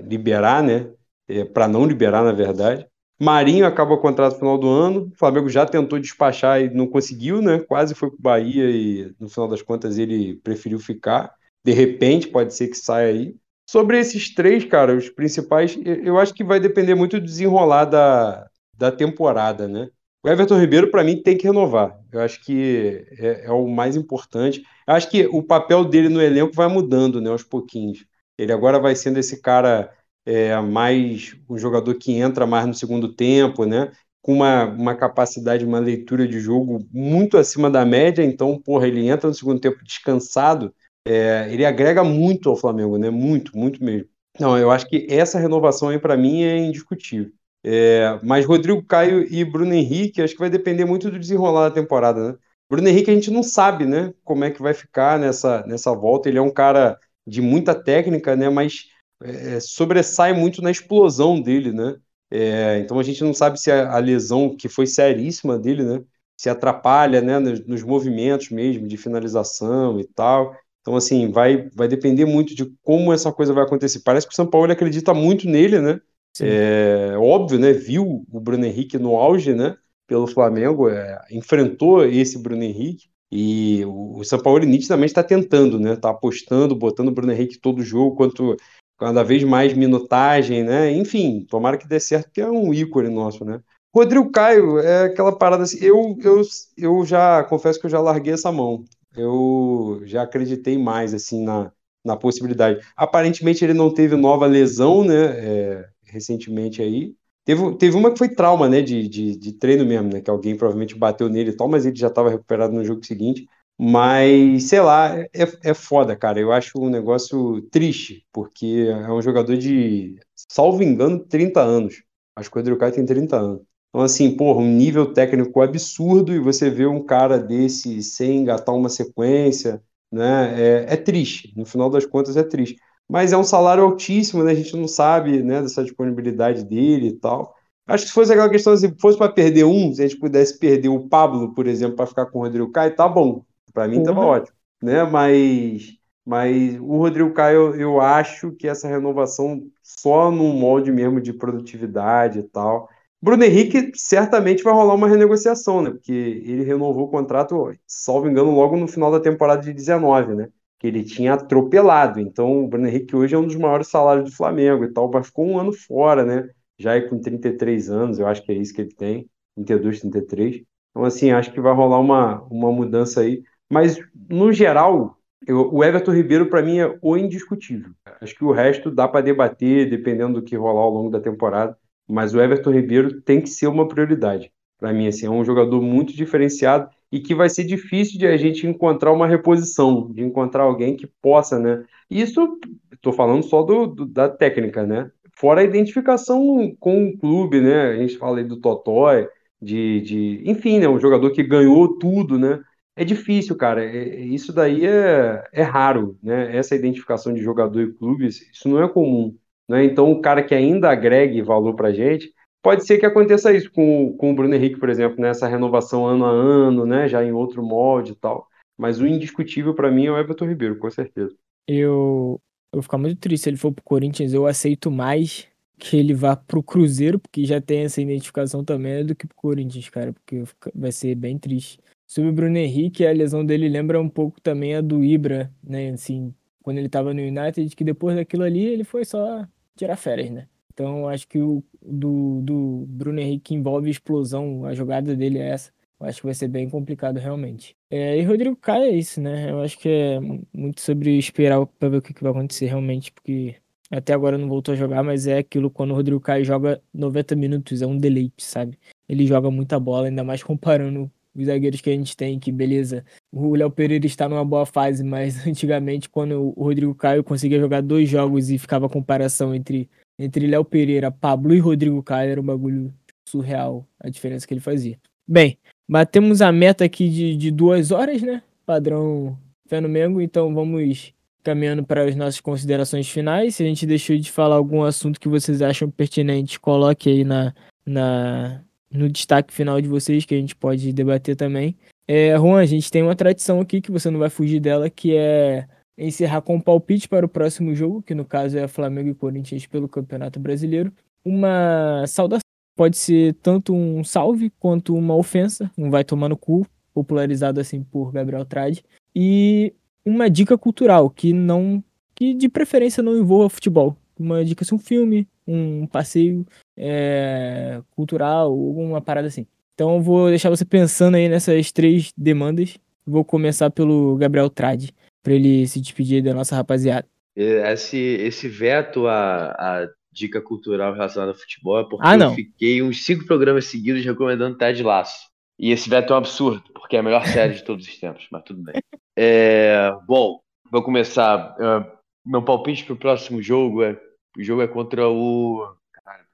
liberar, né? É, para não liberar, na verdade. Marinho acaba o contrato no final do ano. O Flamengo já tentou despachar e não conseguiu, né? Quase foi para o Bahia e no final das contas ele preferiu ficar. De repente, pode ser que saia aí. Sobre esses três, cara, os principais, eu acho que vai depender muito do desenrolar da, da temporada, né? O Everton Ribeiro, para mim, tem que renovar. Eu acho que é, é, o mais importante. Eu acho que o papel dele no elenco vai mudando, né, aos pouquinhos. Ele agora vai sendo esse cara é, mais um jogador que entra mais no segundo tempo, né? Com uma, uma capacidade, uma leitura de jogo muito acima da média. Então, porra, ele entra no segundo tempo descansado é, ele agrega muito ao Flamengo, né? Muito, muito mesmo. Não, eu acho que essa renovação aí para mim é indiscutível. É, mas Rodrigo Caio e Bruno Henrique, acho que vai depender muito do desenrolar da temporada, né? Bruno Henrique a gente não sabe, né? Como é que vai ficar nessa, nessa volta. Ele é um cara de muita técnica, né? Mas é, sobressai muito na explosão dele, né? É, então a gente não sabe se a, a, lesão que foi seríssima dele, né? Se atrapalha, né? Nos, nos movimentos mesmo de finalização e tal. Então, assim, vai, vai depender muito de como essa coisa vai acontecer. Parece que o São Paulo acredita muito nele, né? É óbvio, né? Viu o Bruno Henrique no auge, né? Pelo Flamengo, é, enfrentou esse Bruno Henrique. E o, o São Paulo nitidamente está tentando, né? Está apostando, botando o Bruno Henrique todo jogo, quanto cada vez mais minutagem, né? Enfim, tomara que dê certo, porque é um ícone nosso, né? Rodrigo Caio é aquela parada assim. Eu, eu, eu já confesso que eu já larguei essa mão eu já acreditei mais assim na, na possibilidade. Aparentemente ele não teve nova lesão, né? É, recentemente aí. Teve, teve uma que foi trauma, né? De, de, de, treino mesmo, né? Que alguém provavelmente bateu nele e tal, mas ele já estava recuperado no jogo seguinte. Mas, sei lá, é, é foda, cara. Eu acho um negócio triste, porque é um jogador de, salvo engano, 30 anos. Acho que o Caio tem 30 anos. Então, assim, porra, um nível técnico absurdo e você vê um cara desse sem engatar uma sequência, né? É, é triste, no final das contas é triste. Mas é um salário altíssimo, né? A gente não sabe, né, dessa disponibilidade dele e tal. Acho que se fosse aquela questão assim, fosse para perder um, se a gente pudesse perder o Pablo, por exemplo, para ficar com o Rodrigo Caio, tá bom. Para mim tava ótimo, né? Mas mas o Rodrigo Caio, eu acho que essa renovação só no molde mesmo de produtividade e tal. Bruno Henrique certamente vai rolar uma renegociação, né? Porque ele renovou o contrato, salvo engano, logo no final da temporada de 19, né? Que ele tinha atropelado. Então, o Bruno Henrique hoje é um dos maiores salários do Flamengo e tal, mas ficou um ano fora, né? Já é com 33 anos, eu acho que é isso que ele tem, 32, 33. Então, assim, acho que vai rolar uma, uma mudança aí. Mas, no geral, eu, o Everton Ribeiro, para mim, é o indiscutível. Acho que o resto dá para debater, dependendo do que rolar ao longo da temporada mas o Everton Ribeiro tem que ser uma prioridade. Para mim, assim, é um jogador muito diferenciado e que vai ser difícil de a gente encontrar uma reposição, de encontrar alguém que possa, né? Isso, estou falando só do, do, da técnica, né? Fora a identificação com o clube, né? A gente fala aí do Totói, de, de, enfim, né? Um jogador que ganhou tudo, né? É difícil, cara. É, é isso daí é, é raro, né? Essa identificação de jogador e clube, isso não é comum. Né? Então, o cara que ainda agregue valor para a gente, pode ser que aconteça isso com, com o Bruno Henrique, por exemplo, nessa né? renovação ano a ano, né? já em outro molde e tal. Mas o indiscutível para mim é o Everton Ribeiro, com certeza. Eu, eu vou ficar muito triste se ele for pro Corinthians. Eu aceito mais que ele vá pro Cruzeiro, porque já tem essa identificação também, do que pro Corinthians, cara, porque vai ser bem triste. Sobre o Bruno Henrique, a lesão dele lembra um pouco também a do Ibra, né? Assim, quando ele tava no United, que depois daquilo ali ele foi só tirar férias, né? Então acho que o do, do Bruno Henrique envolve explosão, a jogada dele é essa. Eu acho que vai ser bem complicado realmente. É, e Rodrigo Caio é isso, né? Eu acho que é muito sobre esperar para ver o que, que vai acontecer realmente, porque até agora não voltou a jogar, mas é aquilo quando o Rodrigo Caio joga 90 minutos, é um deleite, sabe? Ele joga muita bola, ainda mais comparando os zagueiros que a gente tem, que beleza, o Léo Pereira está numa boa fase, mas [laughs] antigamente, quando o Rodrigo Caio conseguia jogar dois jogos e ficava a comparação entre, entre Léo Pereira, Pablo e Rodrigo Caio, era um bagulho surreal a diferença que ele fazia. Bem, batemos a meta aqui de, de duas horas, né? Padrão Fenomengo, então vamos caminhando para as nossas considerações finais. Se a gente deixou de falar algum assunto que vocês acham pertinente, coloque aí na, na, no destaque final de vocês, que a gente pode debater também. É, Juan, a gente tem uma tradição aqui que você não vai fugir dela, que é encerrar com um palpite para o próximo jogo, que no caso é Flamengo e Corinthians pelo Campeonato Brasileiro. Uma saudação. Pode ser tanto um salve quanto uma ofensa, um vai tomar no cu, popularizado assim por Gabriel Trade. E uma dica cultural que não. que de preferência não envolva futebol. Uma dica assim, um filme, um passeio é, cultural, alguma parada assim. Então eu vou deixar você pensando aí nessas três demandas. Vou começar pelo Gabriel Trade, para ele se despedir da nossa rapaziada. Esse, esse veto à, à dica cultural relacionada ao futebol é porque Ah, não. eu fiquei uns cinco programas seguidos recomendando Ted Lasso. E esse veto é um absurdo, porque é a melhor série de todos os tempos, mas tudo bem. [laughs] É, bom, vou começar. É, meu palpite pro próximo jogo é. O jogo é contra o.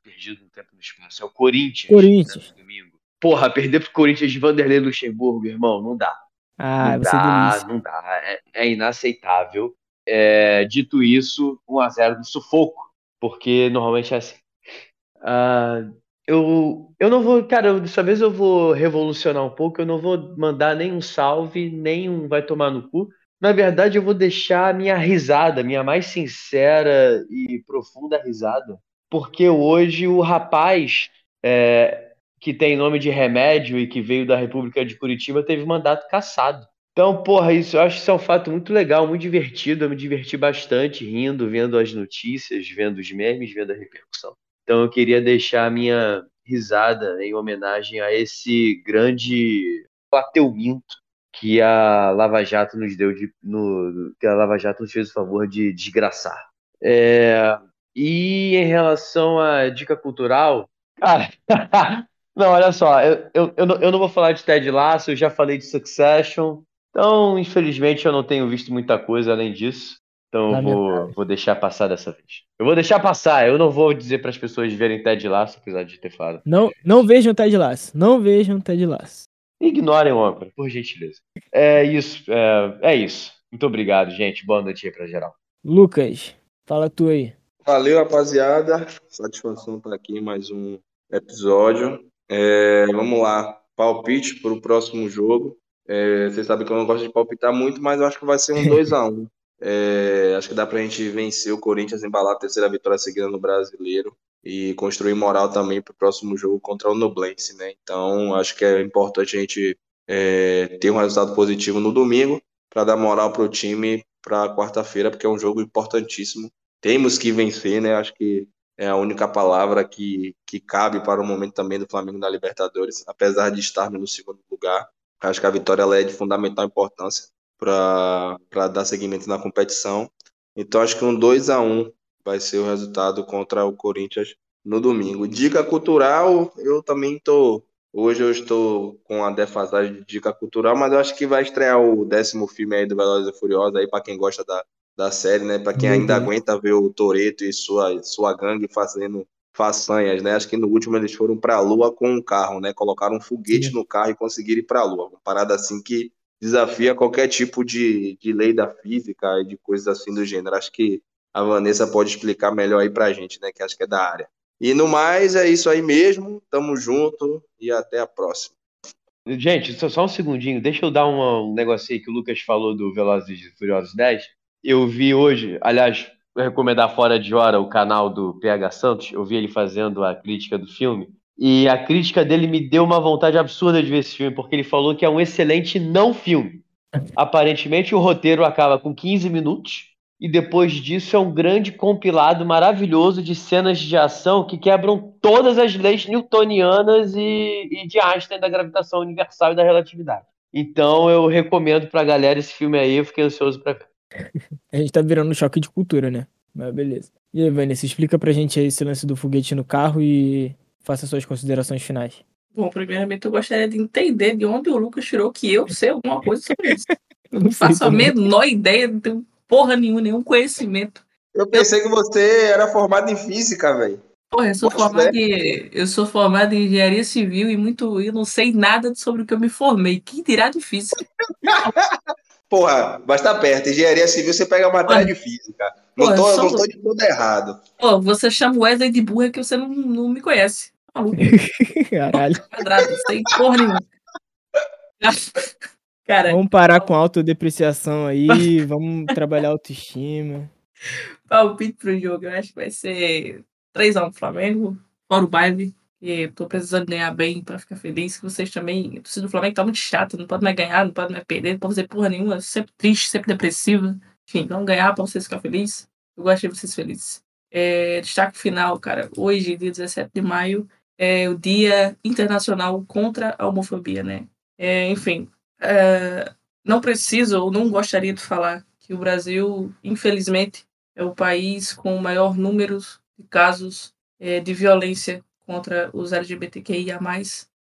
Perdido no tempo e no espaço. É o Corinthians. Corinthians. né, domingo. Porra, perder pro Corinthians de Vanderlei Luxemburgo, irmão, não dá. Ah, não dá, delícia. não dá. É, é inaceitável. É, dito isso, 1x0 do sufoco, porque normalmente é assim. Ah, eu, eu não vou, cara, eu- dessa vez eu vou revolucionar um pouco, eu não vou mandar nem um salve, nem um vai tomar no cu. Na verdade, eu vou deixar a minha risada, minha mais sincera e profunda risada, porque hoje o rapaz é, que tem nome de remédio e que veio da República de Curitiba teve mandato cassado. Então, porra, isso eu acho que isso é um fato muito legal, muito divertido. Eu me diverti bastante rindo, vendo as notícias, vendo os memes, vendo a repercussão. Então, eu queria deixar a minha risada em homenagem a esse grande plateuminto que a Lava Jato nos deu de, no, que a Lava Jato nos fez o favor de desgraçar. É, e em relação à dica cultural, cara, [laughs] não, olha só, eu, eu, eu, não, eu não vou falar de Ted Lasso, eu já falei de Succession, então, infelizmente, eu não tenho visto muita coisa além disso. Então, eu vou, vou deixar passar dessa vez. Eu vou deixar passar, eu não vou dizer para as pessoas verem Ted Lasso, apesar de ter falado. Não, não vejam Ted Lasso. Não vejam Ted Lasso. Ignorem o âncora, por gentileza. É isso, é, é isso. Muito obrigado, gente. Boa noite aí pra geral. Lucas, fala tu aí. Valeu, rapaziada. Satisfação estar aqui em mais um episódio. É, vamos lá. Palpite para o próximo jogo. É, vocês sabem que eu não gosto de palpitar muito, mas eu acho que vai ser um [laughs] 2x1. É, acho que dá pra gente vencer o Corinthians, embalar a terceira vitória seguida no Brasileiro e construir moral também para o próximo jogo contra o Nublense, né? Então, acho que é importante a gente é, ter um resultado positivo no domingo para dar moral para o time para quarta-feira, porque é um jogo importantíssimo. Temos que vencer, né? Acho que é a única palavra que, que cabe para o momento também do Flamengo na Libertadores, apesar de estarmos no segundo lugar. Acho que a vitória é de fundamental importância para dar seguimento na competição. Então acho que um 2 a 1 vai ser o resultado contra o Corinthians no domingo. Dica cultural, eu também tô hoje eu estou com a defasagem de dica cultural, mas eu acho que vai estrear o décimo filme aí do Velozes e Furiosos aí para quem gosta da, da série, né? Para quem ainda Uhum. aguenta ver o Toreto e sua sua gangue fazendo façanhas, né? Acho que no último eles foram para a Lua com um carro, né? Colocaram um foguete Sim. no carro e conseguiram ir para a Lua. Uma parada assim que desafia qualquer tipo de, de lei da física e de coisas assim do gênero. Acho que a Vanessa pode explicar melhor aí pra gente, né? Que acho que é da área. E no mais, é isso aí mesmo. Tamo junto e até a próxima. Gente, só, só um segundinho, deixa eu dar uma- um negocinho aí que o Lucas falou do Velozes e Furiosos 10. Eu vi hoje, aliás, recomendar fora de hora o canal do PH Santos, eu vi ele fazendo a crítica do filme, e a crítica dele me deu uma vontade absurda de ver esse filme, porque ele falou que é um excelente não filme. Aparentemente o roteiro acaba com 15 minutos, e depois disso é um grande compilado maravilhoso de cenas de ação que quebram todas as leis newtonianas e, e de Einstein da gravitação universal e da relatividade. Então eu recomendo pra galera esse filme aí, eu fiquei ansioso pra ver. A gente tá virando um choque de cultura, né? Mas beleza. E aí, Vanessa, explica pra gente aí esse lance do foguete no carro e faça suas considerações finais. Bom, primeiramente eu gostaria de entender de onde o Lucas tirou que eu sei alguma coisa sobre isso. [laughs] Eu Não faço a menor ideia, não tenho porra nenhuma, nenhum conhecimento. Eu pensei que você era formado em física, velho. Porra, eu sou Poxa, formado em, eu sou formado em engenharia civil e muito eu não sei nada sobre o que eu me formei. Que dirá de física? [laughs] Porra, mas tá perto. Engenharia civil você pega a matéria de física. Não tô, não tô de tudo errado. Pô, você chama o Wesley de burra que você não, não me conhece. [laughs] Caralho. quadrado, sem porra nenhuma. [laughs] Cara, Vamos parar com autodepreciação aí, [laughs] vamos trabalhar autoestima. palpite pro jogo, eu acho que vai ser 3x1 Flamengo, fora o baile. E tô precisando ganhar bem para ficar feliz. Que vocês também. A torcida do Flamengo tá muito chata, não pode mais ganhar, não pode mais perder, não pode fazer porra nenhuma, sempre triste, sempre depressiva. Enfim, vamos ganhar para vocês ficar felizes. Eu gosto de vocês felizes. É, destaque final, cara. Hoje, dia 17 de maio, é o Dia Internacional contra a Homofobia, né? É, enfim, é, não preciso ou não gostaria de falar que o Brasil, infelizmente, é o país com o maior número de casos é, de violência contra os LGBTQIA+.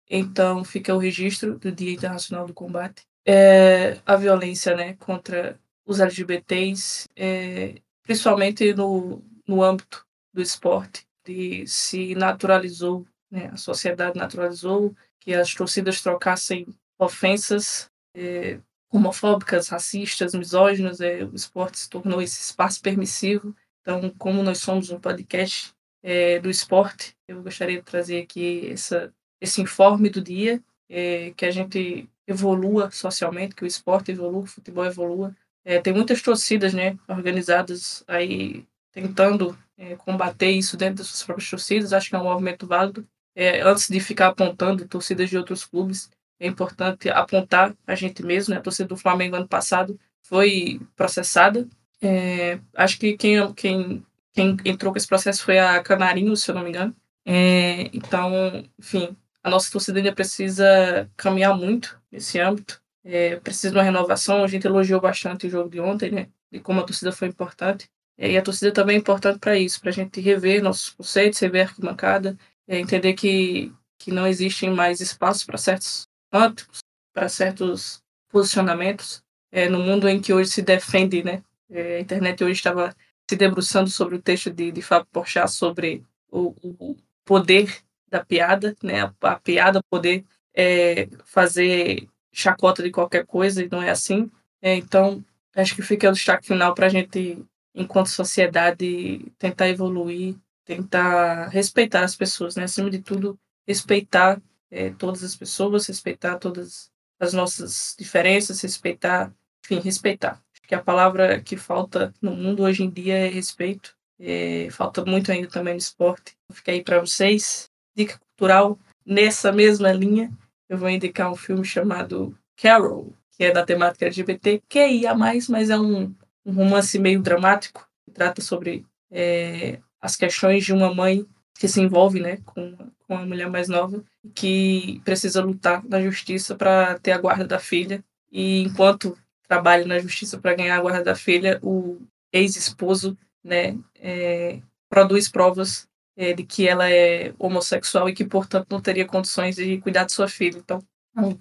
Então, fica o registro do Dia Internacional do Combate. É, a violência né, contra os LGBTs, é, principalmente no, no âmbito do esporte, de se naturalizou né? A sociedade naturalizou que as torcidas trocassem ofensas é, homofóbicas, racistas, misóginas. É, o esporte se tornou esse espaço permissivo. Então, como nós somos um podcast é, do esporte, eu gostaria de trazer aqui essa, esse informe do dia, é, que a gente evolua socialmente, que o esporte evolua, o futebol evolua. É, tem muitas torcidas né, organizadas aí tentando é, combater isso dentro das suas próprias torcidas. Acho que é um movimento válido é, antes de ficar apontando torcidas de outros clubes, é importante apontar a gente mesmo. Né? A torcida do Flamengo ano passado foi processada. É, acho que quem, quem, quem entrou com esse processo foi a Canarinho, se eu não me engano. É, então, enfim, a nossa torcida ainda precisa caminhar muito nesse âmbito. É, precisa de uma renovação. A gente elogiou bastante o jogo de ontem, né? E como a torcida foi importante. É, e a torcida também é importante para isso, para a gente rever nossos conceitos, rever a arquibancada, é entender que, que não existem mais espaço para certos cantos, para certos posicionamentos, é, no mundo em que hoje se defende, né? É, a internet hoje estava se debruçando sobre o texto de, de Fábio Porchat sobre o, o poder da piada, né? A, a piada poder é, fazer chacota de qualquer coisa e não é assim. É, então, acho que fica o destaque final para a gente, enquanto sociedade, tentar evoluir tentar respeitar as pessoas, né? Acima de tudo, respeitar é, todas as pessoas, respeitar todas as nossas diferenças, respeitar, enfim, respeitar. Que a palavra que falta no mundo hoje em dia é respeito. É, falta muito ainda também no esporte. Fica aí para vocês. Dica cultural nessa mesma linha. Eu vou indicar um filme chamado Carol, que é da temática LGBT, que ia mais, mas é um, um romance meio dramático. Que trata sobre é, as questões de uma mãe que se envolve né, com, com a mulher mais nova, que precisa lutar na justiça para ter a guarda da filha. E enquanto trabalha na justiça para ganhar a guarda da filha, o ex-esposo né, é, produz provas é, de que ela é homossexual e que, portanto, não teria condições de cuidar de sua filha. Então,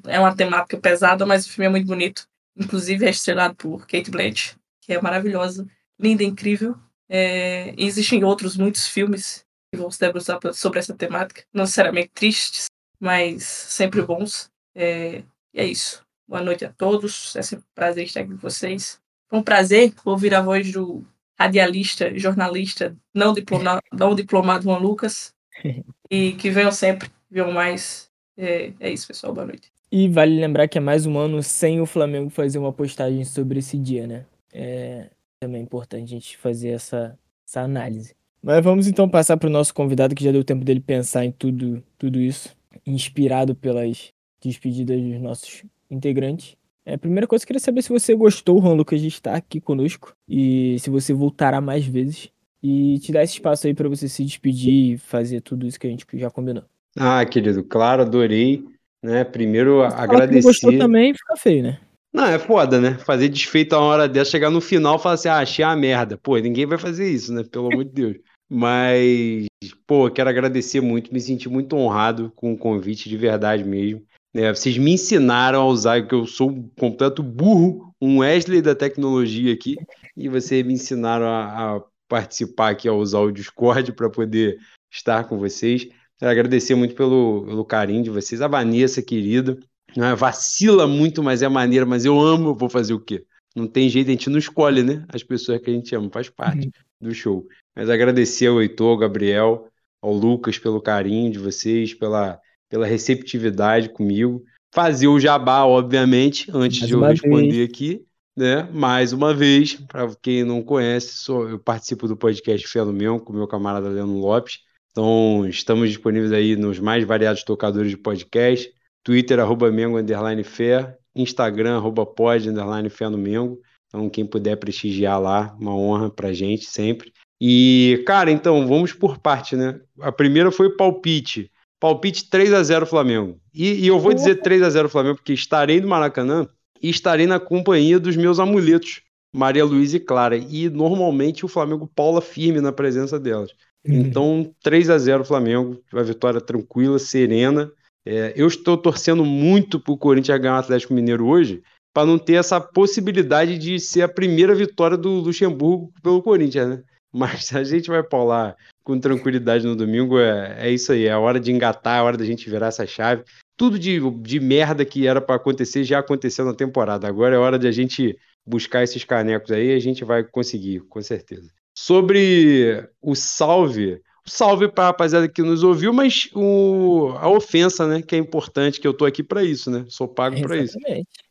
é uma temática pesada, mas o filme é muito bonito. Inclusive, é estrelado por Kate Blanchett, que é maravilhosa, linda, incrível. É, existem outros muitos filmes que vão se debruçar sobre essa temática, não necessariamente tristes, mas sempre bons. É, e é isso. Boa noite a todos. É sempre um prazer estar aqui com vocês. Foi um prazer ouvir a voz do radialista, jornalista, não diplomado, [laughs] não diplomado Juan Lucas. [laughs] E que venham sempre, venham mais. É, é isso, pessoal. Boa noite. E vale lembrar que é mais um ano sem o Flamengo fazer uma postagem sobre esse dia, né? É, também é importante a gente fazer essa, essa análise. Mas vamos então passar para o nosso convidado, que já deu tempo dele pensar em tudo, tudo isso, inspirado pelas despedidas dos nossos integrantes. É, a primeira coisa, eu queria saber se você gostou, Juan Lucas, de estar aqui conosco e se você voltará mais vezes. E te dar esse espaço aí para você se despedir e fazer tudo isso que a gente já combinou. Ah, querido, claro, adorei. Né? Primeiro, agradecer. Se gostou também, fica feio, né? Não, é foda, né? Fazer desfeito a uma hora dessa, chegar no final e falar assim, ah, achei a merda. Pô, ninguém vai fazer isso, né? Pelo amor de [laughs] Deus. Mas, pô, quero agradecer muito, me senti muito honrado com o convite, de verdade mesmo. É, vocês me ensinaram a usar, que eu sou um completo burro, um Wesley da tecnologia aqui, e vocês me ensinaram a, a participar aqui, a usar o Discord para poder estar com vocês. Quero agradecer muito pelo, pelo carinho de vocês. A Vanessa, querida, né? Vacila muito, mas é maneira, mas eu amo, eu vou fazer o quê? Não tem jeito, a gente não escolhe, né? As pessoas que a gente ama, faz parte uhum. do show. Mas agradecer ao Heitor, ao Gabriel, ao Lucas pelo carinho de vocês, pela, pela receptividade comigo. Fazer o jabá, obviamente, antes Mais de eu responder vez. aqui. Né? Mais uma vez, para quem não conhece, sou, eu participo do podcast Fé no Meu, com o meu camarada Leandro Lopes. Então, estamos disponíveis aí nos mais variados tocadores de podcast. Twitter, arroba Mengo, underline fé. Instagram, arroba pod, underline fé no Mengo. Então, quem puder prestigiar lá, uma honra pra gente sempre. E, cara, então, vamos por parte, né? A primeira foi palpite. Palpite 3 a 0 Flamengo. E, e eu vou dizer 3 a 0 Flamengo porque estarei no Maracanã e estarei na companhia dos meus amuletos, Maria Luísa e Clara. E normalmente o Flamengo paula firme na presença delas. Uhum. Então, 3 a 0 Flamengo, uma vitória tranquila, serena. É, eu estou torcendo muito para o Corinthians ganhar o Atlético Mineiro hoje, para não ter essa possibilidade de ser a primeira vitória do Luxemburgo pelo Corinthians, né? Mas a gente vai paular com tranquilidade no domingo. É, é isso aí, é a hora de engatar, é a hora da gente virar essa chave. Tudo de, de merda que era para acontecer já aconteceu na temporada. Agora é hora de a gente buscar esses canecos aí e a gente vai conseguir, com certeza. Sobre o salve, salve para a rapaziada que nos ouviu, mas o, a ofensa, né, que é importante, que eu tô aqui para isso, né? Sou pago para isso.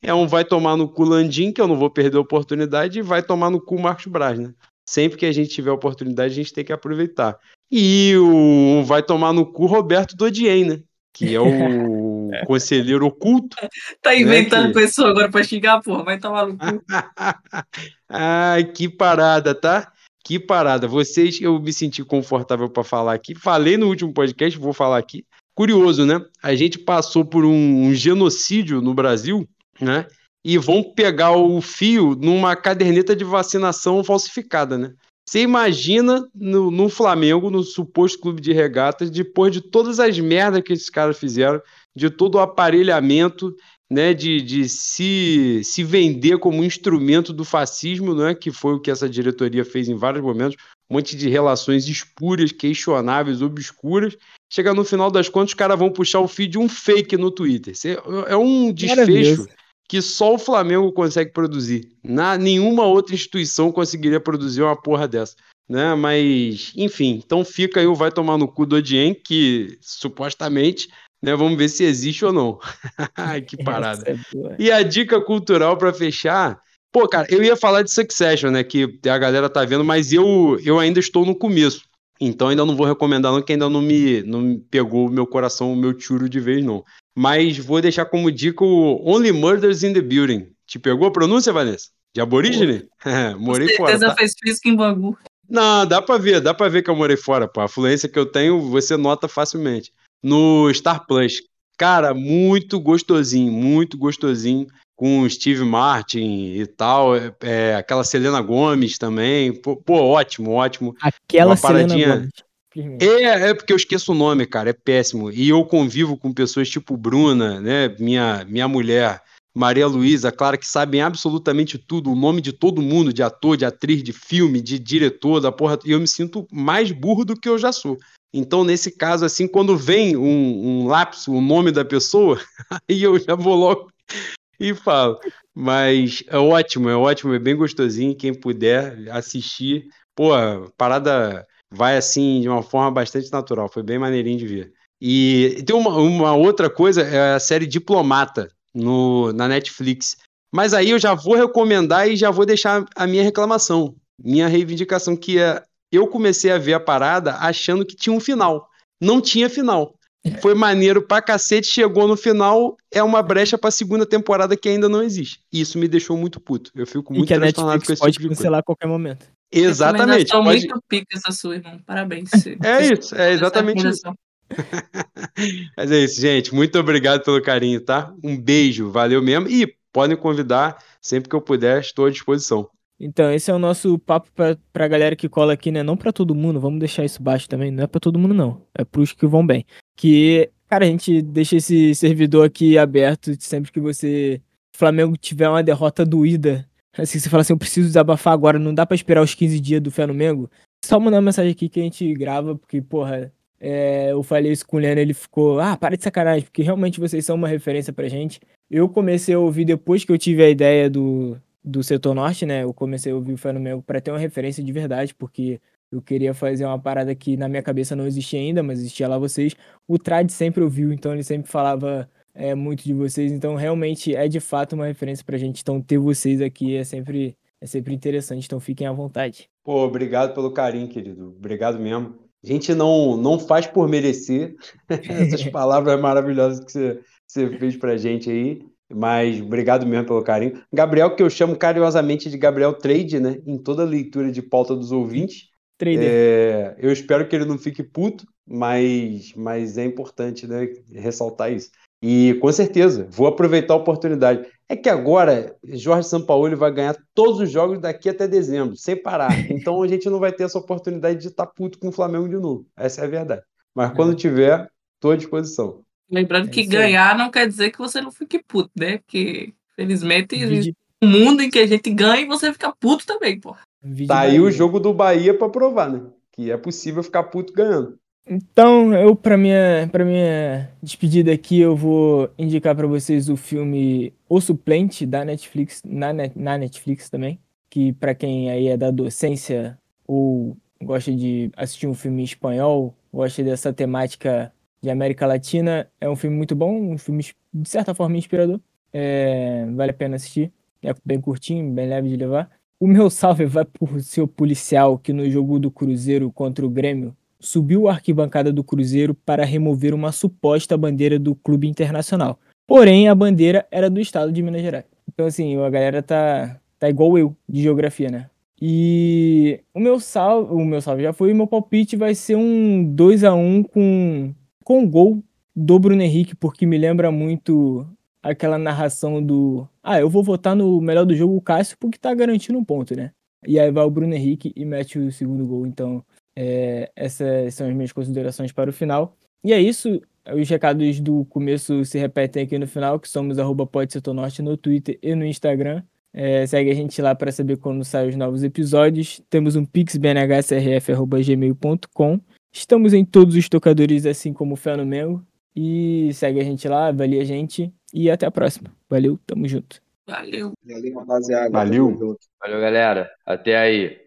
É um vai tomar no cu Landim, que eu não vou perder a oportunidade, e vai tomar no cu Marcos Braz, né? Sempre que a gente tiver oportunidade, a gente tem que aproveitar. E o vai tomar no cu Roberto Dodien, né? Que é o [laughs] conselheiro oculto. Tá né, inventando né, que... pessoa agora pra xingar, porra, vai tomar no cu. [laughs] Ai, que parada, tá? Que parada. Vocês, eu me senti confortável para falar aqui. Falei no último podcast, vou falar aqui. Curioso, né? A gente passou por um, um genocídio no Brasil, né? E vão pegar o fio numa caderneta de vacinação falsificada, né? Você imagina no, no, Flamengo, no suposto clube de regatas, depois de todas as merdas que esses caras fizeram, de todo o aparelhamento, né, de, de se, se vender como instrumento do fascismo, né, que foi o que essa diretoria fez em vários momentos, um monte de relações espúrias, questionáveis, obscuras. Chega no final das contas, os caras vão puxar o fio de um fake no Twitter. É um desfecho que só o Flamengo consegue produzir. Na, nenhuma outra instituição conseguiria produzir uma porra dessa. Né? Mas, enfim, então fica aí o vai tomar no cu do Odien, que supostamente, né, vamos ver se existe ou não. [laughs] que parada. É e a dica cultural para fechar, pô, cara, eu ia falar de Succession, né, que a galera tá vendo, mas eu, eu ainda estou no começo. Então ainda não vou recomendar não, que ainda não me, não me pegou o meu coração, o meu tiro de vez não. Mas vou deixar como dica o Only Murders in the Building. Te pegou a pronúncia, Vanessa? De aborígene? [laughs] morei Com fora. Tá? fez física em Bangu. Não, dá pra ver, dá pra ver que eu morei fora, pô. A fluência que eu tenho, você nota facilmente. No Star Plus. Cara, muito gostosinho, muito gostosinho. Com Steve Martin e tal. É, é, aquela Selena Gomes também. Pô, pô, ótimo, ótimo. Aquela Uma paradinha. Selena Gomes. É, é porque eu esqueço o nome, cara, é péssimo. E eu convivo com pessoas tipo Bruna, né, minha, minha mulher, Maria Luísa, claro que sabem absolutamente tudo, o nome de todo mundo, de ator, de atriz, de filme, de diretor, da porra, e eu me sinto mais burro do que eu já sou. Então, nesse caso, assim, quando vem um, um lapso, o nome da pessoa, [laughs] aí eu já vou logo e falo. Mas é ótimo, é ótimo, é bem gostosinho. Quem puder assistir, pô, parada vai assim de uma forma bastante natural. Foi bem maneirinho de ver. E tem uma, uma outra coisa, é a série Diplomata no, na Netflix. Mas aí eu já vou recomendar e já vou deixar a minha reclamação, minha reivindicação, que é eu comecei a ver a parada achando que tinha um final. Não tinha final. Foi maneiro pra cacete, chegou no final, é uma brecha pra segunda temporada que ainda não existe. Isso me deixou muito puto. Eu fico muito que a Netflix com esse pode tipo cancelar a qualquer momento. Exatamente. Pode... muito pica essa sua, irmão. Parabéns. [laughs] É isso, é exatamente isso. [laughs] Mas é isso, gente. Muito obrigado pelo carinho, tá? Um beijo, valeu mesmo. E podem convidar sempre que eu puder, estou à disposição. Então, esse é o nosso papo pra, pra galera que cola aqui, né? Não pra todo mundo, vamos deixar isso baixo também. Não é pra todo mundo, não. É pros que vão bem. Que, cara, a gente deixa esse servidor aqui aberto sempre que você. Flamengo tiver uma derrota doída Assim, você fala assim, eu preciso desabafar agora, não dá para esperar os 15 dias do Flamengo. Só mandar uma mensagem aqui que a gente grava, porque, porra, é, eu falei isso com o Leandro, ele ficou, ah, para de sacanagem, porque realmente vocês são uma referência pra gente. Eu comecei a ouvir depois que eu tive a ideia do, do setor norte, né? Eu comecei a ouvir o Flamengo para ter uma referência de verdade, porque eu queria fazer uma parada que na minha cabeça não existia ainda, mas existia lá vocês. O Trad sempre ouviu, então ele sempre falava é, muito de vocês, então realmente é de fato uma referência pra gente. Então ter vocês aqui é sempre, é sempre interessante, então fiquem à vontade. Pô, obrigado pelo carinho, querido. Obrigado mesmo. A gente não, não faz por merecer [laughs] essas [laughs] palavras maravilhosas que você, você fez pra gente aí. Mas obrigado mesmo pelo carinho. Gabriel, que eu chamo carinhosamente de Gabriel Trade, né? Em toda leitura de pauta dos ouvintes. Trader. É, eu espero que ele não fique puto, mas, mas é importante né, ressaltar isso. E com certeza, vou aproveitar a oportunidade. É que agora Jorge Sampaoli vai ganhar todos os jogos daqui até dezembro, sem parar. [laughs] Então a gente não vai ter essa oportunidade de estar puto com o Flamengo de novo. Essa é a verdade. Mas quando tiver, estou à disposição. Lembrando É que ganhar não quer dizer que você não fique puto, né? Porque, felizmente, Vide- um mundo em que a gente ganha e você fica puto também, pô. Tá aí o jogo do Bahia para provar, né? Que é possível ficar puto ganhando. Então, eu para minha para minha despedida aqui, eu vou indicar para vocês o filme O Suplente da Netflix, na, Net- na Netflix também, que para quem aí é da docência ou gosta de assistir um filme em espanhol, gosta dessa temática de América Latina, é um filme muito bom, um filme de certa forma inspirador. É, vale a pena assistir. É bem curtinho, bem leve de levar. O meu [laughs] salve vai por seu policial que no jogo do Cruzeiro contra o Grêmio subiu a arquibancada do Cruzeiro para remover uma suposta bandeira do clube internacional. Porém, a bandeira era do estado de Minas Gerais. Então, assim, a galera tá, tá igual eu, de geografia, né? E o meu salve, o meu salve já foi, e meu palpite vai ser um 2 a 1 com, com gol do Bruno Henrique, porque me lembra muito aquela narração do ah, eu vou votar no melhor do jogo o Cássio porque tá garantindo um ponto, né? E aí vai o Bruno Henrique e mete o segundo gol. Então, é, essas são as minhas considerações para o final. E é isso. Os recados do começo se repetem aqui no final, que somos arroba Norte no Twitter e no Instagram. É, segue a gente lá para saber quando saem os novos episódios. Temos um pixbnhsrf.gmail.com. Estamos em todos os tocadores, assim como o Fé no Mengo. E segue a gente lá, avalia a gente. E até a próxima. Valeu, tamo junto. Valeu. Valeu, rapaziada. Valeu. Valeu, galera. Até aí.